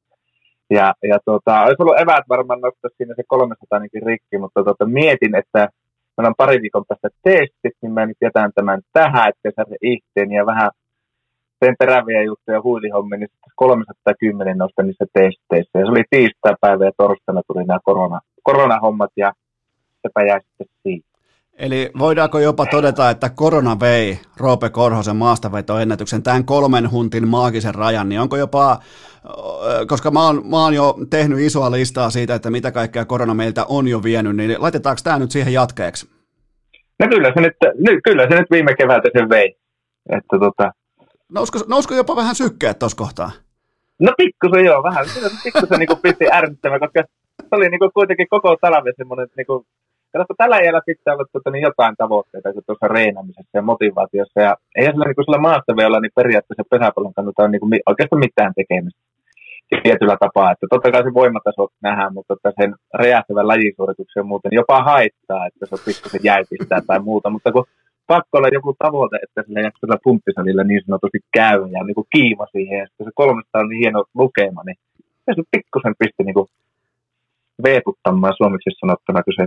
Ja, ja tota, olisi ollut eväät varmaan nostaa siinä se 300 ainakin rikki, mutta tota, mietin, että meillä on pari viikon päästä testit, niin mä nyt jätän tämän tähän, että se itteen ja vähän sen teräviä juttuja huilihommiin, niin 310 nostan niissä testeissä. Ja se oli tiistai-päivä ja torstaina tuli nämä korona, koronahommat ja sepä jäi sitten siitä. Eli voidaanko jopa todeta, että korona vei Roope Korhosen maastavetoennätyksen tämän kolmen huntin maagisen rajan, niin onko jopa, koska mä oon, mä oon jo tehnyt isoa listaa siitä, että mitä kaikkea korona meiltä on jo vienyt, niin laitetaanko tämä nyt siihen jatkeeksi? No kyllä se nyt, kyllä se nyt viime keväältä sen vei. Että tota... nousko, nousko jopa vähän sykkeet tuossa kohtaa? No pikkusen joo, vähän. Pikkusen niin pisti ärsyttämään, koska se oli niin kuin kuitenkin koko talven semmoinen niin kuin Katsottu, tällä iällä pitää olla tuota, niin jotain tavoitteita tuossa reenamisessa ja motivaatiossa. Ja ei sillä, niin sillä maastaveolla niin periaatteessa pesäpallon kannalta on niin kuin, oikeastaan mitään tekemistä tietyllä tapaa. Että totta kai se voimataso nähdään, mutta että sen räjähtävän lajisuorituksen muuten jopa haittaa, että se on pikkusen jäytistää tai muuta. Mutta kun pakko olla joku tavoite, että sillä jaksolla pumppisalilla niin sanotusti käy ja niin kuin kiima siihen. Ja sitten se kolmesta on niin hieno lukema, niin se pikkusen pisti niin kuin veetuttamaan suomeksi sanottuna, kun se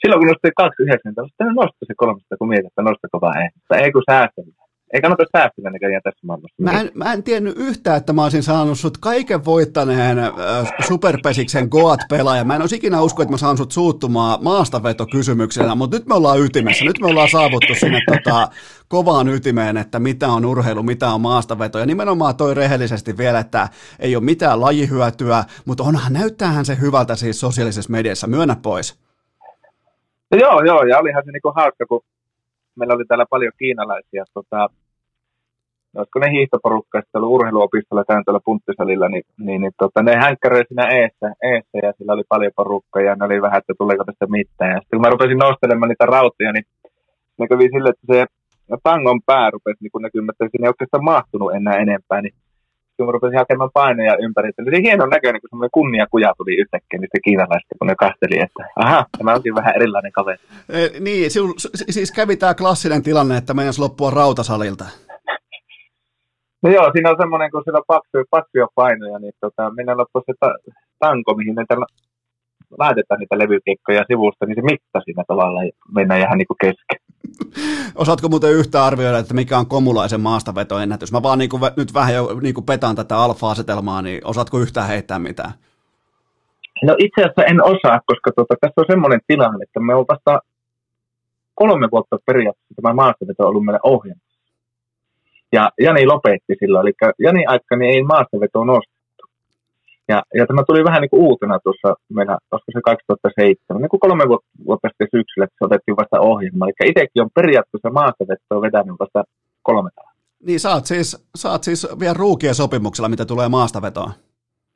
silloin kun nostin 29, niin nosta se 300, kun mietit, että nostako vai ei. Tai ei kun säästäminen. Ei kannata säästellä näköjään tässä maailmassa. Mä en, mä en tiennyt yhtään, että mä olisin saanut sut kaiken voittaneen äh, Superpesiksen Goat-pelaaja. Mä en olisi ikinä usko, että mä saan sut suuttumaan maastavetokysymyksellä, mutta nyt me ollaan ytimessä. Nyt me ollaan saavuttu sinne tota, kovaan ytimeen, että mitä on urheilu, mitä on maastaveto. Ja nimenomaan toi rehellisesti vielä, että ei ole mitään lajihyötyä, mutta onhan näyttäähän se hyvältä siis sosiaalisessa mediassa. Myönnä pois. No joo, joo, ja olihan se niinku hauska, kun meillä oli täällä paljon kiinalaisia tota, olisiko ne hiihtoporukka, sitten ollut urheiluopistolla tämän tuolla punttisalilla, niin, niin, niin tota, ne hänkkäröi siinä eessä, eessä, ja sillä oli paljon porukkaa, ja ne oli vähän, että tuleeko tästä mitään. Ja sitten kun mä rupesin nostelemaan niitä rautia, niin ne kävi sille, että se tangon pää rupesi niin näkymään, että siinä ei oikeastaan mahtunut enää enempää, niin kun mä rupesin hakemaan painoja ympäri, että oli hienon näköinen, kun semmoinen kunniakuja tuli yhtäkkiä niistä kiinalaisista, kun ne kasteli, että aha, tämä onkin vähän erilainen kaveri. E, niin, siis kävi tämä klassinen tilanne, että meidän loppua rautasalilta. No joo, siinä on semmoinen, kun siellä on paksuja, paksuja painoja, niin tota, minä loppu se ta- tanko, mihin ne laitetaan niitä levykekkoja sivusta, niin se mitta siinä tavalla mennään ihan niin kuin kesken. Osaatko muuten yhtä arvioida, että mikä on komulaisen maastavetoennätys? Mä vaan niin kuin, nyt vähän jo niin kuin petaan tätä alfa-asetelmaa, niin osaatko yhtään heittää mitään? No itse asiassa en osaa, koska tota, tässä on semmoinen tilanne, että me on vasta kolme vuotta periaatteessa tämä maastaveto ollut meidän ohjelma. Ja Jani lopetti silloin, eli Jani aikani ei maastaveto nostettu. Ja, ja tämä tuli vähän niin kuin uutena tuossa meillä, koska se 2007, niin kuin kolme vuotta sitten syksyllä, että se otettiin vasta ohjelma. Eli itsekin on periaatteessa maastavetoa vetänyt vasta kolme päivää. Niin sä oot siis, sä oot siis vielä ruukien sopimuksella, mitä tulee maastavetoon.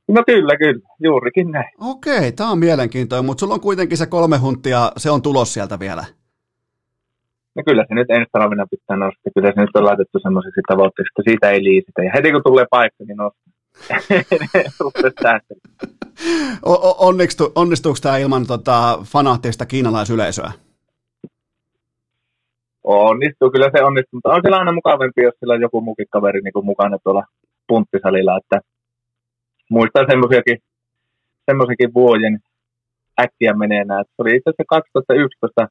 No kyllä, kyllä, juurikin näin. Okei, tämä on mielenkiintoinen, mutta sulla on kuitenkin se kolme huntia, se on tulos sieltä vielä. No kyllä se nyt ensi talvena pitää nostaa. Kyllä se nyt on laitettu semmoiseksi tavoitteeksi, että siitä ei liisitä. Ja heti kun tulee paikka, niin nostaa. Onnistu, onnistuuko tämä ilman tota, fanaattista kiinalaisyleisöä? Onnistuu, kyllä se onnistuu, mutta on siellä aina mukavampi, jos sillä on joku muukin kaveri niin kuin mukana tuolla punttisalilla, että muistan semmoisiakin, semmoisiakin vuoden äkkiä menee näin. Se oli itse asiassa 2011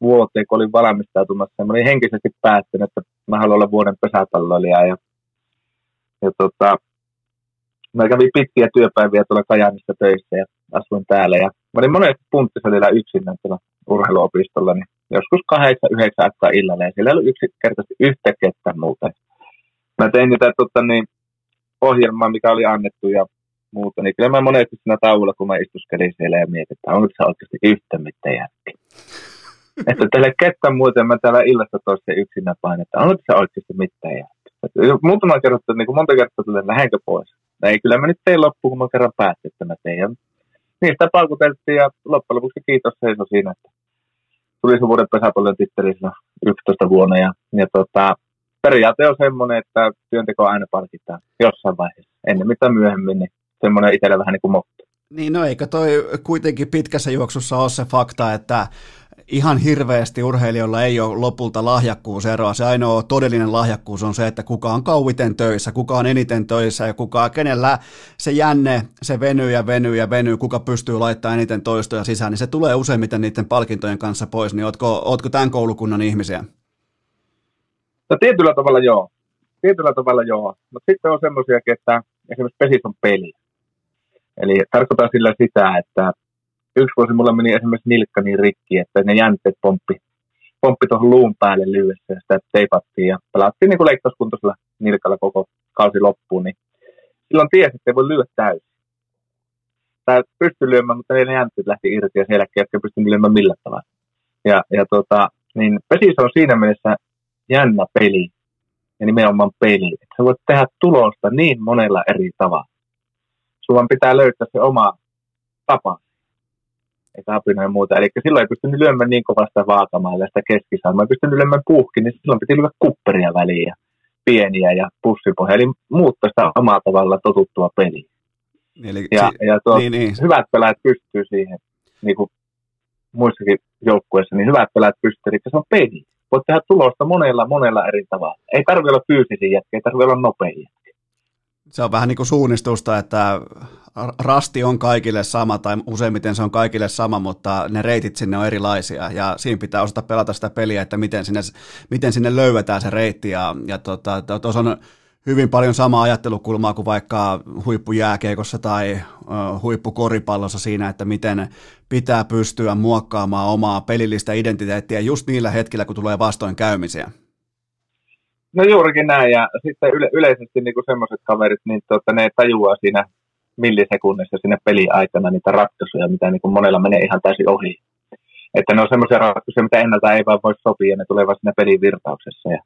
vuoteen, kun olin valmistautumassa. Mä olin henkisesti päättänyt, että mä haluan olla vuoden pesäpalloilija. Ja, ja tota, mä kävin pitkiä työpäiviä tuolla Kajaanissa töissä ja asuin täällä. Ja mä olin monesti punttisalilla yksin tuolla urheiluopistolla, niin joskus kahdeksan, yhdeksän aikaa illalla. Ja siellä oli yksinkertaisesti yhtä kettä muuta. Mä tein niitä tota, niin, ohjelmaa, mikä oli annettu ja muuta, niin kyllä mä monesti siinä tauolla, kun mä istuskelin siellä ja mietin, että onko se oikeasti yhtä mitään järkeä että teille ketään muuten mä täällä illasta toisen yksinä pain, että on se oikeasti mitään jäänyt. Muutama kertaa, niin kuin monta kertaa tulee, lähdenkö pois. No ei, kyllä mä nyt tein mä kerran päätin, että mä tein. Niistä paukuteltiin ja loppujen lopuksi kiitos seisoi siinä, että tuli se vuoden pesäpallon titteli 11 vuonna. Ja, ja tota, periaate on semmoinen, että työnteko aina palkitaan jossain vaiheessa. Ennen mitä myöhemmin, niin semmoinen itsellä vähän niin kuin motto. Niin, no eikö toi kuitenkin pitkässä juoksussa ole se fakta, että ihan hirveästi urheilijoilla ei ole lopulta lahjakkuuseroa. Se ainoa todellinen lahjakkuus on se, että kuka on kauiten töissä, kuka on eniten töissä ja kuka, kenellä se jänne, se venyy ja venyy ja venyy, kuka pystyy laittamaan eniten toistoja sisään, niin se tulee useimmiten niiden palkintojen kanssa pois. Niin ootko, ootko tämän koulukunnan ihmisiä? No tietyllä tavalla joo. Tietyllä tavalla joo. Mutta sitten on semmoisia, että esimerkiksi pesis on peli. Eli tarkoittaa sillä sitä, että yksi vuosi mulla meni esimerkiksi nilkka niin rikki, että ne jänteet pomppi, pomppi tuohon luun päälle lyhyessä ja sitä teipattiin ja pelattiin niin kuin leikkauskuntoisella nilkalla koko kausi loppuun, niin silloin tiesi, että ei voi lyödä täysin. Tai pystyi lyömään, mutta ne jänteet lähti irti ja sen jälkeen ei lyömään millään tavalla. Ja, ja tota, niin pesis on siinä mielessä jännä peli ja nimenomaan peli. Että sä voit tehdä tulosta niin monella eri tavalla. Sulla pitää löytää se oma tapa eikä apina ja muuta. Eli silloin ei pystynyt lyömään niin kovasta vaakamailla sitä keskisaamaa. Ei pystynyt lyömään puhki, niin silloin piti lyödä kupperia väliin ja pieniä ja pussipohja. Eli muuttaa sitä omaa tavalla totuttua peliä. Eli, ja, si- ja tuo, niin, niin. hyvät pelaajat pystyy siihen, niin kuin muissakin joukkueissa, niin hyvät pelaajat pystyy, eli se on peli. Voit tehdä tulosta monella, monella eri tavalla. Ei tarvitse olla fyysisiä jätkiä, ei tarvitse olla nopeita se on vähän niin kuin suunnistusta, että rasti on kaikille sama, tai useimmiten se on kaikille sama, mutta ne reitit sinne on erilaisia, ja siinä pitää osata pelata sitä peliä, että miten sinne, miten sinne löydetään se reitti, ja, ja tuossa tota, on hyvin paljon sama ajattelukulmaa kuin vaikka huippujääkeikossa tai huippukoripallossa siinä, että miten pitää pystyä muokkaamaan omaa pelillistä identiteettiä just niillä hetkillä, kun tulee vastoinkäymisiä. No juurikin näin, ja sitten yle, yleisesti niin kuin semmoiset kaverit, niin tuota, ne tajuaa siinä millisekunnissa sinne peliaikana niitä ratkaisuja, mitä niin kuin monella menee ihan täysin ohi. Että ne on semmoisia ratkaisuja, mitä ennalta ei vaan voi sopia, ja ne tulee vasta siinä pelin virtauksessa. Ja,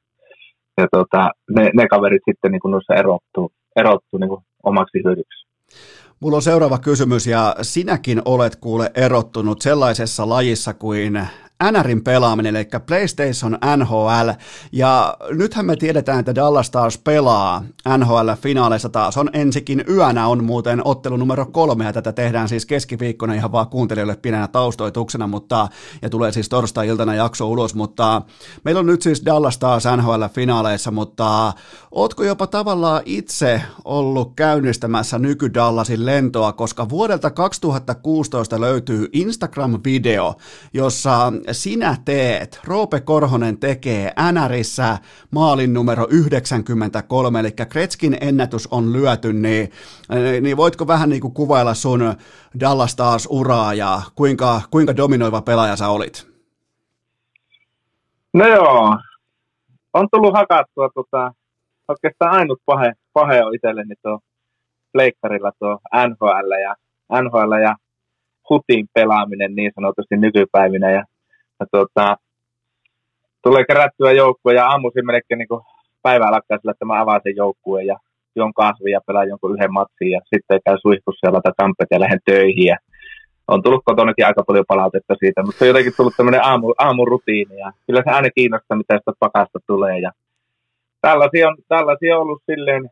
ja tota, ne, ne, kaverit sitten niin kuin noissa erottuu, erottuu niin kuin omaksi hyödyksi. Mulla on seuraava kysymys ja sinäkin olet kuule erottunut sellaisessa lajissa kuin NRin pelaaminen, eli PlayStation NHL, ja nythän me tiedetään, että Dallas Stars pelaa NHL-finaaleissa taas, on ensikin yönä, on muuten ottelu numero kolme, ja tätä tehdään siis keskiviikkona ihan vaan kuuntelijoille pienenä taustoituksena, mutta, ja tulee siis torstai-iltana jakso ulos, mutta meillä on nyt siis Dallas Stars NHL-finaaleissa, mutta ootko jopa tavallaan itse ollut käynnistämässä nyky-Dallasin lentoa, koska vuodelta 2016 löytyy Instagram-video, jossa sinä teet, Roope Korhonen tekee NRissä maalin numero 93, eli Kretskin ennätys on lyöty, niin, niin voitko vähän niin kuin kuvailla sun Dallas taas uraa ja kuinka, kuinka dominoiva pelaaja sä olit? No joo, on tullut hakattua tota, oikeastaan ainut pahe, pahe on itselleni tuo pleikkarilla tuo NHL ja, NHL ja hutin pelaaminen niin sanotusti nykypäivinä. Ja ja tuota, tulee kerättyä joukkue ja aamuisin melkein niin päivä alkaa sillä, että mä avaan sen joukkueen ja juon kahvia ja pelaan jonkun yhden matsin ja sitten käy suihkussa ja laita kampet ja lähden töihin. Ja on tullut kotonakin aika paljon palautetta siitä, mutta on jotenkin tullut tämmöinen aamu, aamurutiini ja kyllä se aina kiinnostaa, mitä sitä pakasta tulee. Ja tällaisia on, tällaisia on ollut silleen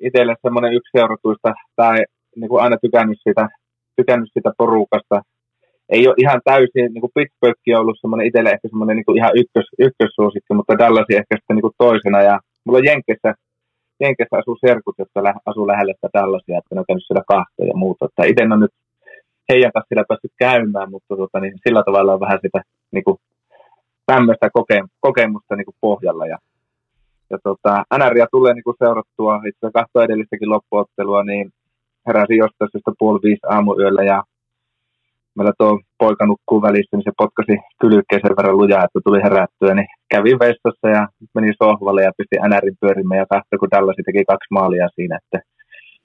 itselle semmoinen yksi seuratuista tai niin kuin aina tykännyt sitä, tykännyt sitä porukasta, ei ole ihan täysin, niin kuin Pittsburgh on ollut semmoinen itselle ehkä semmoinen niin kuin ihan ykkös, ykkössuosikki, mutta Dallasin ehkä sitten niin kuin toisena. Ja mulla on Jenkessä, Jenkessä asuu serkut, jotka lä- asuu lähellä sitä Dallasia, että ne on käynyt siellä kahta ja muuta. Että itse on nyt heidän kanssa siellä päässyt käymään, mutta tota, niin sillä tavalla on vähän sitä niin kuin, tämmöistä koke- kokemusta niin kuin pohjalla. Ja, ja tota, NRia tulee niin kuin seurattua, itse asiassa kahto edellistäkin loppuottelua, niin heräsin jostain syystä puoli viisi aamuyöllä ja meillä tuo poika nukkuu välissä, niin se potkasi kylkeä sen verran lujaa, että tuli herättyä, niin kävin vessassa ja meni sohvalle ja pisti NRin pyörimään ja katsoi, kun tällaisi teki kaksi maalia siinä, että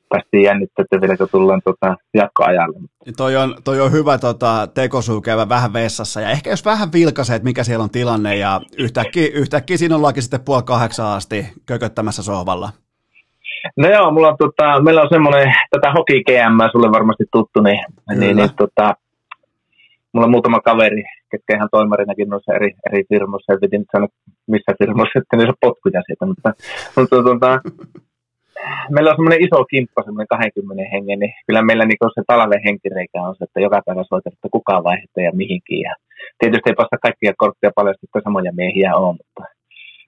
päästiin jännittää, että vieläkö tullaan tota, jatkoajalle. Toi on, toi on hyvä tota, tekosuu käydä vähän vessassa ja ehkä jos vähän vilkaisee, että mikä siellä on tilanne ja yhtäkkiä, yhtäkkiä siinä ollaankin sitten puoli kahdeksan asti kököttämässä sohvalla. No joo, mulla on, tota, meillä on semmoinen, tätä hoki GM, sulle varmasti tuttu, niin, niin, niin tota, mulla on muutama kaveri, ketkä ihan toimarinakin noissa eri, eri firmoissa, en nyt sanoa missä firmoissa, että niissä potkuja siitä, mutta, mutta tuota, meillä on semmoinen iso kimppa, semmoinen 20 hengen, niin kyllä meillä niin se talven henkireikä on se, että joka päivä soitat, että kuka vaihtaa ja mihinkin. Ja tietysti ei päästä kaikkia kortteja paljon, että samoja miehiä on, mutta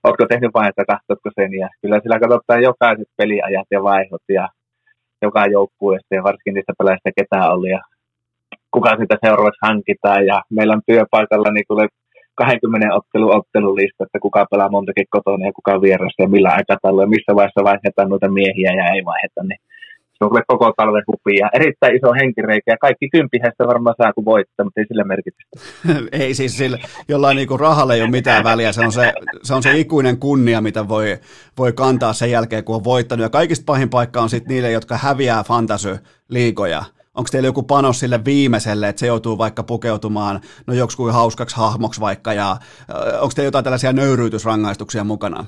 oletko tehnyt vaihetta, katsotko sen, ja kyllä sillä katsotaan jokaiset peliajat ja vaihot ja joka joukkueesta ja varsinkin niistä peleistä ketään oli ja kuka sitä seuraavaksi hankitaan. Ja meillä on työpaikalla niin tulee 20 ottelu ottelulista, että kuka pelaa montakin kotona ja kuka vieressä ja millä aikataululla. Ja missä vaiheessa vaihdetaan noita miehiä ja ei vaiheta, niin se on koko talven ja erittäin iso henkireikä ja kaikki kympihestä varmaan saa kuin voittaa, mutta ei sille merkitystä. ei siis sillä, jollain niin rahalle ei ole mitään väliä, se on se, se, on se ikuinen kunnia, mitä voi, voi kantaa sen jälkeen, kun on voittanut. Ja kaikista pahin paikka on sitten niille, jotka häviää fantasy-liigoja onko teillä joku panos sille viimeiselle, että se joutuu vaikka pukeutumaan no joksikin hauskaksi hahmoksi vaikka, ja onko teillä jotain tällaisia nöyryytysrangaistuksia mukana?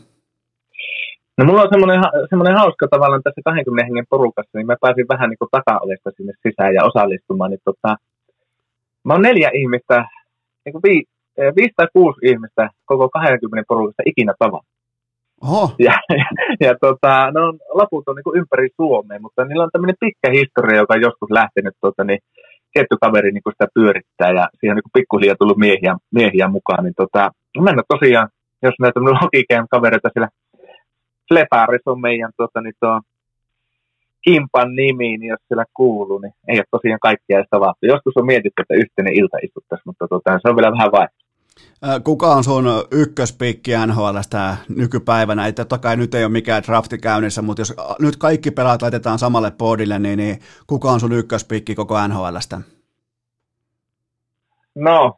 No mulla on semmoinen, semmoinen hauska tavallaan tässä 20 hengen porukassa, niin mä pääsin vähän niin kuin takaovesta sinne sisään ja osallistumaan. Niin tota, mä oon neljä ihmistä, niin kuin vi, viisi tai kuusi ihmistä koko 20 porukasta ikinä tavannut. Oho. Ja, ja, ja tota, ne on, loput on niin kuin ympäri Suomea, mutta niillä on tämmöinen pitkä historia, joka on joskus lähtenyt, tota, niin tietty kaveri niin kuin sitä pyörittää ja siihen on niin pikkuhiljaa tullut miehiä, miehiä mukaan. Niin tota, ole tosiaan, jos näitä logikeen kavereita siellä Fleparis on meidän tota, niin tuo Kimpan nimi, niin jos siellä kuuluu, niin ei ole tosiaan kaikkia edes tavattu. Joskus on mietitty, että yhteinen ilta istuttaisiin, mutta tota, se on vielä vähän vaihtoehto. Kuka on sun ykköspikki NHLstä nykypäivänä? Ei, totta kai nyt ei ole mikään drafti käynnissä, mutta jos nyt kaikki pelaat laitetaan samalle podille, niin, niin kuka on sun ykköspikki koko NHLstä? No,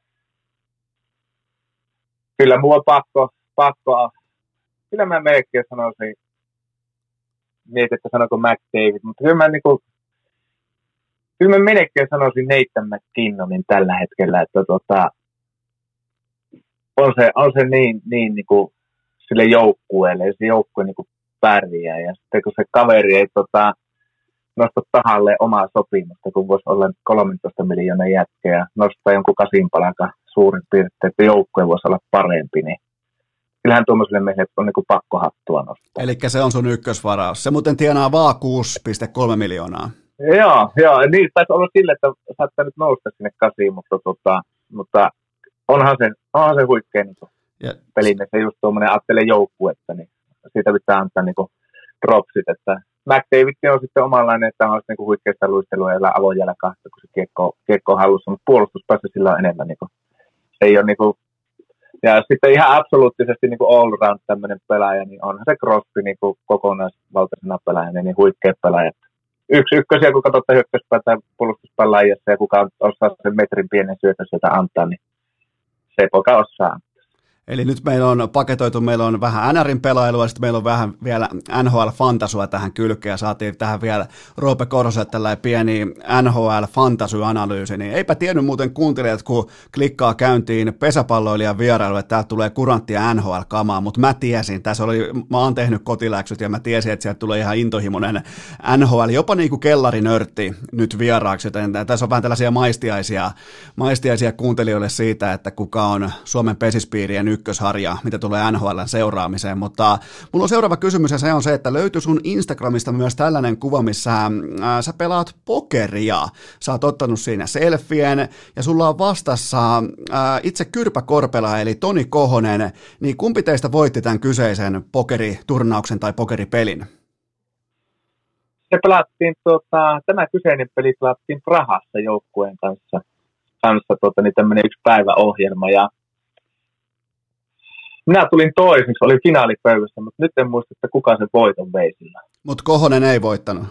kyllä mulla on pakko, pakko kyllä mä melkein sanoisin, mietin, että sanonko McDavid, mutta kyllä mä, niinku, kyllä mä melkein sanoisin Nathan McKinnonin tällä hetkellä, että tota, on se, on se niin, niin, niin kuin sille joukkueelle ja se joukkue niin kuin pärjää. Ja sitten kun se kaveri ei tota, nosta tahalle omaa sopimusta, kun voisi olla 13 miljoonaa jätkeä, nostaa jonkun kasinpalakan suurin piirtein, että joukkue voisi olla parempi, niin kyllähän tuommoiselle miehelle on niin pakko hattua nostaa. Eli se on sun ykkösvaraus. Se muuten tienaa vaan 6,3 miljoonaa. Joo, joo, niin taisi olla sille, että saattaa nyt nousta sinne kasiin, mutta, tota, mutta onhan se, onhan se huikea niin ja. pelin, että just tuommoinen ajattelee joukkuetta, niin siitä pitää antaa niin kuin dropsit, että McDavid on sitten omanlainen, että on niin huikeista luistelua ja avojalka, kun se kiekko, kiekko on hallussa, mutta puolustuspäässä sillä on enemmän. Niin kuin, se ei ole niin kuin, ja sitten ihan absoluuttisesti niin all round tämmöinen pelaaja, niin onhan se Crosby niin kuin kokonaisvaltaisena pelaajana, niin huikea pelaaja. Yksi ykkösiä, kun katsotte hyökkäyspää tai puolustuspelaajassa ja kuka osaa sen metrin pienen syötön sieltä antaa, niin se poika osaa. Eli nyt meillä on paketoitu, meillä on vähän NRin pelailua, sitten meillä on vähän vielä NHL-fantasua tähän kylkeen, ja saatiin tähän vielä Roope Koroselle tällainen pieni NHL-fantasy-analyysi, niin eipä tiennyt muuten kuuntelijat, kun klikkaa käyntiin pesäpalloilijan vierailu, että täältä tulee kuranttia NHL-kamaa, mutta mä tiesin, tässä oli, mä oon tehnyt kotiläksyt, ja mä tiesin, että sieltä tulee ihan intohimoinen NHL, jopa niin kuin kellarinörtti nyt vieraaksi, joten tässä on vähän tällaisia maistiaisia, maistiaisia kuuntelijoille siitä, että kuka on Suomen pesispiirien ykkösharja, mitä tulee NHLn seuraamiseen, mutta mulla on seuraava kysymys ja se on se, että löytyy sun Instagramista myös tällainen kuva, missä ää, äh, sä pelaat pokeria. Sä oot ottanut siinä selfien ja sulla on vastassa ää, äh, itse Kyrpä Korpela eli Toni Kohonen, niin kumpi teistä voitti tämän kyseisen pokeriturnauksen tai pokeripelin? Se pelattiin, tuota, tämä kyseinen peli pelattiin Prahassa joukkueen kanssa, kanssa tuota, niin tämmöinen yksi päiväohjelma ja minä tulin toiseksi, oli finaalipöydässä, mutta nyt en muista, että kuka se voiton vei sillä. Mutta Kohonen ei voittanut.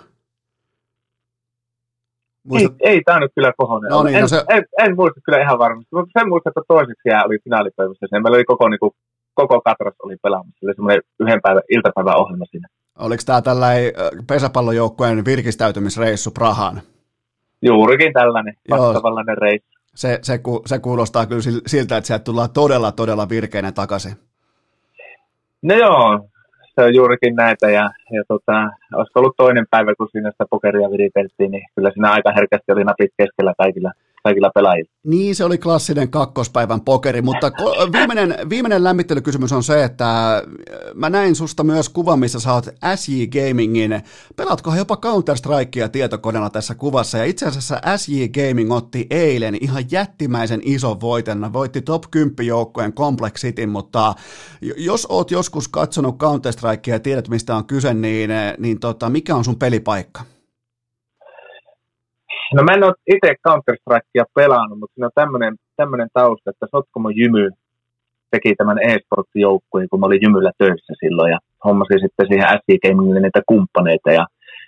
Muistat... Ei, ei tämä nyt kyllä Kohonen. No niin, en, no se... en, en, muista kyllä ihan varmasti, mutta sen muista, että toiseksi jää oli finaalipöydässä. Meillä oli koko, niin kuin, koko katras oli pelaamassa. Se oli semmoinen yhden päivän iltapäivän ohjelma siinä. Oliko tämä tällainen pesäpallojoukkueen virkistäytymisreissu Prahaan? Juurikin tällainen, vastaavanlainen reissu se, se, se kuulostaa kyllä siltä, että sieltä tullaan todella, todella virkeinen takaisin. No joo, se on juurikin näitä ja, ja tota, olisiko ollut toinen päivä, kun siinä sitä pokeria viriteltiin, niin kyllä siinä aika herkästi oli napit keskellä kaikilla kaikilla pelaajilla. Niin, se oli klassinen kakkospäivän pokeri, mutta viimeinen, viimeinen lämmittelykysymys on se, että äh, mä näin susta myös kuvan, missä sä oot SJ Gamingin, pelaatko he jopa Counter-Strikea tietokoneella tässä kuvassa, ja itse asiassa SJ Gaming otti eilen ihan jättimäisen ison voiten, voitti top 10 joukkojen Complex City, mutta jos oot joskus katsonut Counter-Strikea ja tiedät, mistä on kyse, niin, niin tota, mikä on sun pelipaikka? No mä en ole itse Counter-Strikea pelannut, mutta siinä on tämmöinen, tämmöinen tausta, että Sotkomo Jymy. Teki tämän e-sport-joukkueen, kun mä olin Jymyllä töissä silloin ja hommasin sitten siihen SC Gamingille niitä kumppaneita ja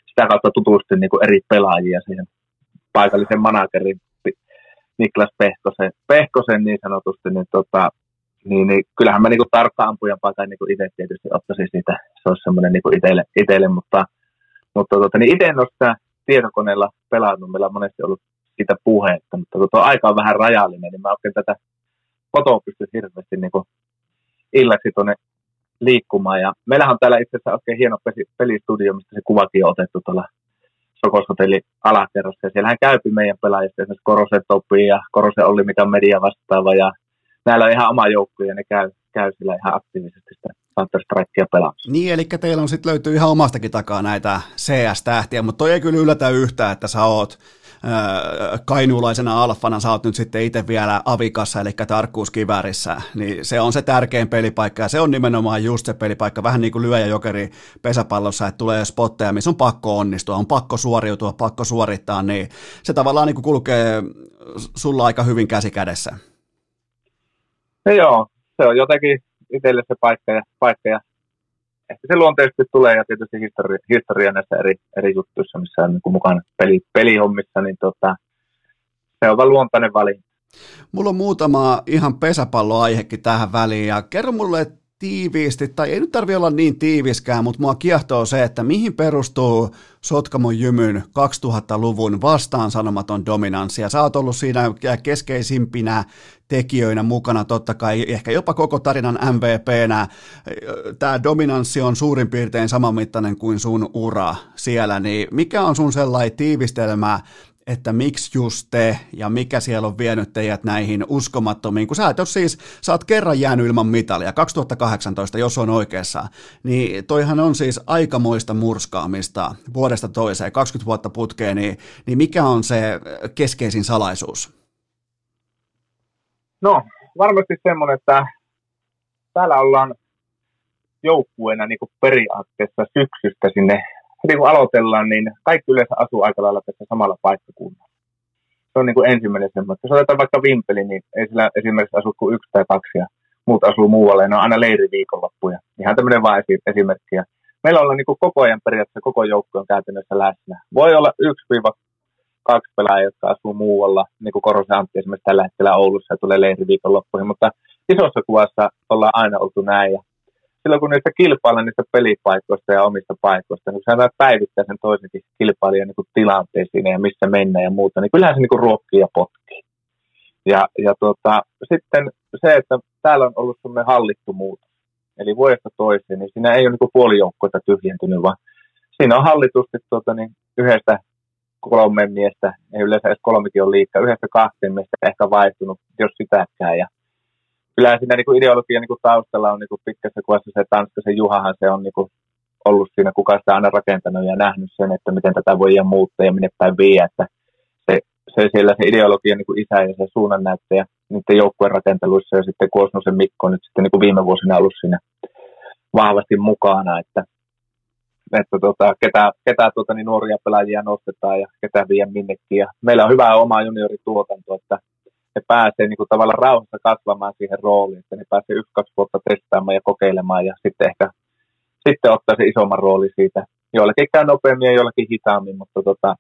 sitä kautta tutustin niin kuin eri pelaajia siihen paikallisen managerin Niklas Pehkosen, Pehkosen niin sanotusti, niin, tota, niin, niin kyllähän mä niin kuin tarkka ampujan paikan niin itse tietysti ottaisin siitä, se olisi semmoinen niin itselle, mutta, mutta tota, niin itse en ole sitä tietokoneella pelannut, meillä on monesti ollut sitä puhetta, mutta tuo aika on vähän rajallinen, niin mä oikein tätä kotoa pystyn hirveästi niin illaksi tuonne liikkumaan. Ja meillähän on täällä itse asiassa oikein hieno pelistudio, mistä se kuvakin on otettu tuolla Sokoshotelli alakerrassa. Ja siellähän käypi meidän pelaajista esimerkiksi Korose Topi ja Korose Olli, mikä on media vastaava. Ja näillä on ihan oma joukkue ja ne käy, käy siellä ihan aktiivisesti sitä Counter-Strikea pelaamassa. Niin, eli teillä on sitten löytyy ihan omastakin takaa näitä CS-tähtiä, mutta toi ei kyllä yllätä yhtään, että sä oot äh, kainuulaisena alfana, sä oot nyt sitten itse vielä avikassa, eli tarkkuuskiväärissä, niin se on se tärkein pelipaikka, ja se on nimenomaan just se pelipaikka, vähän niin kuin lyö ja jokeri pesäpallossa, että tulee spotteja, missä on pakko onnistua, on pakko suoriutua, pakko suorittaa, niin se tavallaan niin kuin kulkee sulla aika hyvin käsi kädessä. No joo, se on jotenkin itselle se paikka ja, paikka ja ehkä se luonteisesti tulee ja tietysti historia, historia näissä eri, eri juttuissa, missä on niin mukana peli, pelihommissa, niin tota, se on vaan luontainen valinta. Mulla on muutama ihan pesäpalloaihekin tähän väliin ja kerro mulle tiiviisti, tai ei nyt tarvi olla niin tiiviskään, mutta mua kiehtoo se, että mihin perustuu Sotkamon jymyn 2000-luvun vastaan sanomaton dominanssi, ja sä oot ollut siinä keskeisimpinä tekijöinä mukana, totta kai ehkä jopa koko tarinan MVPnä. Tämä dominanssi on suurin piirtein samanmittainen kuin sun ura siellä, niin mikä on sun sellainen tiivistelmä, että miksi just te ja mikä siellä on vienyt teidät näihin uskomattomiin, kun sä et ole siis, sä oot kerran jäänyt ilman mitalia, 2018, jos on oikeassa, niin toihan on siis aikamoista murskaamista vuodesta toiseen, 20 vuotta putkeen, niin, niin mikä on se keskeisin salaisuus? No, varmasti semmoinen, että täällä ollaan joukkueena niin periaatteessa syksystä sinne heti kun aloitellaan, niin kaikki yleensä asuu aika lailla tässä samalla paikkakunnalla. Se on niin kuin ensimmäinen semmoinen. Jos otetaan vaikka Vimpeli, niin ei sillä esimerkiksi asu kuin yksi tai kaksi ja muut asuu muualle. Ne on aina leiriviikonloppuja. Ihan tämmöinen vain esimerkki. Meillä on niin kuin koko ajan periaatteessa koko joukko on käytännössä läsnä. Voi olla yksi viiva kaksi pelaajaa, jotka asuu muualla, niin kuin Korosen Antti esimerkiksi tällä hetkellä Oulussa ja tulee leiriviikonloppuihin, mutta isossa kuvassa ollaan aina oltu näin. Ja silloin kun niistä kilpaillaan niistä pelipaikoista ja omista paikoista, niin kun sä päivittää sen toisenkin kilpailijan niin tilanteisiin ja missä mennään ja muuta, niin kyllähän se niin ruokkii ja potkii. Ja, ja tuota, sitten se, että täällä on ollut semmoinen hallittu muutos, eli vuodesta toiseen, niin siinä ei ole niin puolijoukkoita tyhjentynyt, vaan siinä on hallitusti tuota, niin yhdestä kolme miestä, ei yleensä edes kolmikin on liikaa, yhdestä kahteen miestä ehkä vaihtunut, jos sitäkään. Ja kyllä siinä niin kuin ideologia niin kuin taustalla on niin kuin pitkässä kuvassa se Tanskasen Juhahan se on niin kuin ollut siinä, kuka sitä aina rakentanut ja nähnyt sen, että miten tätä voi muuttaa ja minne päin vie, että se, se siellä se ideologia niin kuin isä ja se suunnannäyttäjä niiden joukkueen rakenteluissa ja sitten Kuosnosen Mikko nyt sitten niin kuin viime vuosina ollut siinä vahvasti mukana, että, että tota, ketä, ketä tuota, niin nuoria pelaajia nostetaan ja ketä vie minnekin. Ja meillä on hyvää omaa juniorituotanto, että ne pääsee niin kuin tavallaan rauhassa kasvamaan siihen rooliin, että ne pääsee yksi, kaksi vuotta testaamaan ja kokeilemaan ja sitten ehkä sitten ottaa se isomman rooli siitä. Joillakin käy nopeammin ja joillakin hitaammin, mutta tota,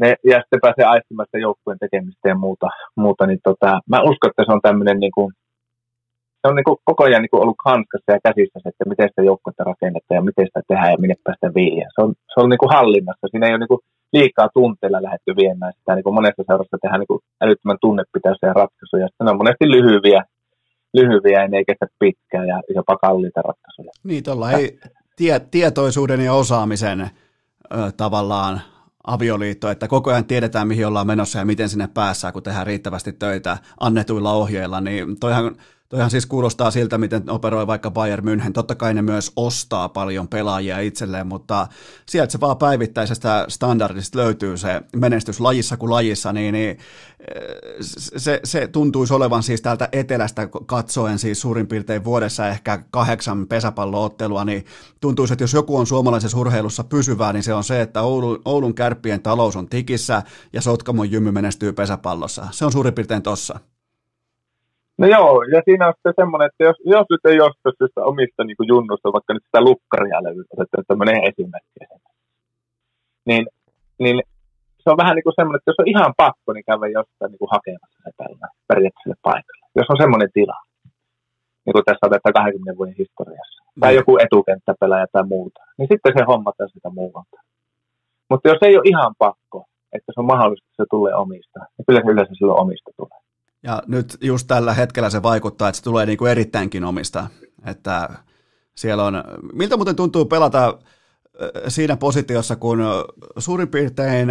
ne, ja sitten pääsee aistimaan sitä joukkueen tekemistä ja muuta, muuta niin tota, mä uskon, että se on tämmöinen niin kuin, se on niin kuin koko ajan niin kuin ollut hanskassa ja käsissä että miten sitä joukkuetta rakennetaan ja miten sitä tehdään ja minne päästä viiä. Se on, se on niin kuin hallinnassa. Siinä ei ole niin kuin liikaa tunteilla lähdetty viemään sitä. Niin kuin monessa seurassa tehdään niin kuin älyttömän tunnepitoisia ratkaisuja. Sitten ne on monesti lyhyviä, lyhyviä ja ne ei kestä pitkään ja jopa kalliita ratkaisuja. Niin, tuolla ei tie, tietoisuuden ja osaamisen ö, tavallaan avioliitto, että koko ajan tiedetään, mihin ollaan menossa ja miten sinne päässään, kun tehdään riittävästi töitä annetuilla ohjeilla, niin toihan Toihan siis kuulostaa siltä, miten operoi vaikka Bayern München. Totta kai ne myös ostaa paljon pelaajia itselleen, mutta sieltä se vaan päivittäisestä standardista löytyy se menestys lajissa kuin lajissa, niin, niin se, se tuntuisi olevan siis täältä etelästä katsoen siis suurin piirtein vuodessa ehkä kahdeksan pesäpalloottelua, niin tuntuisi, että jos joku on suomalaisessa urheilussa pysyvää, niin se on se, että Oulun, Oulun kärppien talous on tikissä ja Sotkamon jymy menestyy pesäpallossa. Se on suurin piirtein tossa. No joo, ja siinä on sitten semmoinen, että jos, jos nyt ei ostaisi sitä omista niin junnusta, vaikka nyt sitä lukkaria löytyy, että tämmöinen esimerkki, niin, niin se on vähän niin kuin semmoinen, että jos on ihan pakko, niin käydä jostain niin kuin hakemassa se tällainen periaatteessa paikalla. Jos on semmoinen tila, niin kuin tässä otetaan 20 vuoden historiassa, tai joku etukenttäpelaaja tai muuta, niin sitten se hommataan sitä muualta. Mutta jos ei ole ihan pakko, että se on mahdollista, että se tulee omista, niin kyllä se yleensä silloin omista tulee. Ja nyt just tällä hetkellä se vaikuttaa, että se tulee niin kuin erittäinkin omista. Että siellä on, miltä muuten tuntuu pelata siinä positiossa, kun suurin piirtein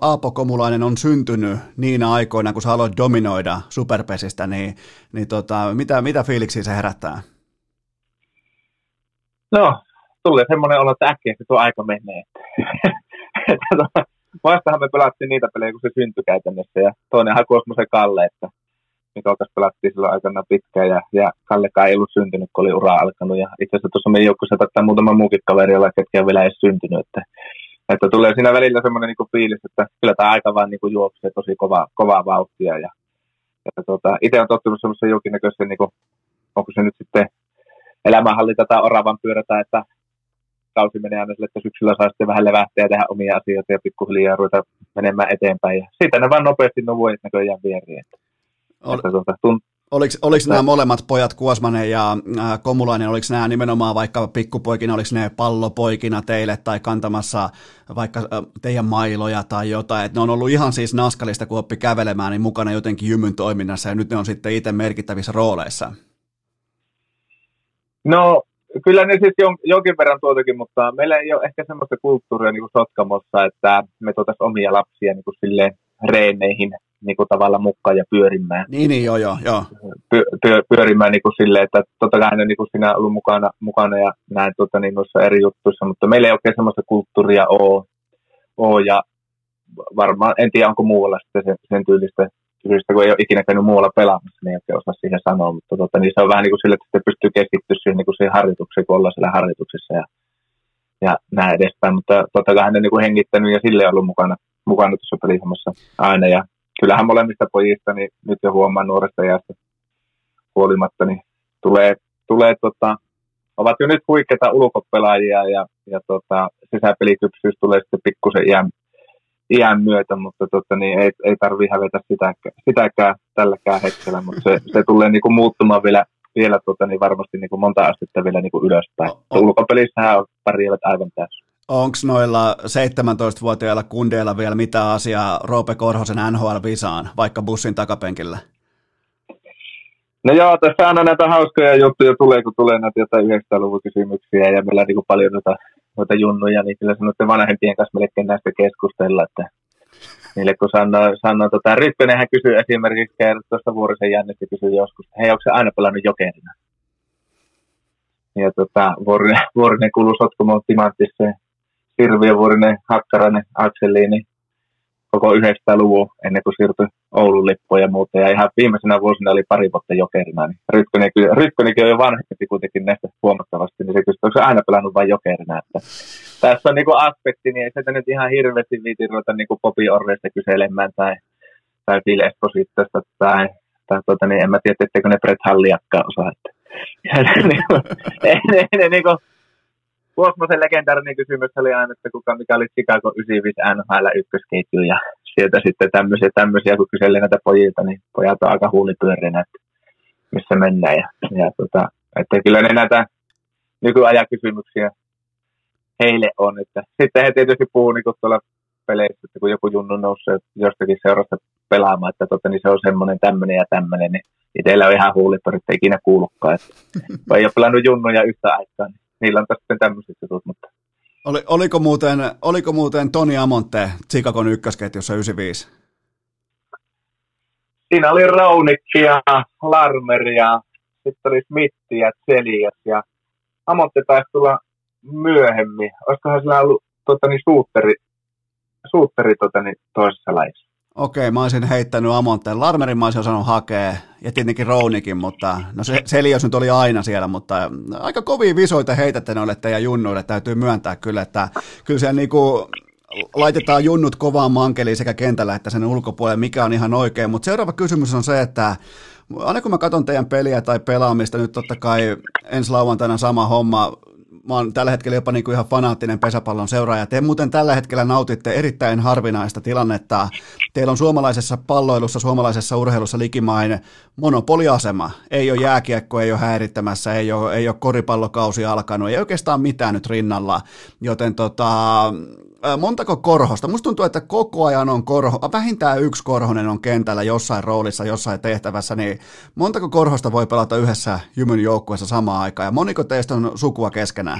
Aapo Komulainen on syntynyt niinä aikoina, kun sä aloit dominoida superpesistä, niin, niin tota, mitä, mitä fiiliksiä se herättää? No, tulee semmoinen olo, että äkkiä se tuo aika menee. Vastahan me pelattiin niitä pelejä, kun se syntyi käytännössä. Ja toinen Kuosmosen Kalle, että mikä kanssa pelattiin silloin aikana pitkään. Ja, ja Kallekaan ei ollut syntynyt, kun oli ura alkanut. Ja itse asiassa tuossa meidän joukkueessa taittaa muutama muukin kaveri, jolla ketkä ei vielä edes syntynyt. Että, että tulee siinä välillä semmoinen niin fiilis, että kyllä tämä aika vaan niin juoksee tosi kova, kovaa vauhtia. Ja, ja tota, itse on tottunut semmoisen jonkinnäköisen, niin kuin, onko se nyt sitten elämänhallinta tai oravan pyörätä, että kausi menee aina sille, että syksyllä saa sitten vähän levähtää ja tehdä omia asioita ja pikkuhiljaa ruveta menemään eteenpäin. Ja siitä ne vaan nopeasti nuo vuodet näköjään vieriin. Ol, että tuota, tunt, Oliko, oliko nämä molemmat pojat, Kuosmanen ja äh, Komulainen, oliko nämä nimenomaan vaikka pikkupoikina, oliko ne pallopoikina teille tai kantamassa vaikka äh, teidän mailoja tai jotain, että ne on ollut ihan siis naskalista, kun oppi kävelemään, niin mukana jotenkin jymyn toiminnassa ja nyt ne on sitten itse merkittävissä rooleissa? No kyllä ne siis jon, jonkin verran tuotakin, mutta meillä ei ole ehkä semmoista kulttuuria niin kuin Sotkamossa, että me tuotaisiin omia lapsia niin kuin silleen reeneihin niin kuin tavallaan mukaan ja pyörimään. Niin, niin joo, joo. joo. Py, py, pyörimään niin kuin silleen, että totta kai ne niin kuin sinä ollut mukana, mukana ja näin tuota, niin eri juttuissa, mutta meillä ei oikein semmoista kulttuuria ole, ole ja varmaan, en tiedä onko muualla sitten sen, sen tyylistä, tyylistä, kun ei ole ikinä käynyt muualla pelaamassa, niin ei osaa siihen sanoa, mutta tota, niin se on vähän niin kuin sille, että pystyy keskittyä siihen, niin kuin siihen harjoitukseen, kun ollaan siellä harjoituksessa ja, ja näin edespäin, mutta totta kai hän on niin kuin hengittänyt ja sille ollut mukana, mukana tuossa pelihommassa aina. Ja kyllähän molemmista pojista, niin nyt jo huomaan nuoresta iästä huolimatta, niin tulee, tulee tota, ovat jo nyt huikeita ulkopelaajia ja, ja tota, sisäpelikypsyys tulee sitten pikkusen iän, iän myötä, mutta tota, niin ei, ei tarvitse hävetä sitäkään, sitäkään tälläkään hetkellä, mutta se, se tulee niinku muuttumaan vielä, vielä tota, niin varmasti niinku monta astetta vielä niinku ylöspäin. Oh, Ulkopelissähän on pärjäävät aivan täysin. Onko noilla 17-vuotiailla kundeilla vielä mitä asiaa Roope Korhosen NHL-visaan, vaikka bussin takapenkillä? No joo, tässä aina näitä hauskoja juttuja tulee, kun tulee näitä jotain 900-luvun kysymyksiä ja meillä on niin paljon noita, noita junnuja, niin kyllä sanotte vanhempien kanssa melkein näistä keskustella, että niille kun sanoo, sanoo tota, Ryppönenhän kysyy esimerkiksi tuosta Vuorisen Jännestä kysyy joskus, hei, onko se aina pelannut jokerina? Ja tota, Vuorinen, Vuorinen kuuluu Sotkamon timanttiseen Hirviövuorinen, Hakkarainen, Akseliini koko 900-luvun ennen kuin siirtyi Oulun lippuun ja muuta. Ja ihan viimeisenä vuosina oli pari vuotta jokerina. Niin Rytkönenkin, Rytkönenkin on jo vanhempi kuitenkin näistä huomattavasti, niin se kysyy, onko se aina pelannut vain jokerina. Että tässä on niin kuin aspekti, niin ei sitä nyt ihan hirveästi viitin ruveta niin kuin Popi Orreista kyselemään tai, tai Phil Espositosta tai, tai tuota, niin en mä tiedä, etteikö ne Brett Halliakkaan osaa. Että, ei, ne, ne, niin kuin, Kuosmosen legendaarinen kysymys oli aina, että kuka, mikä oli Chicago 95 NHL ykkösketju ja sieltä sitten tämmöisiä, tämmöisiä kun kyseli näitä pojilta, niin pojat on aika huulipyörinä, että missä mennään. Ja, ja tota, että kyllä ne näitä nykyajan kysymyksiä heille on. Että sitten he tietysti puhuu niin tuolla peleissä, että kun joku junnu nousee jostakin seurasta pelaamaan, että tota, niin se on semmoinen tämmöinen ja tämmöinen, niin itsellä on ihan huulipyörit, ei ikinä kuulukaan. Että, ei ole pelannut junnuja yhtä aikaa, niin niillä on sitten tämmöiset jutut. Mutta... Oli, oliko, muuten, oliko muuten Toni Amonte Chicagon ykkösketjussa 95? Siinä oli Raunikki ja Larmer ja sitten oli Smith ja Celias ja Amonte taisi tulla myöhemmin. Olisikohan sillä ollut tota, niin, suutteri, suutteri tota, niin, toisessa lajissa? Okei, mä olisin heittänyt Amonteen. Larmerin mä olisin osannut hakea, ja tietenkin Rounikin, mutta no se, Selios nyt oli aina siellä, mutta aika kovia visoita heitätte noille teidän junnuille, täytyy myöntää kyllä, että kyllä siellä niinku laitetaan junnut kovaan mankeliin sekä kentällä että sen ulkopuolelle, mikä on ihan oikein, mutta seuraava kysymys on se, että aina kun mä katson teidän peliä tai pelaamista, nyt totta kai ensi lauantaina sama homma, mä oon tällä hetkellä jopa niin kuin ihan fanaattinen pesäpallon seuraaja. Te muuten tällä hetkellä nautitte erittäin harvinaista tilannetta. Teillä on suomalaisessa palloilussa, suomalaisessa urheilussa likimain monopoliasema. Ei ole jääkiekko, ei ole häirittämässä, ei ole, ei ole koripallokausi alkanut, ei oikeastaan mitään nyt rinnalla. Joten tota, montako korhosta? Musta tuntuu, että koko ajan on korho, vähintään yksi korhonen on kentällä jossain roolissa, jossain tehtävässä, niin montako korhosta voi pelata yhdessä Jymyn joukkueessa samaan aikaan, ja moniko teistä on sukua keskenään?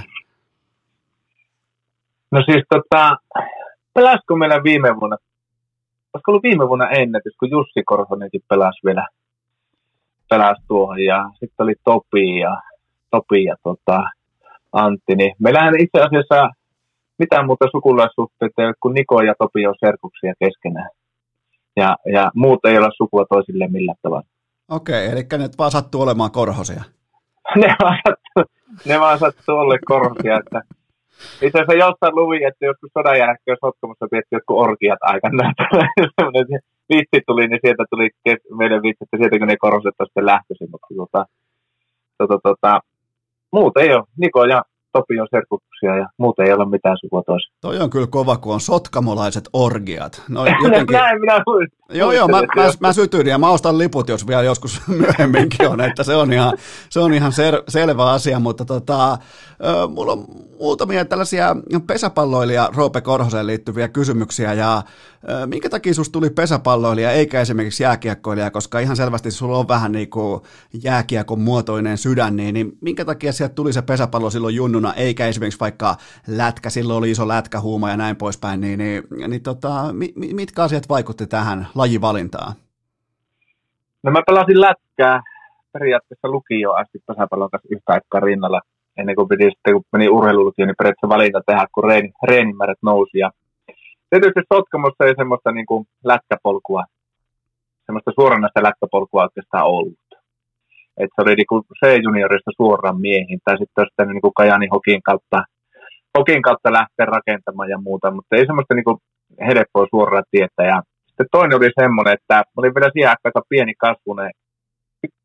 No siis tota, pelasiko meillä viime vuonna, olisiko ollut viime vuonna ennätys, kun Jussi Korhonenkin pelasi vielä, pelasi tuohon, ja sitten oli Topi ja, Topi ja tota, Antti, niin meillähän itse asiassa mitään muuta sukulaissuhteita kuin Niko ja Topi on serkuksia keskenään. Ja, ja muut ei ole sukua toisille millään tavalla. Okei, eli ne vaan sattuu olemaan korhosia. ne, vaan sattuu, ne vaan sattuu olla korhosia. Että itse asiassa jossain luvi, että joskus sodan jälkeen Sotkamossa pidettiin jotkut orgiat aikana. vitsi tuli, niin sieltä tuli meidän vitsi, että sieltä kun ne korhoset on sitten lähtöisin. Mutta tota, tota, tota, muut ei ole. Niko ja Topion serkuksia ja muuten ei ole mitään sukua toista. Toi on kyllä kova, kun on sotkamolaiset orgiat. No, jotenkin... Näin minä Joo, joo, mä, mä, mä sytyin ja mä ostan liput, jos vielä joskus myöhemminkin on, että se on ihan, se on ihan ser, selvä asia, mutta tota, mulla on muutamia tällaisia pesäpalloilija Roope Korhoseen liittyviä kysymyksiä ja minkä takia susta tuli pesäpalloilija eikä esimerkiksi jääkiekkoilija, koska ihan selvästi sulla on vähän niin kuin jääkiekon muotoinen sydän, niin, niin minkä takia sieltä tuli se pesäpallo silloin junnuna, eikä esimerkiksi vaikka lätkä, silloin oli iso lätkähuuma ja näin poispäin, niin, niin, niin tota, mitkä asiat vaikutti tähän lajivalintaan? No mä pelasin lätkää periaatteessa lukio asti pesäpallon kanssa yhtä aikaa rinnalla ennen kuin piti sitten, kun meni urheilulukioon, niin periaatteessa valinta tehdä, kun reeni, reenimäärät nousi. Ja tietysti Sotkamossa ei semmoista niin kuin lätkäpolkua, semmoista suoranaista lätkäpolkua oikeastaan ollut. Et se oli niin kuin C-juniorista suoraan miehiin, tai sitten olisi niin kuin Kajani Hokin kautta, Hokin kautta lähteä rakentamaan ja muuta, mutta ei semmoista niin kuin helppoa suoraan tietä. Ja sitten toinen oli semmoinen, että oli vielä siihen aika pieni kasvune,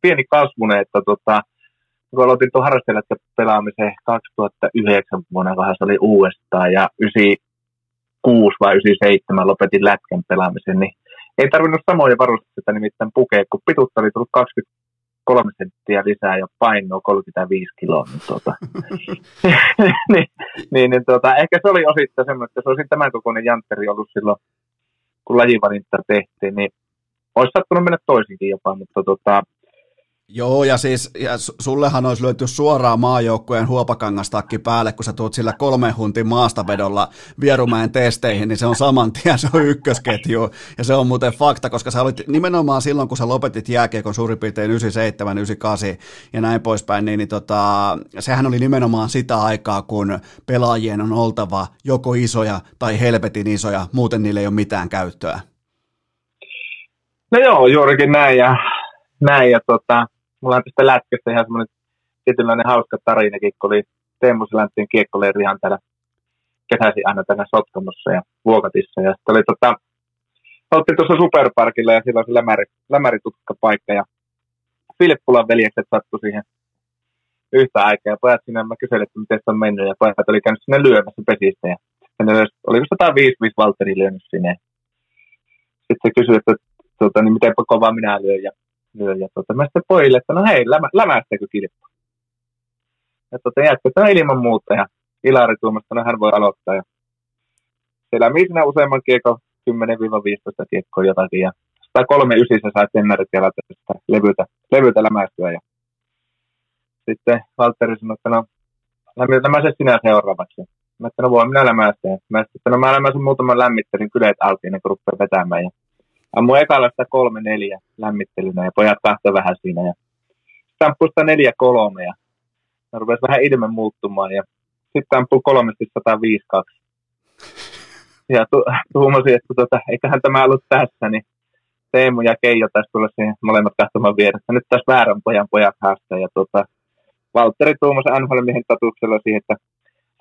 pieni kasvune, että tota, kun aloitin tuon harrastelijat pelaamisen 2009 vuonna, kun se oli uudestaan, ja 96 vai 97 lopetin lätkän pelaamisen, niin ei tarvinnut samoja varusteita nimittäin pukea, kun pituutta oli tullut 23 senttiä lisää ja painoa 35 kiloa. Niin, tuota, niin, niin, niin tuota, ehkä se oli osittain semmoinen, että se olisi tämän kokoinen jantteri ollut silloin, kun lajivalinta tehtiin, niin olisi sattunut mennä toisinkin jopa, mutta tuota, Joo, ja siis ja sullehan olisi löyty suoraan maajoukkueen huopakangastakki päälle, kun sä tuut sillä kolmen huntin maastavedolla Vierumäen testeihin, niin se on saman tien, se on ykkösketju. Ja se on muuten fakta, koska sä olit nimenomaan silloin, kun sä lopetit jääkiekon suurin piirtein 97, 98 ja näin poispäin, niin, niin tota, sehän oli nimenomaan sitä aikaa, kun pelaajien on oltava joko isoja tai helvetin isoja, muuten niille ei ole mitään käyttöä. No joo, juurikin näin, ja näin, ja tota, mulla on tästä lätkästä ihan semmoinen tietynlainen hauska tarinakin, kun oli Teemu Selänttien kiekkoleiri ihan täällä kesäisin aina tänne Sotkamossa ja Vuokatissa. Ja sitten oli tota, oltiin tuossa Superparkilla ja silloin se lämäri, lämäritutkkapaikka ja Filippulan veljekset sattui siihen yhtä aikaa. Ja pojat sinne, mä kyselin, että miten se on mennyt ja pojat oli käynyt sinne lyömässä pesistä. Ja ne löysi, oliko 155 Valtteri lyönyt sinne. Sitten se kysyi, että tuota, niin miten kovaa minä lyön. Ja lyö. Ja tota, mä sitten pojille, että no hei, lämä, lämästäkö kilpaa? Ja tota, jatketaan ilman muuta. Ja Ilari tuomasta, no hän voi aloittaa. Ja se lämii siinä useamman kiekon 10-15 kiekkoa jotakin. Ja 139 sai tennarit ja sitä levyltä, levyltä lämästyä. Ja sitten Valtteri sanoi, että no lämäise sinä seuraavaksi. Mä että no voi minä lämästä. Mä että no mä lämäsin muutaman lämmittelin kyleet auki ennen kuin rupeaa vetämään. Ja Ammu ekalla sitä kolme neljä lämmittelynä ja pojat kahta vähän siinä. Ja sitä neljä kolme ja rupesi vähän ilme muuttumaan ja sitten ampui kolmesti 152. Ja tu- tuumasin, että tota, eiköhän tämä ollut tässä, niin Teemu ja Keijo taisi tulla siihen molemmat kahtomaan vieressä. Nyt taas väärän pojan pojat haastaa. Ja tota, Valtteri tuumasi NHL-miehen statuksella siihen, että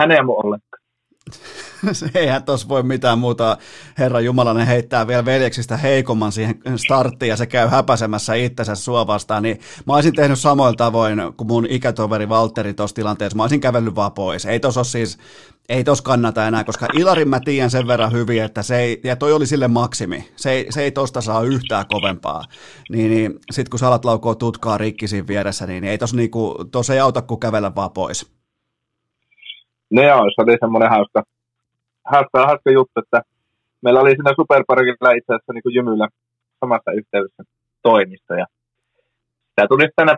hän ei ammu ollenkaan. Eihän tuossa voi mitään muuta. Herra Jumala, ne heittää vielä veljeksistä heikomman siihen starttiin ja se käy häpäsemässä itsensä sua vastaan. Niin mä olisin tehnyt samoin tavoin kuin mun ikätoveri Valtteri tuossa tilanteessa. Mä olisin kävellyt vaan pois. Ei tos siis, ei tos kannata enää, koska Ilarin mä tiedän sen verran hyvin, että se ei, ja toi oli sille maksimi. Se ei, se ei tosta saa yhtään kovempaa. Niin, niin sit kun sä alat laukoa tutkaa rikki siinä vieressä, niin ei tos, niinku, tos ei auta kuin kävellä vaan pois. No joo, se oli semmoinen hauska, hauska, hauska juttu, että meillä oli siinä Superparkilla itse asiassa niin Jymyllä samassa yhteydessä toimisto. Ja tämä tuli tänä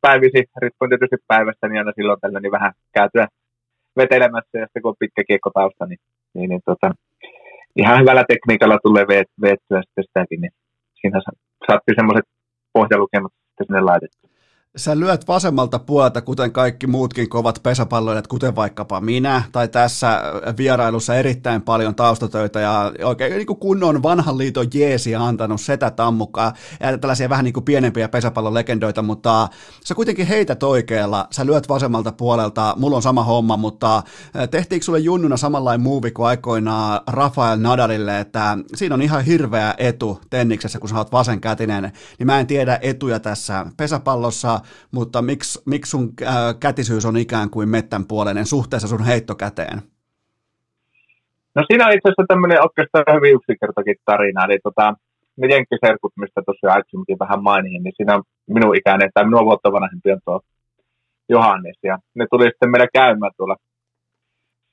päivisi, riippuen tietysti päivästä, niin aina silloin tällä niin vähän käytyä vetelemässä, ja sitten kun on pitkä tausta, niin, niin, niin tota, ihan hyvällä tekniikalla tulee veettyä sitten sitäkin, niin siinä saatti semmoiset pohjalukemat sitten sinne laitettu. Sä lyöt vasemmalta puolelta, kuten kaikki muutkin kovat pesäpalloilijat, kuten vaikkapa minä, tai tässä vierailussa erittäin paljon taustatöitä ja oikein niin kuin kunnon vanhan liiton jeesi antanut setä tammukkaa ja tällaisia vähän niin kuin pienempiä pesäpallolegendoita, mutta sä kuitenkin heität oikealla, sä lyöt vasemmalta puolelta, mulla on sama homma, mutta tehtiinkö sulle junnuna samanlainen muuvi kuin aikoinaan Rafael Nadalille, että siinä on ihan hirveä etu tenniksessä, kun sä oot vasenkätinen, niin mä en tiedä etuja tässä pesäpallossa, mutta miksi, miksi sun äh, kätisyys on ikään kuin mettän puoleinen suhteessa sun heittokäteen? No siinä on itse asiassa tämmöinen oikeastaan hyvin yksinkertainen tarina, eli tota, ne jenkkiserkut, mistä tosiaan aikaisemmin vähän mainin, niin siinä minun ikäinen tai minun vuotta vanhempi on tuo Johannes, ja ne tuli sitten meillä käymään tuolla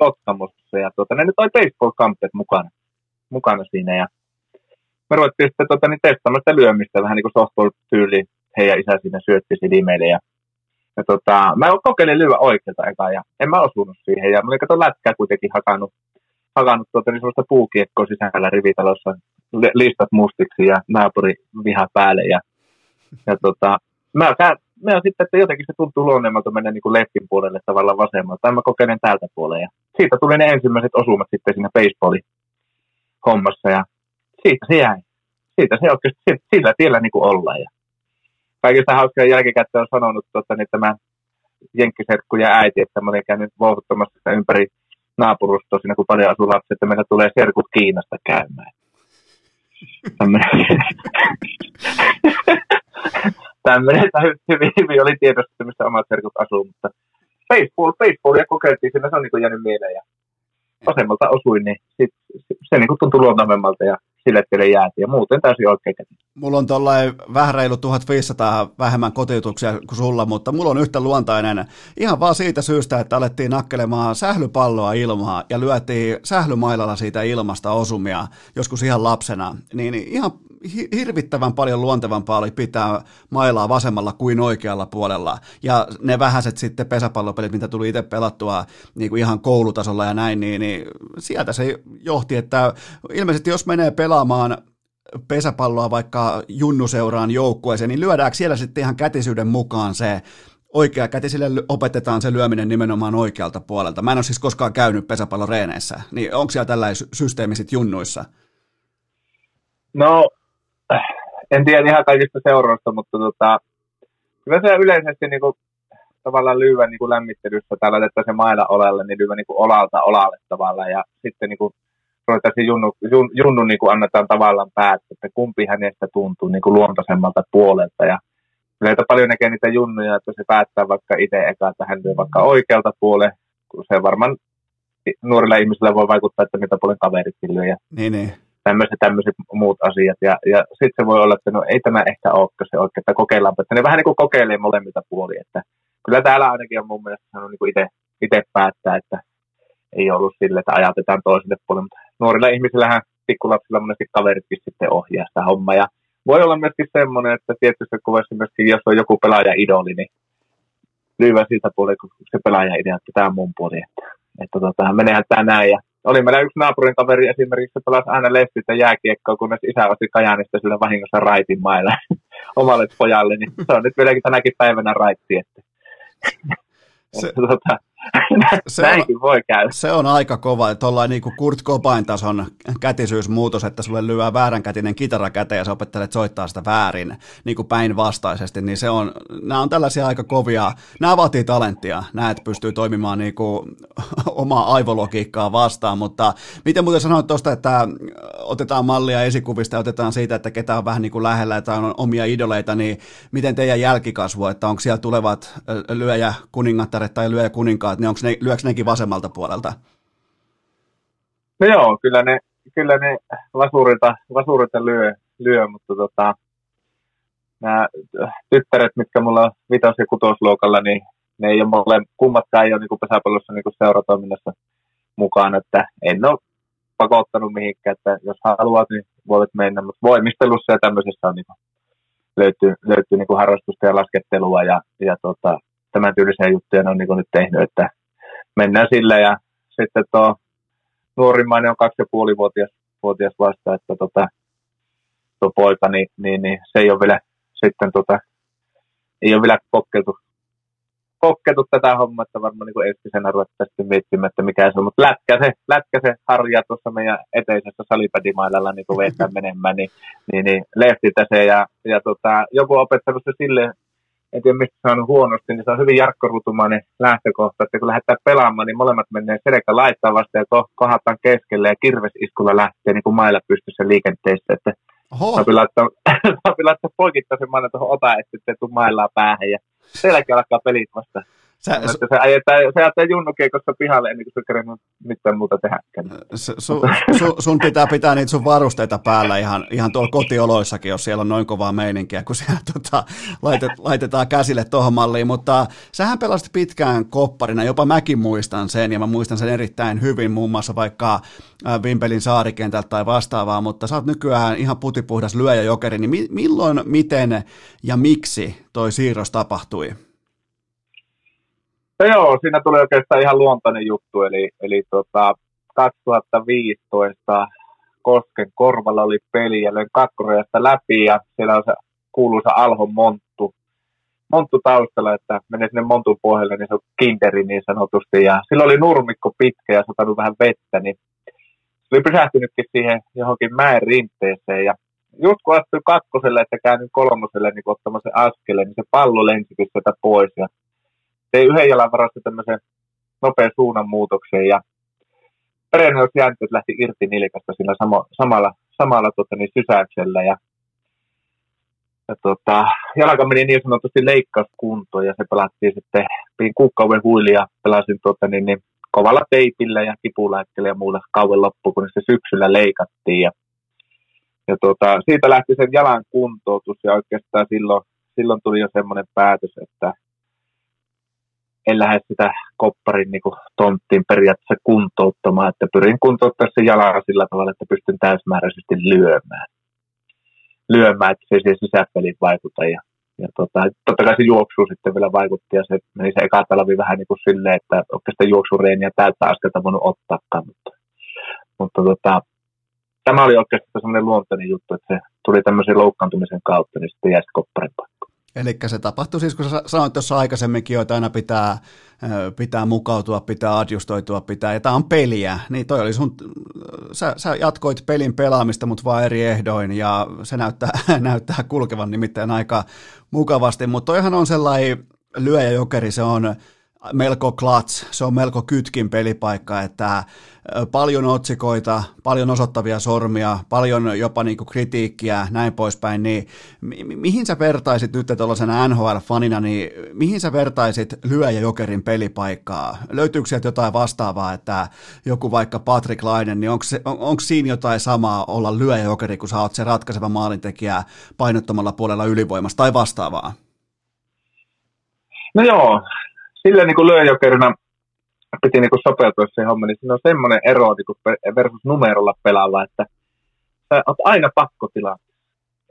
Sottamossa, ja tuota, ne nyt oli baseball-kamppeet mukana, mukana siinä, ja me ruvettiin sitten tuota, niin testaamaan sitä lyömistä, vähän niin kuin softball-tyyli, heidän isä siinä syötti silmeille, ja, ja tota, mä kokeilin lyödä oikealta eka, ja en mä osunut siihen, ja mä olin kato lätkää kuitenkin hakannut, hakannut tuota, niin sellaista puukiekkoa sisällä rivitalossa, listat mustiksi ja naapuri viha päälle, ja, ja tota, mä, mä sitten, että jotenkin se tuntuu luonnemmalta mennä niin kuin leftin puolelle tavallaan vasemmalta, tai mä kokeilen täältä puolella, ja siitä tuli ne ensimmäiset osumat sitten siinä baseballin hommassa, ja siitä se jäi. Siitä se oikeasti, sillä tiellä niin kuin ollaan. Ja kaikista hauskaa jälkikäteen on sanonut tota, niin tämä jenkkiserkku ja äiti, että mä olin käynyt vouhuttamassa ympäri naapurustoa siinä, kun paljon asuu lapsi, että meillä tulee serkut Kiinasta käymään. Tämmöinen, hyvin, hyvin oli tiedossa, missä omat serkut asuu, mutta baseball, baseballia kokeiltiin siinä, se on niin jäänyt mieleen ja vasemmalta osuin, niin sit, se niin tuntui luontavemmalta ja sille tielle jäätiin. Ja muuten täysin oikein käsin. Mulla on tuollainen vähän reilu 1500 vähemmän kotiutuksia kuin sulla, mutta mulla on yhtä luontainen. Ihan vaan siitä syystä, että alettiin nakkelemaan sählypalloa ilmaa ja lyötiin sählymailalla siitä ilmasta osumia joskus ihan lapsena, niin ihan hirvittävän paljon luontevampaa oli pitää mailaa vasemmalla kuin oikealla puolella. Ja ne vähäiset sitten pesäpallopelit, mitä tuli itse pelattua niin kuin ihan koulutasolla ja näin, niin, niin sieltä se johti, että ilmeisesti jos menee pelaamaan pesäpalloa vaikka junnuseuraan joukkueeseen, niin lyödäänkö siellä sitten ihan kätisyyden mukaan se oikea kätisille opetetaan se lyöminen nimenomaan oikealta puolelta. Mä en ole siis koskaan käynyt pesäpalloreeneissä, niin onko siellä tällainen systeemi junnuissa? No en tiedä ihan kaikista seuroista, mutta tota, kyllä se yleisesti niin kuin, tavallaan lyövä niin kuin lämmittelyssä tai se maila olalle, niin lyövä niin olalta olalle tavallaan. Ja sitten niin kuin, ruvetaan junnu, jun, junnu niin kuin annetaan tavallaan päättää, että kumpi hänestä tuntuu niin kuin luontaisemmalta puolelta. Ja Kyllä paljon näkee niitä junnuja, että se päättää vaikka itse eka, että hän lyö vaikka oikealta puolelle, kun se varmaan nuorilla ihmisillä voi vaikuttaa, että mitä puolen kaveritkin lyö. Ja niin, niin tämmöiset, tämmöiset muut asiat. Ja, ja sitten se voi olla, että no ei tämä ehkä olekaan se oikein, että kokeillaanpa. Että ne vähän niin kuin kokeilee molemmilta puolia. Että kyllä täällä ainakin on mun mielestä saanut niin itse, päättää, että ei ollut sille, että ajatetaan toiselle puolelle. Mutta nuorilla ihmisillähän pikkulapsilla monesti kaveritkin sitten ohjaa sitä hommaa. Ja voi olla myöskin semmoinen, että tietysti kuvassa myöskin, jos on joku pelaaja idoli, niin lyövä siltä puolella, kun se pelaaja idea, että tämä on mun puoli. Että, että tota, menehän tämä näin. Ja oli meillä yksi naapurin kaveri esimerkiksi, se pelasi aina lestistä jääkiekkoa, kunnes isä osti Kajanista sille vahingossa raitin mailla omalle pojalle, niin se on nyt vieläkin tänäkin päivänä raitti. Että. Se, tota, se Näinkin on, voi käydä. Se on aika kova. Tuollainen niin kuin Kurt Cobain tason kätisyysmuutos, että sulle lyö vääränkätinen kitara käteen ja sä opettelet soittaa sitä väärin niin kuin päinvastaisesti, niin se on, nämä on tällaisia aika kovia, nämä vaatii talenttia, nämä pystyy toimimaan niin kuin omaa aivologiikkaa vastaan, mutta miten muuten sanoit tuosta, että otetaan mallia esikuvista ja otetaan siitä, että ketä on vähän niin kuin lähellä, että on omia idoleita, niin miten teidän jälkikasvu, että onko siellä tulevat lyöjä kuningattaret tai lyöjä kuninkaat mukaan, että ne, onko ne, lyöks nekin vasemmalta puolelta? No joo, kyllä ne, kyllä ne vasurilta, vasurilta lyö, lyö, mutta tota, nämä tyttäret, mitkä mulla on vitos- ja kutosluokalla, niin ne ei ole mulle, kummatkaan ei ole niin pesäpallossa niin seuratoiminnassa mukaan, että en ole pakottanut mihinkään, että jos haluat, niin voit mennä, mutta voimistelussa ja tämmöisessä on niin löytyy, löytyy niin harrastusta ja laskettelua ja, ja tota, tämän tyylisiä juttuja ne on niin nyt tehnyt, että mennään sillä ja sitten tuo nuorimmainen on kaksi ja puoli vuotias, vuotias vasta, että tota, tuo poika, niin, niin, niin, se ei ole vielä sitten tota, ei ole vielä kokeiltu, kokeiltu tätä hommaa, että varmaan niin ensisenä ruvetaan sitten miettimään, että mikä se on, mutta lätkä se, lätkä se harja tuossa meidän eteisessä salipädimailalla niin vetää menemään, niin, niin, niin lehtiltä se ja, ja tota, joku opettanut se silleen, en tiedä mistä saanut huonosti, niin se on hyvin jarkkorutumainen lähtökohta, että kun lähdetään pelaamaan, niin molemmat menee selkä laittaa vasta ja kohdataan keskelle ja kirvesiskulla lähtee niin kuin mailla pystyssä liikenteessä, että Saapi laittaa, saapi laittaa poikittaisen maana tuohon ota, että sitten tuu maillaan päähän ja Sielläkin alkaa pelit vasta. Sä, su- se ajetaan, se ajetaan junnukeikossa pihalle ennen kuin se kerran mitään muuta tehdäkään. Su, su, su, sun pitää pitää niitä sun varusteita päällä ihan, ihan tuolla kotioloissakin, jos siellä on noin kovaa meininkiä, kun siellä tota, laitet, laitetaan käsille tuohon malliin. Mutta sähän pelasit pitkään kopparina, jopa mäkin muistan sen, ja mä muistan sen erittäin hyvin, muun muassa vaikka Vimpelin saarikentältä tai vastaavaa, mutta sä oot nykyään ihan putipuhdas lyöjäjokeri, niin mi- milloin, miten ja miksi toi siirros tapahtui? No joo, siinä tuli oikeastaan ihan luontainen juttu, eli, eli tota, 2015 Kosken korvalla oli peli ja löin kakkorajasta läpi ja siellä on se kuuluisa Alhon monttu, monttu taustalla, että menee sinne montun pohjalle, niin se on kinderi niin sanotusti. Ja silloin oli nurmikko pitkä ja satanut vähän vettä, niin se oli pysähtynytkin siihen johonkin mäen rinteeseen. Ja just kun astui kakkoselle, että käännyin kolmoselle niin ottamassa askeleen, niin se pallo lensikin sieltä pois. Ja tein yhden jalan varassa tämmöisen nopean suunnanmuutoksen ja perenneusjäntys lähti irti nilkasta sillä samo, samalla, samalla tota, niin, sysäyksellä ja, ja tota, jalka meni niin sanotusti leikkauskuntoon ja se pelattiin sitten, pidin kuukauden huilia, pelasin tota, niin, niin, kovalla teipillä ja kipulääkkeellä ja muulla kauan loppu, kun se syksyllä leikattiin ja, ja tota, siitä lähti sen jalan kuntoutus ja oikeastaan silloin, silloin tuli jo semmoinen päätös, että en lähde sitä kopparin niin kuin, tonttiin periaatteessa kuntouttamaan, että pyrin kuntouttamaan se jalalla sillä tavalla, että pystyn täysmääräisesti lyömään. Lyömään, että se ei sisäpeliin vaikuta. Ja, ja tota, totta kai se juoksu sitten vielä vaikutti ja se meni se eka talvi vähän niin kuin silleen, että oikeastaan juoksureeniä täyttä askelta voinut ottaakaan, mutta, mutta tota, tämä oli oikeastaan semmoinen luontainen juttu, että se tuli tämmöisen loukkaantumisen kautta, niin sitten jäi kopparin paikka. Eli se tapahtui siis, kun sä sanoit tuossa aikaisemminkin, että aina pitää, pitää mukautua, pitää adjustoitua, pitää, ja tämä on peliä, niin toi oli sun, sä, sä jatkoit pelin pelaamista, mutta vaan eri ehdoin, ja se näyttää, näyttää kulkevan nimittäin aika mukavasti, mutta toihan on sellainen lyöjäjokeri, se on, melko klats, se on melko kytkin pelipaikka, että paljon otsikoita, paljon osoittavia sormia, paljon jopa niin kritiikkiä, näin poispäin, niin mi- mihin sä vertaisit nyt tuollaisena NHL-fanina, niin mihin sä vertaisit lyöjä-jokerin pelipaikkaa? Löytyykö sieltä jotain vastaavaa, että joku vaikka Patrick Lainen, niin onko, se, on, onko siinä jotain samaa olla lyöjä-jokeri, kun sä oot se ratkaiseva maalintekijä painottomalla puolella ylivoimasta tai vastaavaa? No joo, sillä niin lyöjokerina piti niin kuin sopeutua siihen hommaan, niin siinä on semmoinen ero niin kuin versus numerolla pelaava, että sä oot aina pakkotilanteessa.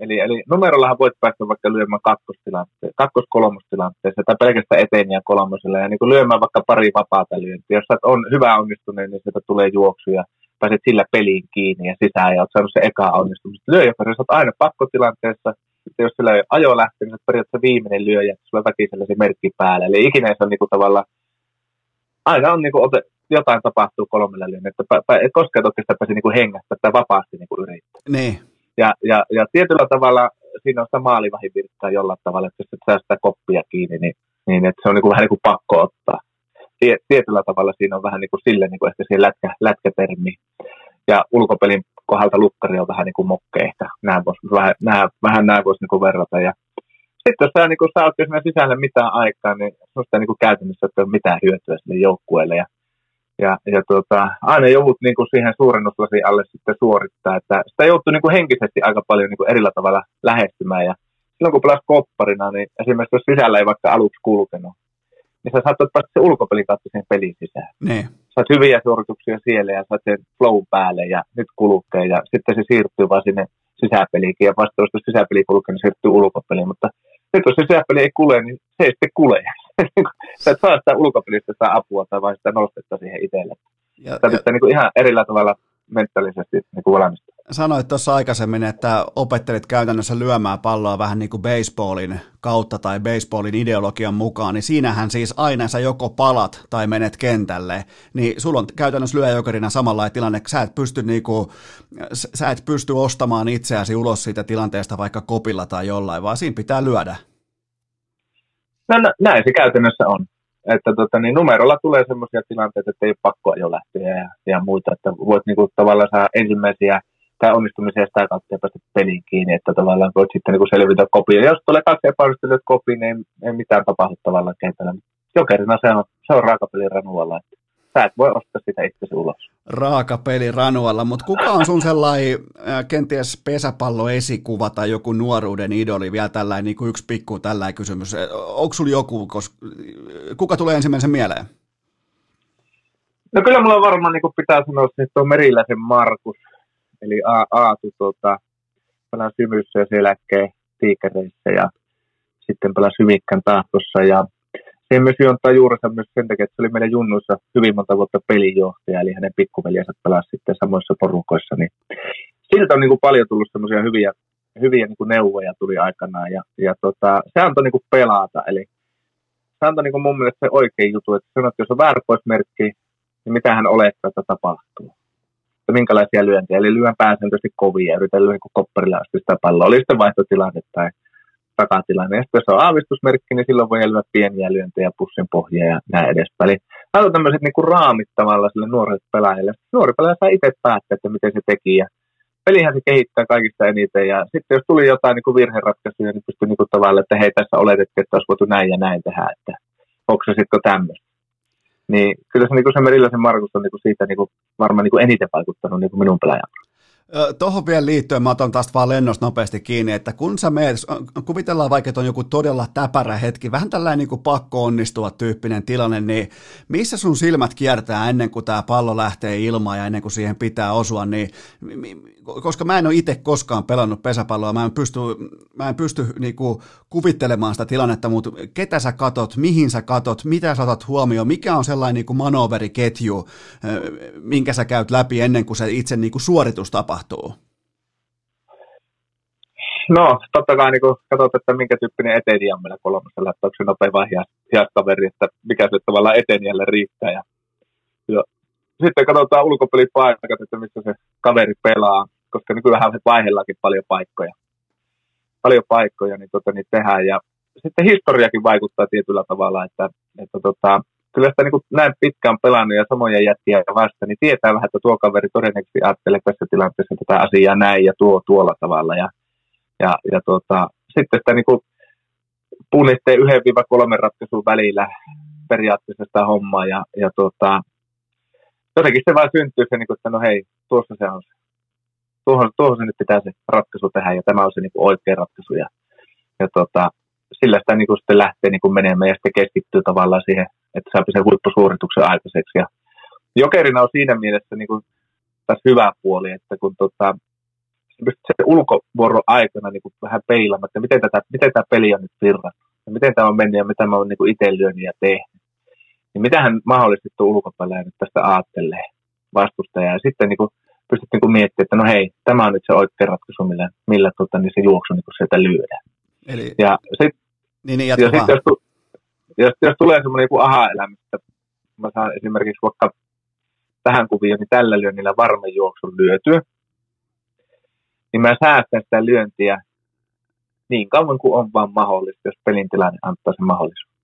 Eli, eli numerollahan voit päästä vaikka lyömään kakkostilanteessa, kakkos-kolmostilanteessa tai pelkästään eteen ja kolmosella ja niin kuin lyömään vaikka pari vapaata lyöntiä. Jos sä on hyvä onnistuneen, niin sieltä tulee juoksuja, pääset sillä peliin kiinni ja sisään ja oot saanut se eka onnistumista. Lyöjäperissä oot aina pakkotilanteessa, sitten jos sillä ei ajo lähtee, niin periaatteessa viimeinen lyöjä, sulla väkisellä se merkki päällä. Eli ikinä se on niin kuin tavallaan, aina on niin kuin ote, jotain tapahtuu kolmella lyönnillä, että et koskaan oikeastaan pääse niin kuin hengästä tai vapaasti niin kuin yrittää. Niin. Ja, ja, ja, tietyllä tavalla siinä on sitä maalivahivirtaa jollain tavalla, että jos et saa sitä koppia kiinni, niin, niin että se on niin kuin vähän niin kuin pakko ottaa. Tietyllä tavalla siinä on vähän niin kuin sille niin kuin ehkä siihen lätkä, lätkätermi. Ja ulkopelin kohdalta lukkari on vähän niin kuin mokke ehkä. Nämä vois, vähän, nämä, vähän voisi niin kuin verrata. Ja sitten jos sä, niin kuin, sä oot siinä sisällä mitään aikaa, niin sinusta niin kuin käytännössä ei ole mitään hyötyä sille joukkueelle. Ja, ja, ja tuota, aina joudut niin kuin siihen suurennuslasin alle sitten suorittaa. Että sitä joutuu niin kuin henkisesti aika paljon niin kuin erillä tavalla lähestymään. Ja silloin kun pelasit kopparina, niin esimerkiksi jos sisällä ei vaikka aluksi kulkenut, niin sä saatat päästä sen ulkopelin kautta sen pelin sisään. Niin saat hyviä suorituksia siellä ja saat sen flow päälle ja nyt kulkee ja sitten se siirtyy vaan sinne sisäpeliinkin ja vastaavasti jos sisäpeli kulkee, niin siirtyy ulkopeliin, mutta nyt jos se sisäpeli ei kule, niin se ei sitten kule. Sä et saa sitä ulkopelistä sitä apua tai vain sitä nostetta siihen itselle. Ja, Sä ja... Niin kuin ihan erillä tavalla mentaalisesti niin kuin valmistaa. Sanoit tuossa aikaisemmin, että opettelit käytännössä lyömään palloa vähän niin kuin baseballin kautta tai baseballin ideologian mukaan, niin siinähän siis aina sä joko palat tai menet kentälle, niin sulla on käytännössä lyöjokerina samanlainen tilanne, sä et pysty, niin kuin, sä et pysty ostamaan itseäsi ulos siitä tilanteesta vaikka kopilla tai jollain, vaan siinä pitää lyödä. No, näin se käytännössä on että tota, niin numerolla tulee sellaisia tilanteita, että ei ole pakko jo lähteä ja, ja muita, että voit niinku, tavallaan saa ensimmäisiä tai onnistumisia sitä kautta ja päästä peliin kiinni, että tavallaan voit sitten niin selvitä kopiin. Ja jos tulee kaksi epäonnistuneet kopiin, niin ei, ei mitään tapahdu tavallaan kentällä. Jokerina se on, se on raakapelin ranualla, että sä et voi ostaa sitä itsesi ulos. Raakapeli ranualla, mutta kuka on sun sellainen äh, kenties pesäpalloesikuva tai joku nuoruuden idoli, vielä tällainen niin kuin yksi pikku tällainen kysymys. Onko sulla joku, koska, kuka tulee ensimmäisen mieleen? No kyllä mulla varmaan niin pitää sanoa, että on Meriläisen Markus, eli A- Aatu tuota, pelasi Symyssä ja Seläkkeen tiikereissä ja sitten pelasi Hyvikkän tahtossa ja se myös juontaa juurensa myös sen takia, että se oli meidän junnuissa hyvin monta vuotta pelinjohtaja, eli hänen pikkuveljensä pelasi sitten samoissa porukoissa, niin siltä on niin kuin paljon tullut semmoisia hyviä, hyviä niin kuin neuvoja tuli aikanaan, ja, ja tota, se antoi niin kuin pelata, eli se antoi niin kuin mun mielestä se oikein juttu, että sanot, jos on väärä niin mitä hän olettaa, että tapahtuu että minkälaisia lyöntiä. Eli lyön pääsääntöisesti kovia yritän lyödä kopparilla asti sitä palloa. Oli sitten vaihtotilanne tai takatilanne. Ja jos on aavistusmerkki, niin silloin voi lyödä pieniä lyöntejä pussin pohjia ja näin edespäin. Eli on tämmöiset niin raamit tavallaan sille nuorelle pelaajalle. Nuori pelaaja saa itse päättää, että miten se teki. Ja pelihän se kehittää kaikista eniten. Ja sitten jos tuli jotain niin virheratkaisuja, niin pystyy niin tavallaan, että hei tässä oletettiin, että olisi voitu näin ja näin tehdä. Että sitten tämmöistä. Niin kyllä se, niin se Meriläisen Markus on niin siitä niin kuin, varmaan niin kuin eniten vaikuttanut niin kuin minun pelaajan. Tuohon vielä liittyen, mä otan taas vaan lennosta nopeasti kiinni, että kun sä meet, kuvitellaan vaikka, että on joku todella täpärä hetki, vähän tällainen niin kuin pakko onnistua tyyppinen tilanne, niin missä sun silmät kiertää ennen kuin tämä pallo lähtee ilmaan ja ennen kuin siihen pitää osua, niin koska mä en ole itse koskaan pelannut pesäpalloa, mä en pysty, mä en pysty niin kuin kuvittelemaan sitä tilannetta, mutta ketä sä katot, mihin sä katot, mitä sä otat huomioon, mikä on sellainen niin kuin manoveriketju, minkä sä käyt läpi ennen kuin se itse niin kuin suoritus tapahtuu? No, totta kai niin katsot, että minkä tyyppinen eteni on meillä kolmessa, että onko se nopea vai hiaskaveri, että mikä se tavallaan eteniälle riittää. Ja, sitten katsotaan ulkopelipaikat, että missä se kaveri pelaa, koska nykyään vaihellakin paljon paikkoja. Paljon paikkoja, niin, tota, niin tehdään. Ja sitten historiakin vaikuttaa tietyllä tavalla, että, että tota, kyllä sitä niin kuin näin pitkään pelannut ja samoja jätkiä vasta, niin tietää vähän, että tuo kaveri todennäköisesti ajattelee tässä tilanteessa tätä asiaa näin ja tuo tuolla tavalla. Ja, ja, ja tota, sitten sitä niin kuin yhden viiva kolmen ratkaisun välillä periaatteessa sitä hommaa ja, ja tota, jotenkin se vaan syntyy se, niin että no hei, tuossa se on se. Tuohon, tuohon se nyt pitää se ratkaisu tehdä ja tämä on se niin kuin oikea ratkaisu. Ja, ja tota, sillä sitä niin kuin sitten lähtee niin kuin menemään ja sitten keskittyy tavallaan siihen, että saa sen huippusuorituksen aikaiseksi. Ja jokerina on siinä mielessä niin kuin tässä hyvä puoli, että kun tota, se ulkovuoron aikana niin kuin vähän peilaamaan, että miten, tätä, miten tämä peli on nyt virrattu, ja miten tämä on mennyt ja mitä mä oon niin itse lyönyt ja tehnyt niin mitähän mahdollisesti tuo ulkopelaaja nyt tästä ajattelee vastustaja. Ja sitten niin kuin, pystyt niin kuin miettimään, että no hei, tämä on nyt se oikea ratkaisu, millä, millä tuota, niin se juoksu niin kuin sieltä lyödään. Eli... Ja sitten niin, niin, ja sit, jos, jos, jos, tulee semmoinen joku aha-elämä, että mä saan esimerkiksi vaikka tähän kuvioon, niin tällä lyönnillä varmen juoksun lyötyä, niin mä säästän sitä lyöntiä niin kauan kuin on vaan mahdollista, jos pelin tilanne antaa sen mahdollisuuden.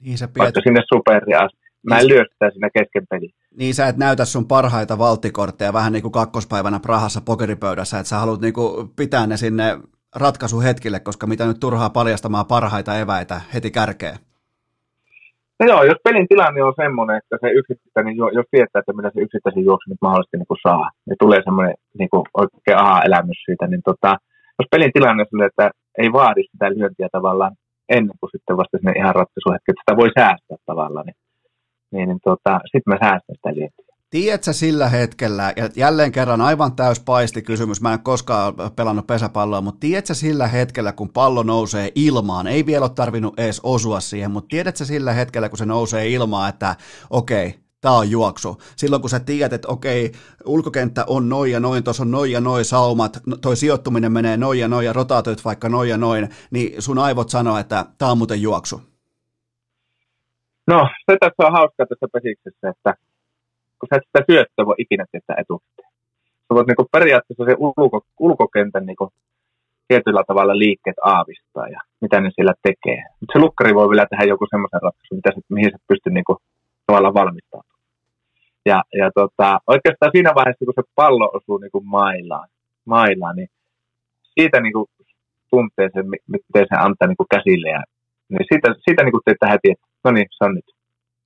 Niin sä pidät... Vaikka sinne superi asti. Mä en niin lyö sitä siinä kesken peliä. Niin sä et näytä sun parhaita valttikortteja vähän niin kuin kakkospäivänä Prahassa pokeripöydässä, että sä haluat niin kuin pitää ne sinne ratkaisuhetkille, koska mitä nyt turhaa paljastamaan parhaita eväitä heti kärkeen. No joo, jos pelin tilanne on semmoinen, että se yksittäinen, jos tietää, että mitä se yksittäisen juoksu nyt mahdollisesti niin saa, niin tulee semmoinen niin kuin oikein aha-elämys siitä, niin tota, jos pelin tilanne on sellainen, että ei vaadi sitä lyöntiä tavallaan ennen kuin sitten vasta sinne ihan ratkaisuhetki, että sitä voi säästää tavallaan, niin, niin, niin tota, sitten mä säästän sitä liettiä. Tiedätkö sillä hetkellä, ja jälleen kerran aivan täys paisti kysymys, mä en koskaan pelannut pesäpalloa, mutta tiedätkö sillä hetkellä, kun pallo nousee ilmaan, ei vielä ole tarvinnut edes osua siihen, mutta tiedätkö sillä hetkellä, kun se nousee ilmaan, että okei, tämä on juoksu. Silloin kun sä tiedät, että okei, ulkokenttä on noin ja noin, tuossa on noin ja noin saumat, no, toi sijoittuminen menee noin ja noin ja rotaatoit vaikka noin ja noin, niin sun aivot sanoo, että tämä on muuten juoksu. No, se tässä on hauskaa tässä pesiksessä, että kun sä et sitä syöttöä voi ikinä tietää etukäteen. Sä voit niinku periaatteessa se ulko, ulkokentän niinku tietyllä tavalla liikkeet aavistaa ja mitä ne siellä tekee. Mutta se lukkari voi vielä tehdä joku semmoisen ratkaisun, mitä se, mihin sä pystyt niinku tavallaan valmistautumaan. Ja, ja tota, oikeastaan siinä vaiheessa, kun se pallo osuu niin mailaan, mailaan, niin siitä niin tuntee sen, miten se antaa niin käsille. Ja, niin siitä, siitä niin kuin teitä heti, että no niin, se on nyt.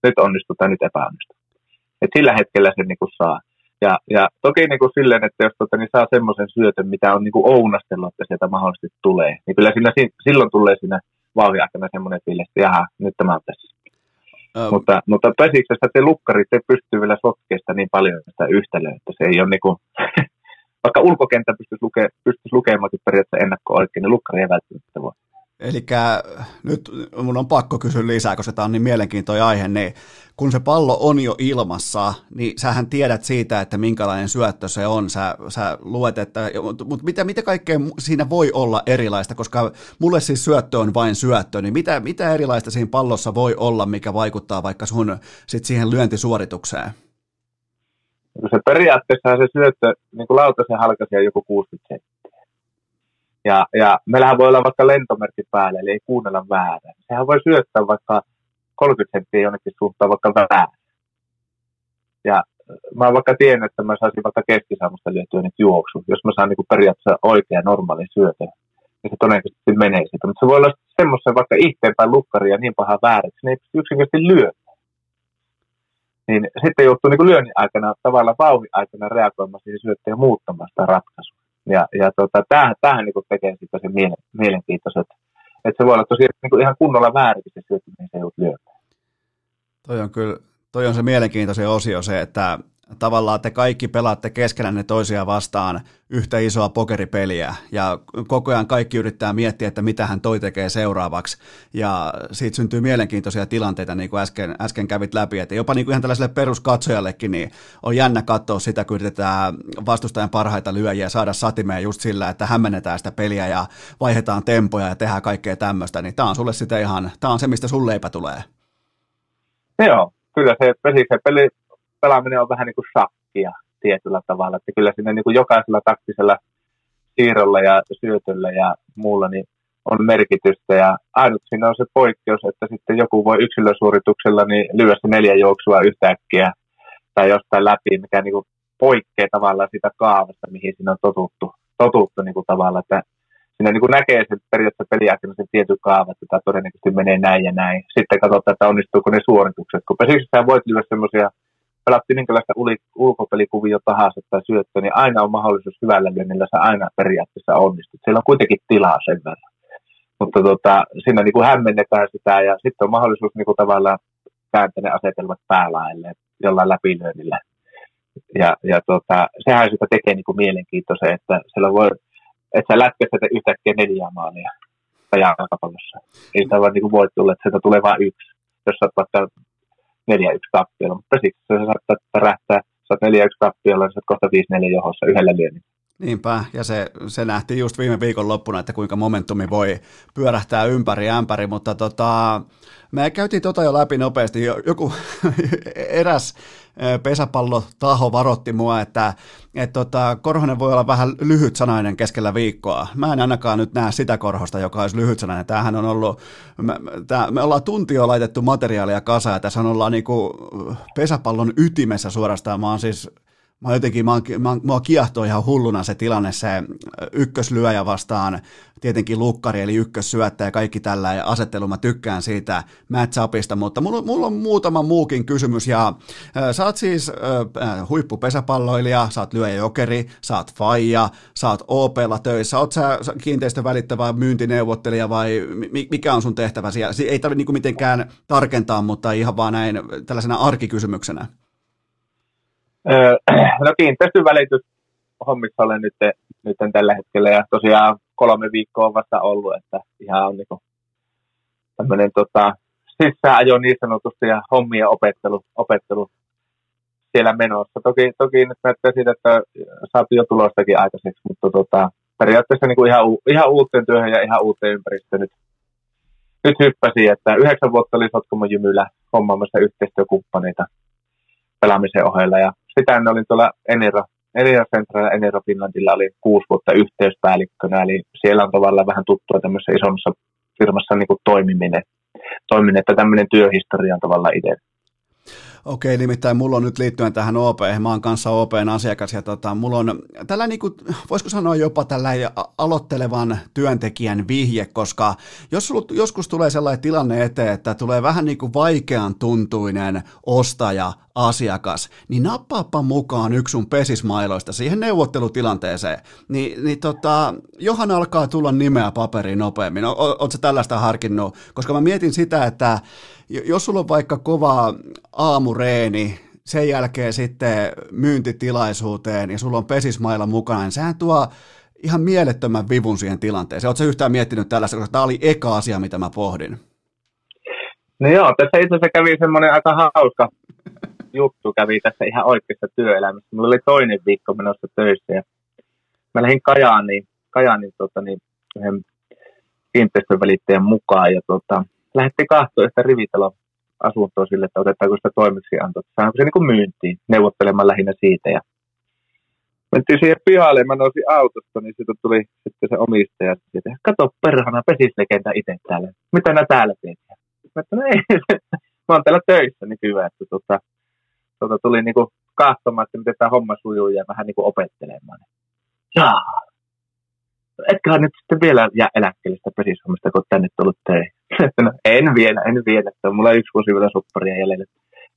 Nyt onnistuu tai nyt epäonnistuu. Et sillä hetkellä se niin kuin saa. Ja, ja toki niin kuin silleen, että jos tota, niin saa semmoisen syötön, mitä on niin kuin ounastellut, että sieltä mahdollisesti tulee, niin kyllä siinä, silloin tulee siinä vauhin aikana semmoinen fiilis, että jaha, nyt tämä on tässä. Um. Mutta, mutta pesiksestä se lukkarit ei pysty vielä sotkeesta niin paljon sitä yhtälöä, että se ei ole niin kuin, vaikka ulkokenttä pystyisi, luke, pystyisi lukemaankin periaatteessa ennakko oikein, niin lukkari ei välttämättä voi. Eli nyt mun on pakko kysyä lisää, koska tämä on niin mielenkiintoinen aihe, niin kun se pallo on jo ilmassa, niin sähän tiedät siitä, että minkälainen syöttö se on. Sä, sä luet, että, mutta mitä, mitä kaikkea siinä voi olla erilaista, koska mulle siis syöttö on vain syöttö, niin mitä, mitä erilaista siinä pallossa voi olla, mikä vaikuttaa vaikka sun sit siihen lyöntisuoritukseen? Se periaatteessa se syöttö, niin kuin lautasen halkaisee joku 60 senttiä. Ja, ja meillähän voi olla vaikka lentomerkki päällä, eli ei kuunnella väärin. Sehän voi syöttää vaikka 30 senttiä jonnekin suuntaan vaikka väärin. Ja mä oon vaikka tiennyt, että mä saisin vaikka keskisammusta lyötyä nyt juoksu. Jos mä saan niin periaatteessa oikea normaali syötö, niin se todennäköisesti menee siitä. Mutta se voi olla semmoisen vaikka ihteenpäin lukkaria niin paha että se ei yksinkertaisesti lyömään. Niin sitten joutuu niin lyönnin aikana, tavallaan vauhin aikana reagoimaan siihen syöttöön ja muuttamaan sitä ratkaisua. Ja, ja tota, tämähän, tämähän niin tekee sitten sen mielen, mielenkiintoisen, että, että se voi olla tosiaan niin ihan kunnolla väärin se syöttö, mihin se joudut. Toi on kyllä, toi on se mielenkiintoinen osio se, että tavallaan te kaikki pelaatte keskenään toisia vastaan yhtä isoa pokeripeliä. Ja koko ajan kaikki yrittää miettiä, että mitä hän toi tekee seuraavaksi. Ja siitä syntyy mielenkiintoisia tilanteita, niin kuin äsken, äsken kävit läpi, että jopa niin kuin ihan tällaiselle peruskatsojallekin niin on jännä katsoa sitä, kun yritetään vastustajan parhaita lyöjiä saada satimeen just sillä, että hämmennetään sitä peliä ja vaihdetaan tempoja ja tehdään kaikkea tämmöistä, niin tämä on sulle sitä ihan, tämä on se, mistä sun leipä tulee. Joo, kyllä se, se peli pelaaminen on vähän niin kuin shakkia tietyllä tavalla, että kyllä sinne niin kuin jokaisella taktisella siirrolla ja syötöllä ja muulla niin on merkitystä ja ainut siinä on se poikkeus, että sitten joku voi yksilösuorituksella niin lyödä se neljä juoksua yhtäkkiä tai jostain läpi, mikä niin kuin poikkeaa tavallaan sitä kaavasta, mihin siinä on totuttu, totuttu niin kuin tavallaan, että siinä niin kuin näkee sen periaatteessa peliaikana sen tietyn kaavan, että tämä todennäköisesti menee näin ja näin. Sitten katsotaan, että onnistuuko ne suoritukset, kun pesiksessä voit lyödä semmoisia pelattiin minkälaista ulkopelikuvia tahansa tai syöttöä, niin aina on mahdollisuus hyvällä lyönnillä, se aina periaatteessa onnistuu. Siellä on kuitenkin tilaa sen verran. Mutta tota, siinä niin kuin hämmennetään sitä ja sitten on mahdollisuus niin kuin tavallaan kääntää ne asetelmat päälaille jollain läpilyönnillä. Ja, ja tota, sehän sitä tekee niin kuin mielenkiintoisen, että siellä voi, että sä lätkästä yhtäkkiä neljä maalia jalkapallossa. Ei sitä vaan niin kuin voi tulla, että sieltä tulee vain yksi. Jos sä oot vaikka 4-1 tappiolla, mutta sitten se saattaa rähtää, sä oot 4-1 tappiolla, sä oot kohta 5-4 johossa yhdellä lyönnillä. Niinpä, ja se, se nähtiin just viime viikon loppuna, että kuinka momentumi voi pyörähtää ympäri ämpäri, mutta tota, me käytiin tota jo läpi nopeasti. Joku eräs pesäpallotaho varotti mua, että et tota, Korhonen voi olla vähän lyhyt sanainen keskellä viikkoa. Mä en ainakaan nyt näe sitä Korhosta, joka olisi lyhyt sanainen. Tämähän on ollut, me, tää, me ollaan tuntio laitettu materiaalia kasaan tässä ollaan niinku pesäpallon ytimessä suorastaan. Mä oon siis mä jotenkin, mä, mä, mua kiehtoo ihan hulluna se tilanne, se ykköslyöjä vastaan tietenkin lukkari, eli ykkössyöttäjä ja kaikki tällä ja asettelu, mä tykkään siitä matchupista, mutta mulla, mulla on muutama muukin kysymys, ja äh, sä oot siis äh, huippupesäpalloilija, sä oot lyöjäjokeri, sä oot faija, sä oot OPlla töissä, oot sä kiinteistövälittävä myyntineuvottelija vai mikä on sun tehtävä siellä? Ei tarvitse niinku mitenkään tarkentaa, mutta ihan vaan näin tällaisena arkikysymyksenä. no kiinteistön välitys olen nyt, nyt tällä hetkellä ja tosiaan kolme viikkoa on vasta ollut, että ihan on niin tämmöinen tota, sisäänajo niin sanotusti ja hommien opettelu, opettelu siellä menossa. Toki, toki nyt näyttää siitä, että saatiin jo tulostakin aikaiseksi, mutta tota, periaatteessa niin kuin ihan, ihan uuteen työhön ja ihan uuteen ympäristöön nyt, nyt hyppäsin, että yhdeksän vuotta oli jymyllä hommaamassa yhteistyökumppaneita pelaamisen ohella ja sitä ennen olin tuolla Enero, Enero Central ja Finlandilla oli kuusi vuotta yhteyspäällikkönä, eli siellä on tavallaan vähän tuttua tämmöisessä isommassa firmassa niin kuin toimiminen, toimiminen, että tämmöinen työhistoria on tavallaan itse. Okei, nimittäin mulla on nyt liittyen tähän OP, mä oon kanssa OPn asiakas ja tota, mulla on tällä niin kuin, voisiko sanoa jopa tällä aloittelevan työntekijän vihje, koska jos sulla joskus tulee sellainen tilanne eteen, että tulee vähän niin kuin vaikean tuntuinen ostaja, asiakas, niin nappaappa mukaan yksi sun pesismailoista siihen neuvottelutilanteeseen. Ni, niin tota, johan alkaa tulla nimeä paperiin nopeammin. Oletko tällaista harkinnut? Koska mä mietin sitä, että jos sulla on vaikka kova aamureeni, sen jälkeen sitten myyntitilaisuuteen ja sulla on pesismailla mukana, niin sehän tuo ihan mielettömän vivun siihen tilanteeseen. Oletko yhtään miettinyt tällaista, koska tämä oli eka asia, mitä mä pohdin? No joo, tässä itse asiassa kävi semmoinen aika hauska juttu kävi tässä ihan oikeassa työelämässä. Mulla oli toinen viikko menossa töissä ja mä lähdin Kajaaniin, Kajaaniin tota, niin, yhden kiinteistön välittäjän mukaan ja tota, lähdettiin kahtoa sitä rivitalon asuntoa sille, että otetaanko sitä toimeksiantoa, saanko se niin kuin myyntiin, neuvottelemaan lähinnä siitä. Ja mentiin siihen pihalle ja mä nousin autosta, niin siitä tuli sitten se omistaja. Siitä, Kato perhana, pesislegenda itse täällä. Mitä nää täällä teet? Mä, että, no ei, mä oon täällä töissä nykyään, että tota, tota tuli niinku kahtomaan, että miten tämä homma sujuu ja vähän niinku opettelemaan. Jaa, etköhän nyt sitten vielä jää eläkkeelle sitä pesishommista, kun tänne tullut töihin. no, en vielä, en vielä. Että on mulla yksi vuosi vielä supparia jäljellä.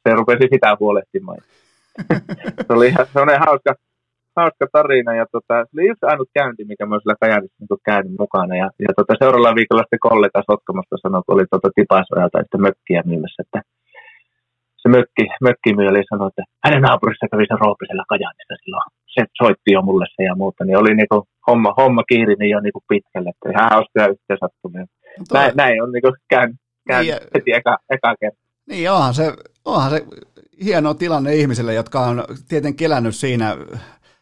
Se rupesi sitä huolehtimaan. se oli ihan sellainen hauska, hauska tarina. Ja tota, se oli yksi ainut käynti, mikä mä sillä Kajanissa niin käynyt mukana. Ja, ja tota, seuraavalla viikolla sitten kollega Sotkamasta sanoi, kun oli tota Tipasojalta sitten mökkiä myymässä, että se mökki, mökkimyyjä sanoi, että hänen naapurissa kävi se Roopisella Kajanista silloin. Se soitti jo mulle se ja muuta, niin oli niinku homma, homma kiiri niin jo niinku pitkälle, että ihan hauskoja yhteen sattumia. Näin, näin, on niinku käynyt, käynyt niin, heti eka, eka kerta. Niin onhan se, onhan se hieno tilanne ihmisille, jotka on tietenkin elänyt siinä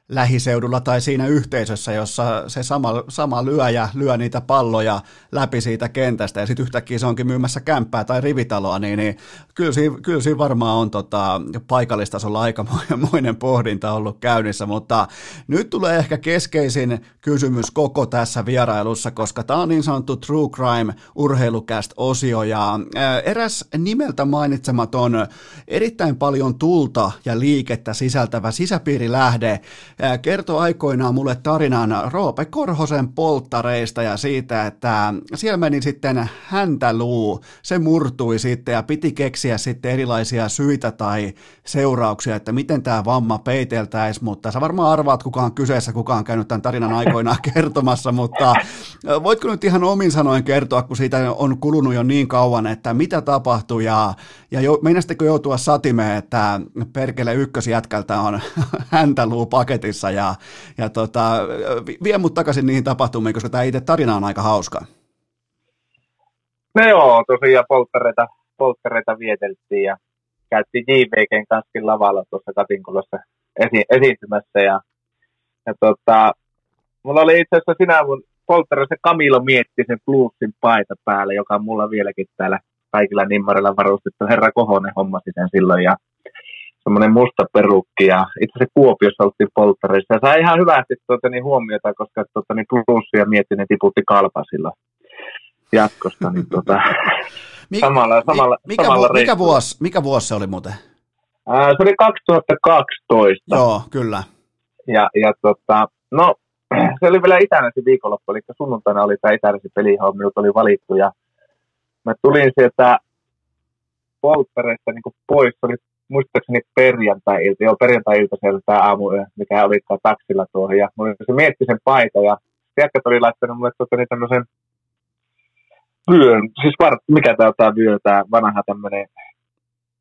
lähiseudulla tai siinä yhteisössä, jossa se sama, sama lyöjä lyö niitä palloja läpi siitä kentästä ja sitten yhtäkkiä se onkin myymässä kämppää tai rivitaloa, niin, niin kyllä, siinä, kyllä siinä varmaan on tota, paikallistasolla aikamoinen pohdinta ollut käynnissä, mutta nyt tulee ehkä keskeisin kysymys koko tässä vierailussa, koska tämä on niin sanottu True Crime urheilukäst osio ja eräs nimeltä mainitsematon erittäin paljon tulta ja liikettä sisältävä sisäpiirilähde kertoi aikoinaan mulle tarinan Roope Korhosen polttareista ja siitä, että siellä meni sitten häntäluu, se murtui sitten ja piti keksiä sitten erilaisia syitä tai seurauksia, että miten tämä vamma peiteltäisi, mutta sä varmaan arvaat, kuka on kyseessä, kuka on käynyt tämän tarinan aikoinaan kertomassa, mutta voitko nyt ihan omin sanoin kertoa, kun siitä on kulunut jo niin kauan, että mitä tapahtui ja, ja jo, joutua satimeen, että perkele ykkösjätkältä on häntäluu paketti paketissa ja, ja tota, vie mut takaisin niihin tapahtumiin, koska tämä itse tarina on aika hauska. No joo, tosiaan polttareita, polttareita vieteltiin ja käytiin JVGn kanssa lavalla tuossa Katinkulassa esi- esiintymässä ja, ja tota, mulla oli itse asiassa sinä mun polttareissa Kamilo mietti sen bluesin paita päällä, joka on mulla vieläkin täällä kaikilla nimmarilla varustettu. Herra Kohonen hommasi sen silloin ja semmoinen musta perukki ja itse asiassa Kuopiossa oltiin polttareissa. Ja sai ihan hyvästi tuota, niin huomiota, koska tuota, niin plussia mietti, ne tiputti kalpa silloin jatkosta. Niin, tuota, Mik, samalla, samalla, mikä, samalla mikä, vuosi, mikä vuosi se oli muuten? Ää, se oli 2012. Joo, kyllä. Ja, ja tota, no, se oli vielä Itänäsi viikonloppu, eli sunnuntaina oli tämä Itänäsi peli, johon minut oli valittu. Ja mä tulin sieltä polttareista niin pois, se oli muistaakseni perjantai-ilta, joo perjantai-ilta siellä tämä aamu, mikä oli taksilla tuohon, ja se mietti sen paita, ja jätkät oli laittanut mulle tota, niin tämmöisen vyön, siis var, mikä tämä on vyö, tämä vanha tämmöinen,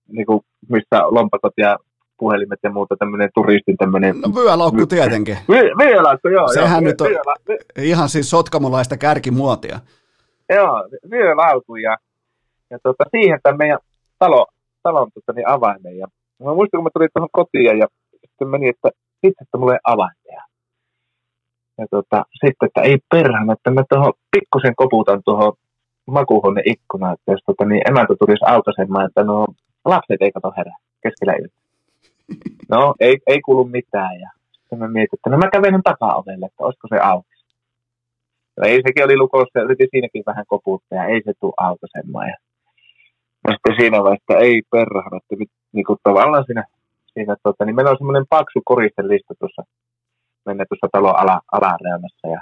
niin kuin, missä lompakot ja puhelimet ja muuta, tämmöinen turistin tämmöinen... No vyölaukku vy, tietenkin. Vy, vyölaukku, joo. Sehän joo, nyt on vyölä, vy, ihan siis sotkamulaista kärkimuotia. Joo, vyölaukku ja, ja tota, siihen tämä meidän talo, talon tota, niin avaimen. Ja mä muistan, kun mä tulin tuohon kotiin ja sitten meni, että itse, että mulla ei avaimia. Ja tota, sitten, että ei perhana, että mä tuohon pikkusen koputan tuohon makuuhuone ikkunaan, että jos tota, niin emäntä tulisi aukaisemaan, että no lapset ei kato herää keskellä ilta. No, ei, ei kuulu mitään. Ja sitten mä mietin, että no mä kävelen takaovelle, että olisiko se auki. No ei, sekin oli lukossa ja yritin siinäkin vähän koputtaa ja ei se tule aukaisemaan. Ja No sitten siinä vaiheessa, ei perhana, että nyt niin kuin tavallaan siinä, siinä tota, niin meillä on semmoinen paksu koristelista tuossa, mennä tuossa talon ala, alareunassa. Ja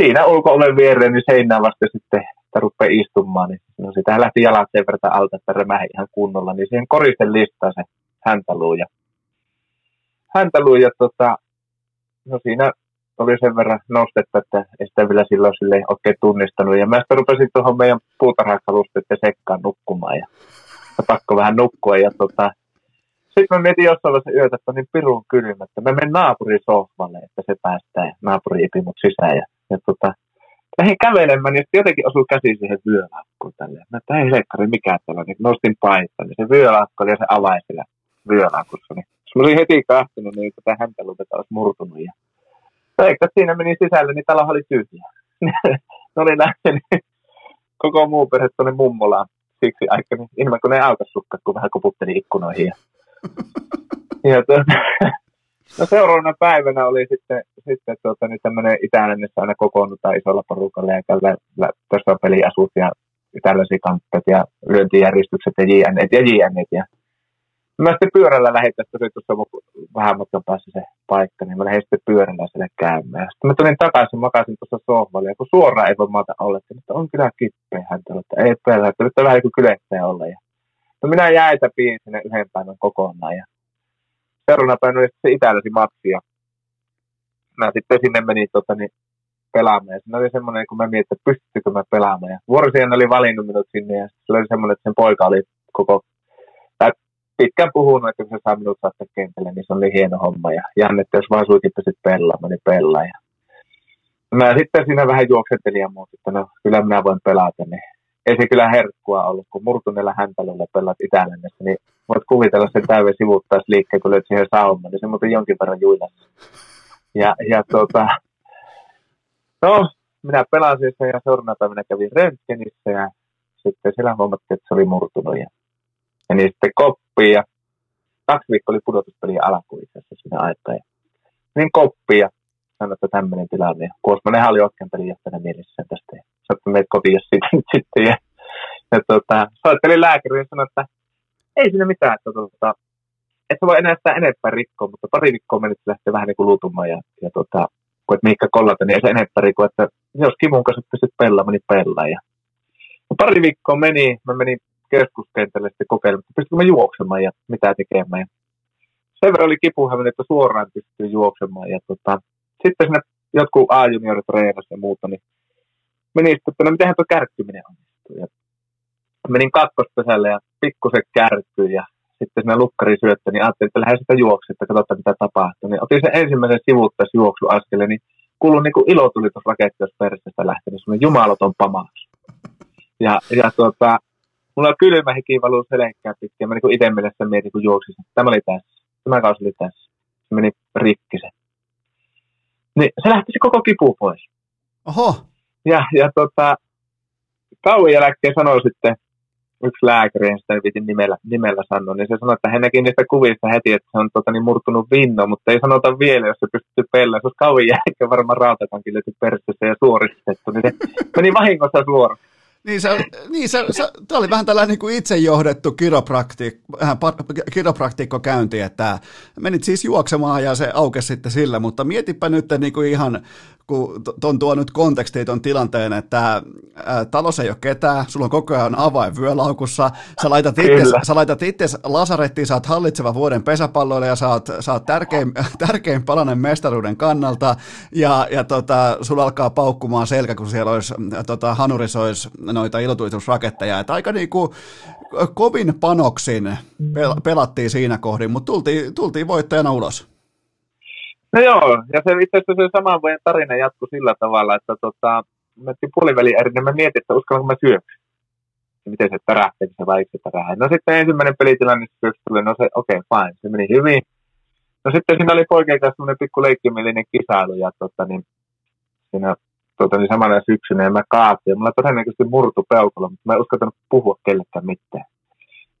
siinä ulko-oven viereen niin seinään vasta sitten että rupeaa istumaan, niin no sitä lähti jalat sen verran alta, että remähi ihan kunnolla, niin siihen koristen listaan se häntäluu ja, häntäluu ja tota, no siinä oli sen verran nostetta, että ei sitä vielä silloin sille oikein tunnistanut. Ja mä sitten rupesin tuohon meidän puutarhakalusteiden sekkaan nukkumaan ja, ja pakko vähän nukkua. Ja tota, sitten mä mietin jossain vaiheessa yötä, että niin pirun kylmä, että mä menen naapurin sohvalle, että se päästää ja naapuri ipi mut sisään. Ja, ja tota, lähdin kävelemään, niin jotenkin osui käsi siihen vyölakkoon tälleen. Mä että ei leikkari, mikä tällä, niin nostin paita, niin se vyölakko oli ja se avaisi siellä vyölakossa. Niin se oli heti kahtunut, niin tätä häntä olisi murtunut. Ja Veikka, siinä meni sisälle, niin talo oli tyhjä. ne oli lähtenyt koko muu perhe tuonne mummolaan siksi aikaa, niin ilman kun ne aukasukkat, kun vähän koputteli ikkunoihin. Ja, ja tuota, no seuraavana päivänä oli sitten, sitten tuota, niin tämmöinen itälännessä aina kokoonnutaan isolla porukalla ja tällä, tässä on peliasut ja tällaisia ja lyöntijärjestykset ja JNet ja JNet ja Mä sitten pyörällä lähdin tästä, se tuossa vähän matkan päässä se paikka, niin mä lähdin sitten pyörällä sille käymään. Sitten mä tulin takaisin, makasin tuossa sohvalla, ja kun suoraan ei voi maata olla, että on kyllä kippeä häntä, että ei pelää, että nyt on vähän kuin kylettäjä olla. Ja... No minä jäitä piin sinne yhden päivän kokonaan, ja seuraavana päivänä oli se itäläsi matsi, ja mä sitten sinne menin tota, niin, pelaamaan. Ja siinä oli semmoinen, kun mä mietin, että pystytkö mä pelaamaan. Ja vuorosien oli valinnut minut sinne, ja se oli semmoinen, että sen poika oli koko pitkään puhunut, että kun se saa minut saattaa kentälle, niin se oli hieno homma. Ja Janne, että jos vaan suikin pystyt pelaamaan, niin pelaa. Ja mä sitten siinä vähän juoksentelin ja muuta, että no kyllä minä voin pelata. Niin ei se kyllä herkkua ollut, kun murtuneella häntälällä pelaat Itälännessä, niin voit kuvitella sen täyden liikkeen, kun löyt siihen saumaan, niin se muuten jonkin verran juilassa. Ja, ja tuota, no, minä pelasin sen ja seuraavana päivänä kävin röntgenissä ja sitten siellä huomattiin, että se oli murtunut. Ja meni sitten koppiin ja kaksi viikkoa oli pudotuspelien alku itse asiassa siinä aikaa. Ja niin koppiin ja sanoin, että tämmöinen tilanne. Kuosmanenhan oli oikein pelin johtajan mielessä tästä. Ja sanoin, että menet kotiin jos sitten. sitten ja, ja tota, soittelin lääkäriin ja sanoin, että ei siinä mitään, että tota, et voi enää sitä enempää rikkoa, mutta pari viikkoa meni, lähtee vähän niin kuin luutumaan ja, ja tota, kun et mihinkä kollata, niin ei se enempää rikkoa, että jos kivun kanssa pystyt pelaamaan, niin pelaa. Ja pari viikkoa meni, mä menin keskuskentälle sitten kokeilemaan, että pystykö mä juoksemaan ja mitä tekemään. Ja sen verran oli kipuhäminen, että suoraan pystyy juoksemaan. Ja tota, sitten sinne jotkut A-juniorit treenasi ja muuta, niin meni sitten, että no mitenhän tuo kärkkyminen onnistuu. Ja menin kakkospesälle ja pikkusen kärkkyy ja sitten sinne lukkari syöttö, niin ajattelin, että lähden sitä juoksi, että katsotaan mitä tapahtuu. Niin otin sen ensimmäisen sivuuttaisi juoksuaskeleen, niin kuului niin kuin ilotulitusraketti, jos perseestä lähtenyt, semmoinen jumalaton pamaus. Ja, ja tuota, mulla on kylmä hiki valuu selkään pitkään. Mä niin itse mielessä mietin, kun juoksin. Tämä oli tässä. Tämä kausi oli tässä. Se meni rikki se. Niin se lähti se koko kipu pois. Oho. Ja, ja tota, kauan jälkeen sanoi sitten yksi lääkäri, en sitä viitin nimellä, nimellä sanoa, niin se sanoi, että hän näki niistä kuvista heti, että se on tota, niin murtunut vinno, mutta ei sanota vielä, jos se pystyy pelaamaan. Se olisi kauan jälkeen varmaan rautakankin löyty perseessä ja suoristettu, niin se meni vahingossa suoraan. Niin, se, niin se, se, tämä oli vähän tällainen niin kuin itsejohdettu kiropraktikko käynti, että menit siis juoksemaan ja se aukesi sitten sillä, mutta mietipä nyt niin kuin ihan kun ton tuo nyt kontekstiin ton tilanteen, että ää, talossa ei ole ketään, sulla on koko ajan avain vyölaukussa, sä laitat itse, sä laitat itse lasarettiin, sä oot hallitseva vuoden pesäpalloille ja sä oot, sä oot tärkein, tärkein palanen mestaruuden kannalta. Ja, ja tota, sulla alkaa paukkumaan selkä, kun siellä olisi, tota, hanurissa olisi noita ilotulitusraketteja, että aika niinku kovin panoksin pel- pelattiin siinä kohdin, mutta tultiin, tultiin voittajana ulos. No joo, ja se itse asiassa se saman vuoden tarina jatkuu sillä tavalla, että tota, mä puoliväli niin mä mietin, että uskallanko mä syöksi. Miten se tärähtää, se vai se tärähtää. No sitten ensimmäinen pelitilanne syöksi tuli, no se okei, okay, fine, se meni hyvin. No sitten siinä oli poikien kanssa semmoinen pikku leikkimielinen kisailu, ja tota, niin, siinä tota, niin samana syksynä, ja mä kaatin, ja mulla todennäköisesti murtu peukalo, mutta mä en uskaltanut puhua kellekään mitään.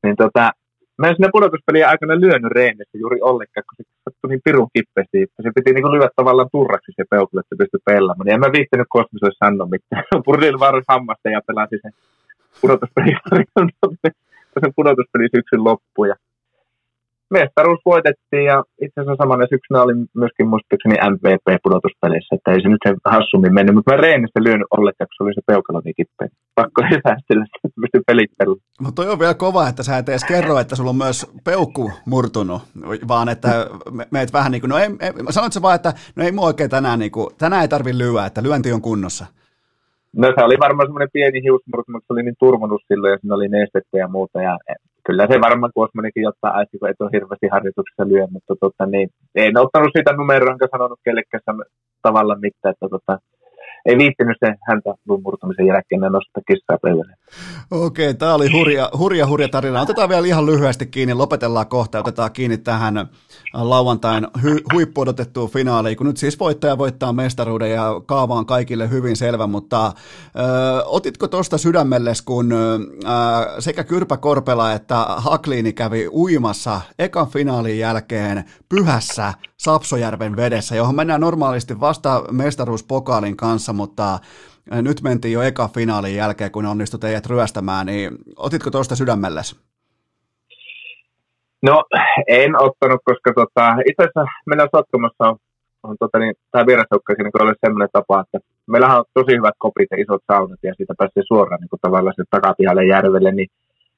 Niin tota, Mä en sinne pudotuspelien aikana lyönyt reenissä juuri ollenkaan, kun se sattui niin pirun kippeästi, että se piti niin lyödä tavallaan turraksi se peukku, että pystyi pelaamaan. Niin en mä viittänyt kosmiselle sanoa mitään. Purdin varus hammasta ja pelasi sen pudotuspelien sen pudotuspeli syksyn loppuun. Mestaruus voitettiin ja itse asiassa samana syksynä oli myöskin muistaakseni MVP-pudotuspeleissä, että ei se nyt sen hassummin mennyt, mutta mä Reenistä lyönyt ollenkaan, kun se oli se peukalo niin kippeen. Pakko säästellä, että pystyn pelit Mutta toi on vielä kova, että sä et edes kerro, että sulla on myös peukku murtunut, vaan että meet vähän niin kuin, no ei, ei sanoit vaan, että no ei mua oikein tänään, niin kuin, tänään ei tarvi lyöä, että lyönti on kunnossa. No se oli varmaan semmoinen pieni hiusmurtu, mutta se oli niin turvonnut silloin ja siinä oli nestettä ja muuta. Ja kyllä se varmaan Kuosmanikin jotain aisti, kun et ole hirveästi harjoituksessa lyö, mutta tota, niin, en ottanut sitä numeroa, enkä sanonut kellekään tavalla mitään, että tota, ei viittinyt se häntä murtumisen jälkeen nostaa kissaa pöydälle. Okei, tämä oli hurja, hurja, hurja tarina. Otetaan vielä ihan lyhyesti kiinni, lopetellaan kohta otetaan kiinni tähän lauantain hu- huippuodotettuun finaaliin, kun nyt siis voittaja voittaa mestaruuden ja kaava on kaikille hyvin selvä, mutta ö, otitko tuosta sydämelles, kun ö, sekä Kyrpä Korpela että Hakliini kävi uimassa ekan finaalin jälkeen pyhässä Sapsojärven vedessä, johon mennään normaalisti vasta mestaruuspokaalin kanssa, mutta nyt mentiin jo eka finaalin jälkeen, kun onnistui teidät ryöstämään, niin otitko tuosta sydämelles? No, en ottanut, koska tota, itse asiassa meillä Sotkamassa on, on tota, niin, tämä vierasjoukkakin niin oli sellainen tapa, että meillähän on tosi hyvät kopit ja isot saunat ja siitä pääsee suoraan niin tavallaan se takapihalle järvelle, niin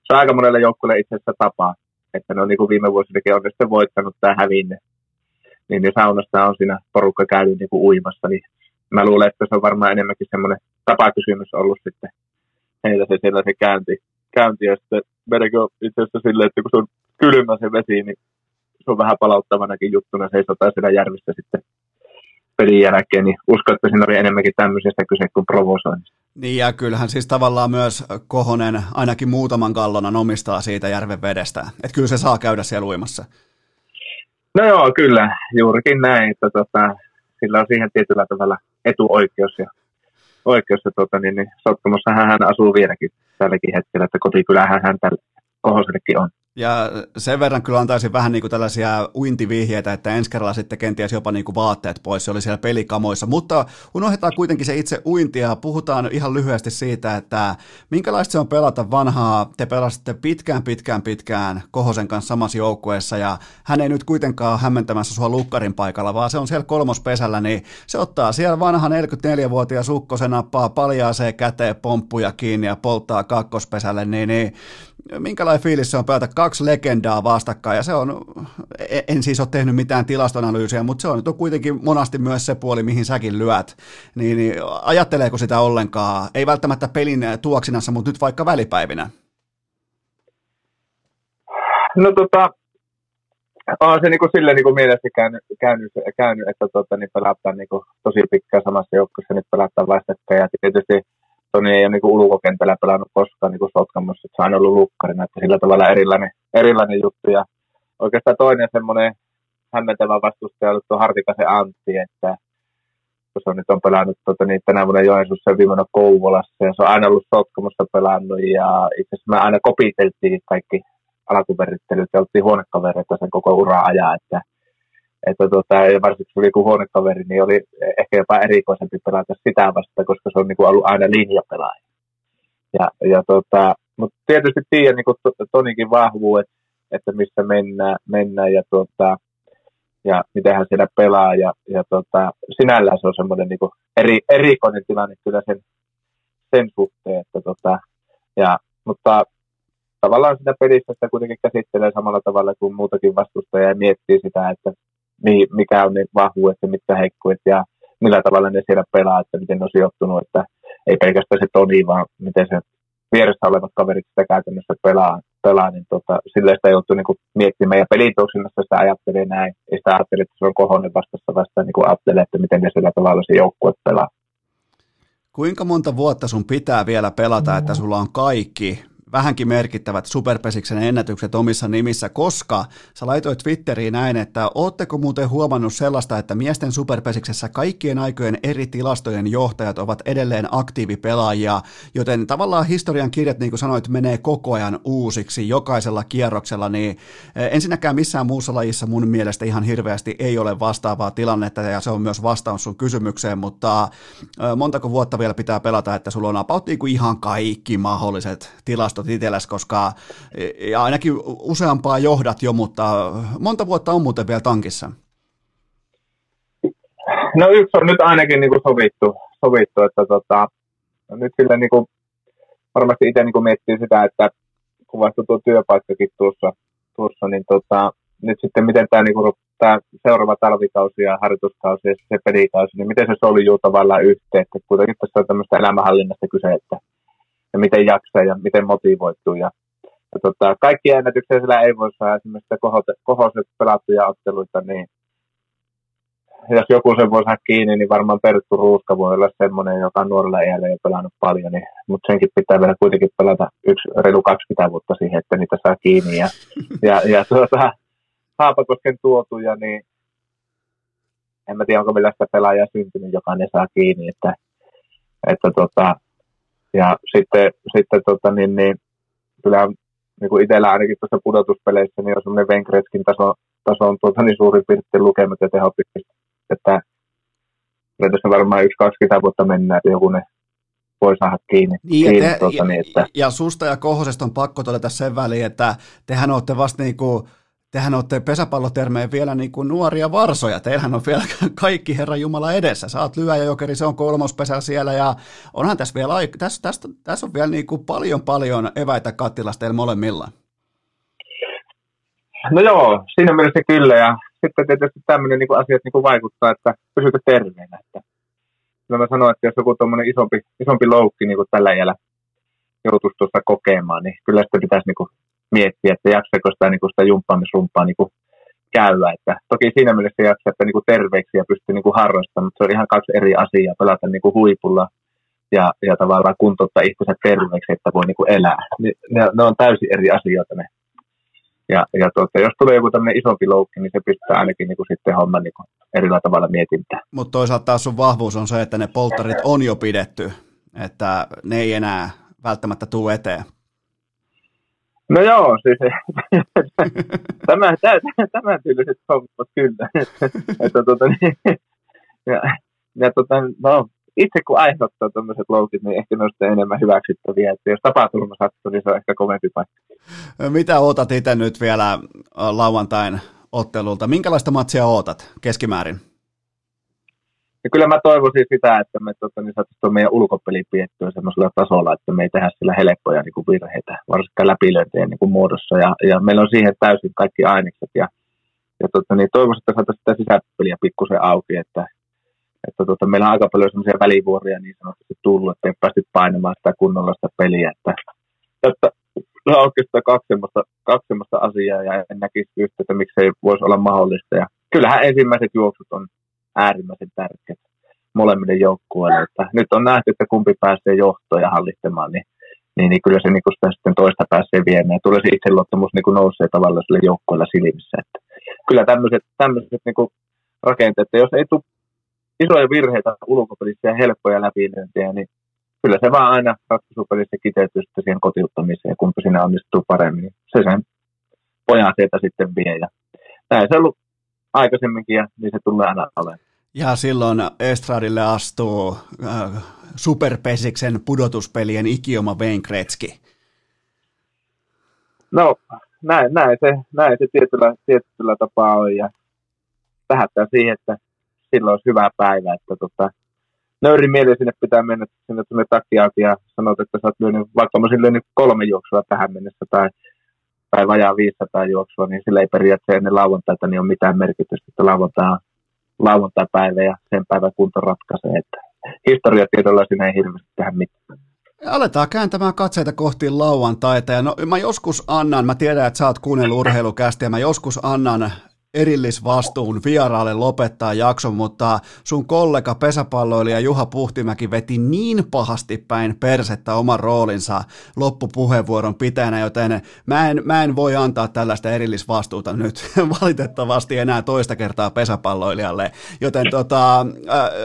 se aika monelle joukkueelle itse asiassa tapa, että ne on niin kuin viime vuosillakin on sitten voittanut tai hävinne. Niin, niin saunassa on siinä porukka käynyt niin kuin uimassa, niin mä luulen, että se on varmaan enemmänkin semmoinen tapakysymys ollut sitten heillä se siellä se käynti. käynti ja sitten on itse asiassa silleen, että kun se on kylmä se vesi, niin se on vähän palauttavanakin juttuna seisotaan siellä järvissä sitten pelin jälkeen, niin uskon, että siinä oli enemmänkin tämmöisestä kyse kuin provosoinnista. Niin ja kyllähän siis tavallaan myös Kohonen ainakin muutaman kallonan omistaa siitä järven vedestä. Että kyllä se saa käydä siellä uimassa. No joo, kyllä. Juurikin näin, että tota, sillä on siihen tietyllä tavalla etuoikeus ja oikeus, ja tota, niin, niin hän asuu vieläkin tälläkin hetkellä, että kotikylähän hän tällä Kohosellekin on. Ja sen verran kyllä antaisin vähän niin kuin tällaisia uintivihjeitä, että ensi kerralla sitten kenties jopa niin kuin vaatteet pois, se oli siellä pelikamoissa. Mutta unohdetaan kuitenkin se itse uinti ja puhutaan ihan lyhyesti siitä, että minkälaista se on pelata vanhaa. Te pelasitte pitkään, pitkään, pitkään Kohosen kanssa samassa joukkueessa ja hän ei nyt kuitenkaan hämmentämässä sua lukkarin paikalla, vaan se on siellä kolmospesällä, niin se ottaa siellä vanha 44-vuotias ukko, se nappaa paljaaseen käteen pomppuja kiinni ja polttaa kakkospesälle, niin, niin minkälainen fiilis se on pelata kaksi legendaa vastakkain, ja se on, e, en siis ole tehnyt mitään tilastonalyysiä, mutta se on nyt kuitenkin monasti myös se puoli, mihin säkin lyöt, niin, niin ajatteleeko sitä ollenkaan, ei välttämättä pelin tuoksinassa, mutta nyt vaikka välipäivinä? No tota, on se niinku silleen niinku mielessä käynyt, käynyt, käynyt että tota, niin pelataan niinku tosi pitkään samassa joukkueessa, nyt pelataan vastakkain, ja tietysti Toni ei ole niin ulkokentällä pelannut koskaan niin Sotkamossa, että se on ollut lukkarina, että sillä tavalla erilainen, erilainen juttu. Ja oikeastaan toinen semmoinen hämmentävä vastustaja on ollut tuo Hartikasen Antti, että se on nyt on pelannut tota, niin tänä vuonna Joensuussa ja viime Kouvolassa, ja se on aina ollut Sotkamossa pelannut, ja itse asiassa me aina kopiteltiin kaikki alkuverrittelyt ja oltiin huonekavereita sen koko ura ajaa, että että tota, varsinkin kun oli huonekaveri, niin oli ehkä jopa erikoisempi pelata sitä vasta, koska se on niin kuin ollut aina linjapelaaja. Ja, ja tota, mutta tietysti tiedän niin Tonikin vahvuudet, että missä mennään, mennään ja, tota, ja miten hän siellä pelaa. Ja, ja tota, sinällään se on semmoinen niin eri, erikoinen tilanne kyllä sen, sen suhteen. Että tota, ja, mutta tavallaan sitä pelissä sitä kuitenkin käsittelee samalla tavalla kuin muutakin vastustaja ja miettii sitä, että mikä on ne vahvuudet ja mitkä heikkuudet ja millä tavalla ne siellä pelaa, että miten ne on sijoittunut, että ei pelkästään se Toni, vaan miten se vieressä olevat kaverit sitä käytännössä pelaa, pelaa niin tota, sillä sitä joutuu niin miettimään. Ja pelitouksinnassa sitä ajattelee näin. Ei sitä ajattele, että se on kohonen vastassa vasta niin kuin ajattelee, että miten ne sillä tavalla se joukkue pelaa. Kuinka monta vuotta sun pitää vielä pelata, että sulla on kaikki vähänkin merkittävät superpesiksen ennätykset omissa nimissä, koska sä laitoit Twitteriin näin, että ootteko muuten huomannut sellaista, että miesten superpesiksessä kaikkien aikojen eri tilastojen johtajat ovat edelleen aktiivipelaajia, joten tavallaan historian kirjat, niin kuin sanoit, menee koko ajan uusiksi jokaisella kierroksella, niin eh, ensinnäkään missään muussa lajissa mun mielestä ihan hirveästi ei ole vastaavaa tilannetta, ja se on myös vastaus sun kysymykseen, mutta eh, montako vuotta vielä pitää pelata, että sulla on about niin kuin ihan kaikki mahdolliset tilastot nostat itsellesi, koska ja ainakin useampaa johdat jo, mutta monta vuotta on muuten vielä tankissa? No yksi on nyt ainakin niin kuin sovittu, sovittu, että tota, nyt sille niin kuin, varmasti itse niin kuin miettii sitä, että kun vasta tuo työpaikkakin tuossa, tuossa niin tota, nyt sitten miten tämä, niin kuin, tämä seuraava talvikausi ja harjoituskausi ja se pelikausi, niin miten se soljuu tavallaan yhteen, että kuitenkin tässä on tämmöistä elämänhallinnasta kyse, että ja miten jaksaa ja miten motivoituu ja ja tota, kaikki ennätyksiä sillä ei voi saada esimerkiksi kohoset pelattuja otteluita, niin jos joku sen voi saada kiinni, niin varmaan Perttu Ruuska voi olla semmoinen, joka on nuorella iällä jo pelannut paljon, niin, mutta senkin pitää vielä kuitenkin pelata yksi reilu 20 vuotta siihen, että niitä saa kiinni. Ja, ja, ja tuota, Haapakosken tuotuja, niin en mä tiedä, onko vielä sitä pelaajaa syntynyt, joka ne saa kiinni. Että, että tota, ja sitten, sitten tota, niin, niin, kyllä niin kuin itsellä ainakin tuossa pudotuspeleissä, niin on semmoinen Venkretskin taso, taso on tuota, niin suurin piirtein lukemat ja tehopisteet että tässä varmaan yksi 20 vuotta mennään, että joku ne voi saada kiinni. Niin, kiinni te, tuota, niin, että... ja susta ja Kohosesta on pakko todeta sen väliin, että tehän olette vasta niin kuin, tehän olette pesäpallotermeen vielä niin kuin nuoria varsoja. Teillähän on vielä kaikki Herra Jumala edessä. Saat lyö ja jokeri, se on kolmospesä siellä ja onhan tässä vielä, tässä, tässä, tässä on vielä niin kuin paljon paljon eväitä kattilasta teillä molemmilla. No joo, siinä mielessä kyllä ja sitten tietysti tämmöinen niin asiat niin kuin vaikuttaa, että pysykö terveenä. Että, mä sanoin, että jos joku tuommoinen isompi, isompi loukki niin kuin tällä iällä joutuisi tuossa kokemaan, niin kyllä sitä pitäisi niin kuin miettiä, että jaksaako sitä, niin kuin sitä jumppaamisrumpaa niin kuin käydä. Että toki siinä mielessä jaksaa, että niin kuin terveeksi ja pystyy niin kuin harrastamaan, mutta se on ihan kaksi eri asiaa, pelata niin kuin huipulla ja, ja tavallaan kuntouttaa itsensä terveeksi, että voi niin kuin elää. Ne, ne on täysin eri asioita ne ja, ja tuota, jos tulee joku tämmöinen isompi loukki, niin se pistää ainakin niin kuin sitten homman niin kuin erillä tavalla mietintään. Mutta toisaalta taas sun vahvuus on se, että ne polttarit on jo pidetty, että ne ei enää välttämättä tule eteen. No joo, siis tämä, tämä, tämä tyyliset hommat kyllä. että, tuota, niin, ja, ja tuota, no, itse kun aiheuttaa tämmöiset loukit, niin ehkä ne on enemmän hyväksyttäviä. Että jos tapaturma sattuu, niin se on ehkä kovempi paikka. Mitä ootat itse nyt vielä lauantain ottelulta? Minkälaista matsia ootat keskimäärin? Ja kyllä mä toivoisin sitä, että me tota, niin saataisiin meidän ulkopeli piettyä semmoisella tasolla, että me ei tehdä sillä helppoja niin kuin virheitä, varsinkaan läpilöintien niin muodossa. Ja, ja, meillä on siihen täysin kaikki ainekset. Ja, ja tota, niin toivoisin, että saataisiin sitä sisäpeliä pikkusen auki, että, että tota, meillä on aika paljon semmoisia välivuoria niin sanotusti tullut, että ei päästy painamaan sitä kunnolla sitä peliä. Että, että no oikeastaan kaksi semmoista, kaksi semmoista asiaa ja en näkisi just, että miksei voisi olla mahdollista. Ja kyllähän ensimmäiset juoksut on äärimmäisen tärkeät molemmille joukkueille. Että nyt on nähty, että kumpi pääsee johtoon ja hallitsemaan, niin, niin, niin kyllä se niin sitä sitten toista pääsee viemään. Ja tulee se itseluottamus niin kuin nousee tavallaan sille joukkueella silmissä. Että kyllä tämmöiset, tämmöiset niin kuin rakenteet, että jos ei tule isoja virheitä ulkopelissä ja helppoja läpilyöntejä, niin kyllä se vaan aina ratkaisupelissä kiteytyy sitten siihen kotiuttamiseen, kun siinä onnistuu paremmin. Se sen pojan sieltä sitten vie. Ja näin se on ollut aikaisemminkin ja niin se tulee aina olemaan. Ja silloin Estradille astuu äh, superpesiksen pudotuspelien ikioma Wayne Gretzky. No, näin, näin, se, näin se tietyllä, tietyllä tapaa on ja tähättää siihen, että silloin olisi hyvä päivä, että tota, nöyrin mieli sinne pitää mennä sinne tuonne takiaaki ja sanot, että sä oot lyönyt, vaikka mä olisin lyönyt kolme juoksua tähän mennessä tai, tai vajaa 500 juoksua, niin sillä ei periaatteessa ennen lauantaita niin ole mitään merkitystä, että lauantai, lauantai-päivä ja sen päivän kunto ratkaisee, että historiatiedolla sinne ei hirveästi tehdä mitään. Aletaan kääntämään katseita kohti lauantaita. Ja no, mä joskus annan, mä tiedän, että sä oot kuunnellut urheilukästä, ja mä joskus annan erillisvastuun vieraalle lopettaa jakson, mutta sun kollega pesäpalloilija Juha Puhtimäki veti niin pahasti päin persettä oman roolinsa loppupuheenvuoron pitäjänä, joten mä en, mä en voi antaa tällaista erillisvastuuta nyt valitettavasti enää toista kertaa pesäpalloilijalle. Joten tota, äh,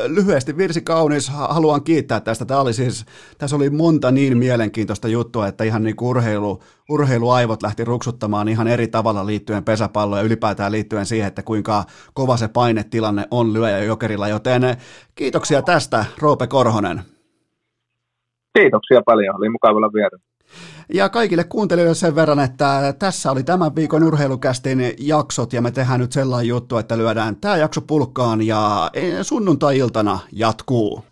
lyhyesti virsi kaunis, haluan kiittää tästä. Tämä oli siis, tässä oli monta niin mielenkiintoista juttua, että ihan niin urheilu, urheiluaivot lähti ruksuttamaan ihan eri tavalla liittyen pesäpalloon ja ylipäätään liittyen siihen, että kuinka kova se painetilanne on lyöjä jokerilla, joten eh, kiitoksia tästä Roope Korhonen. Kiitoksia paljon, oli mukava olla vieressä. Ja kaikille kuuntelijoille sen verran, että tässä oli tämän viikon urheilukästin jaksot ja me tehdään nyt sellainen juttu, että lyödään tämä jakso pulkkaan ja eh, sunnuntai-iltana jatkuu.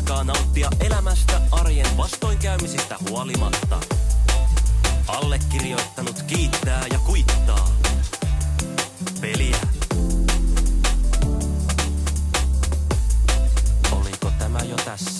Malttakaa nauttia elämästä arjen vastoinkäymisistä huolimatta. Allekirjoittanut kiittää ja kuittaa. Peliä. Oliko tämä jo tässä?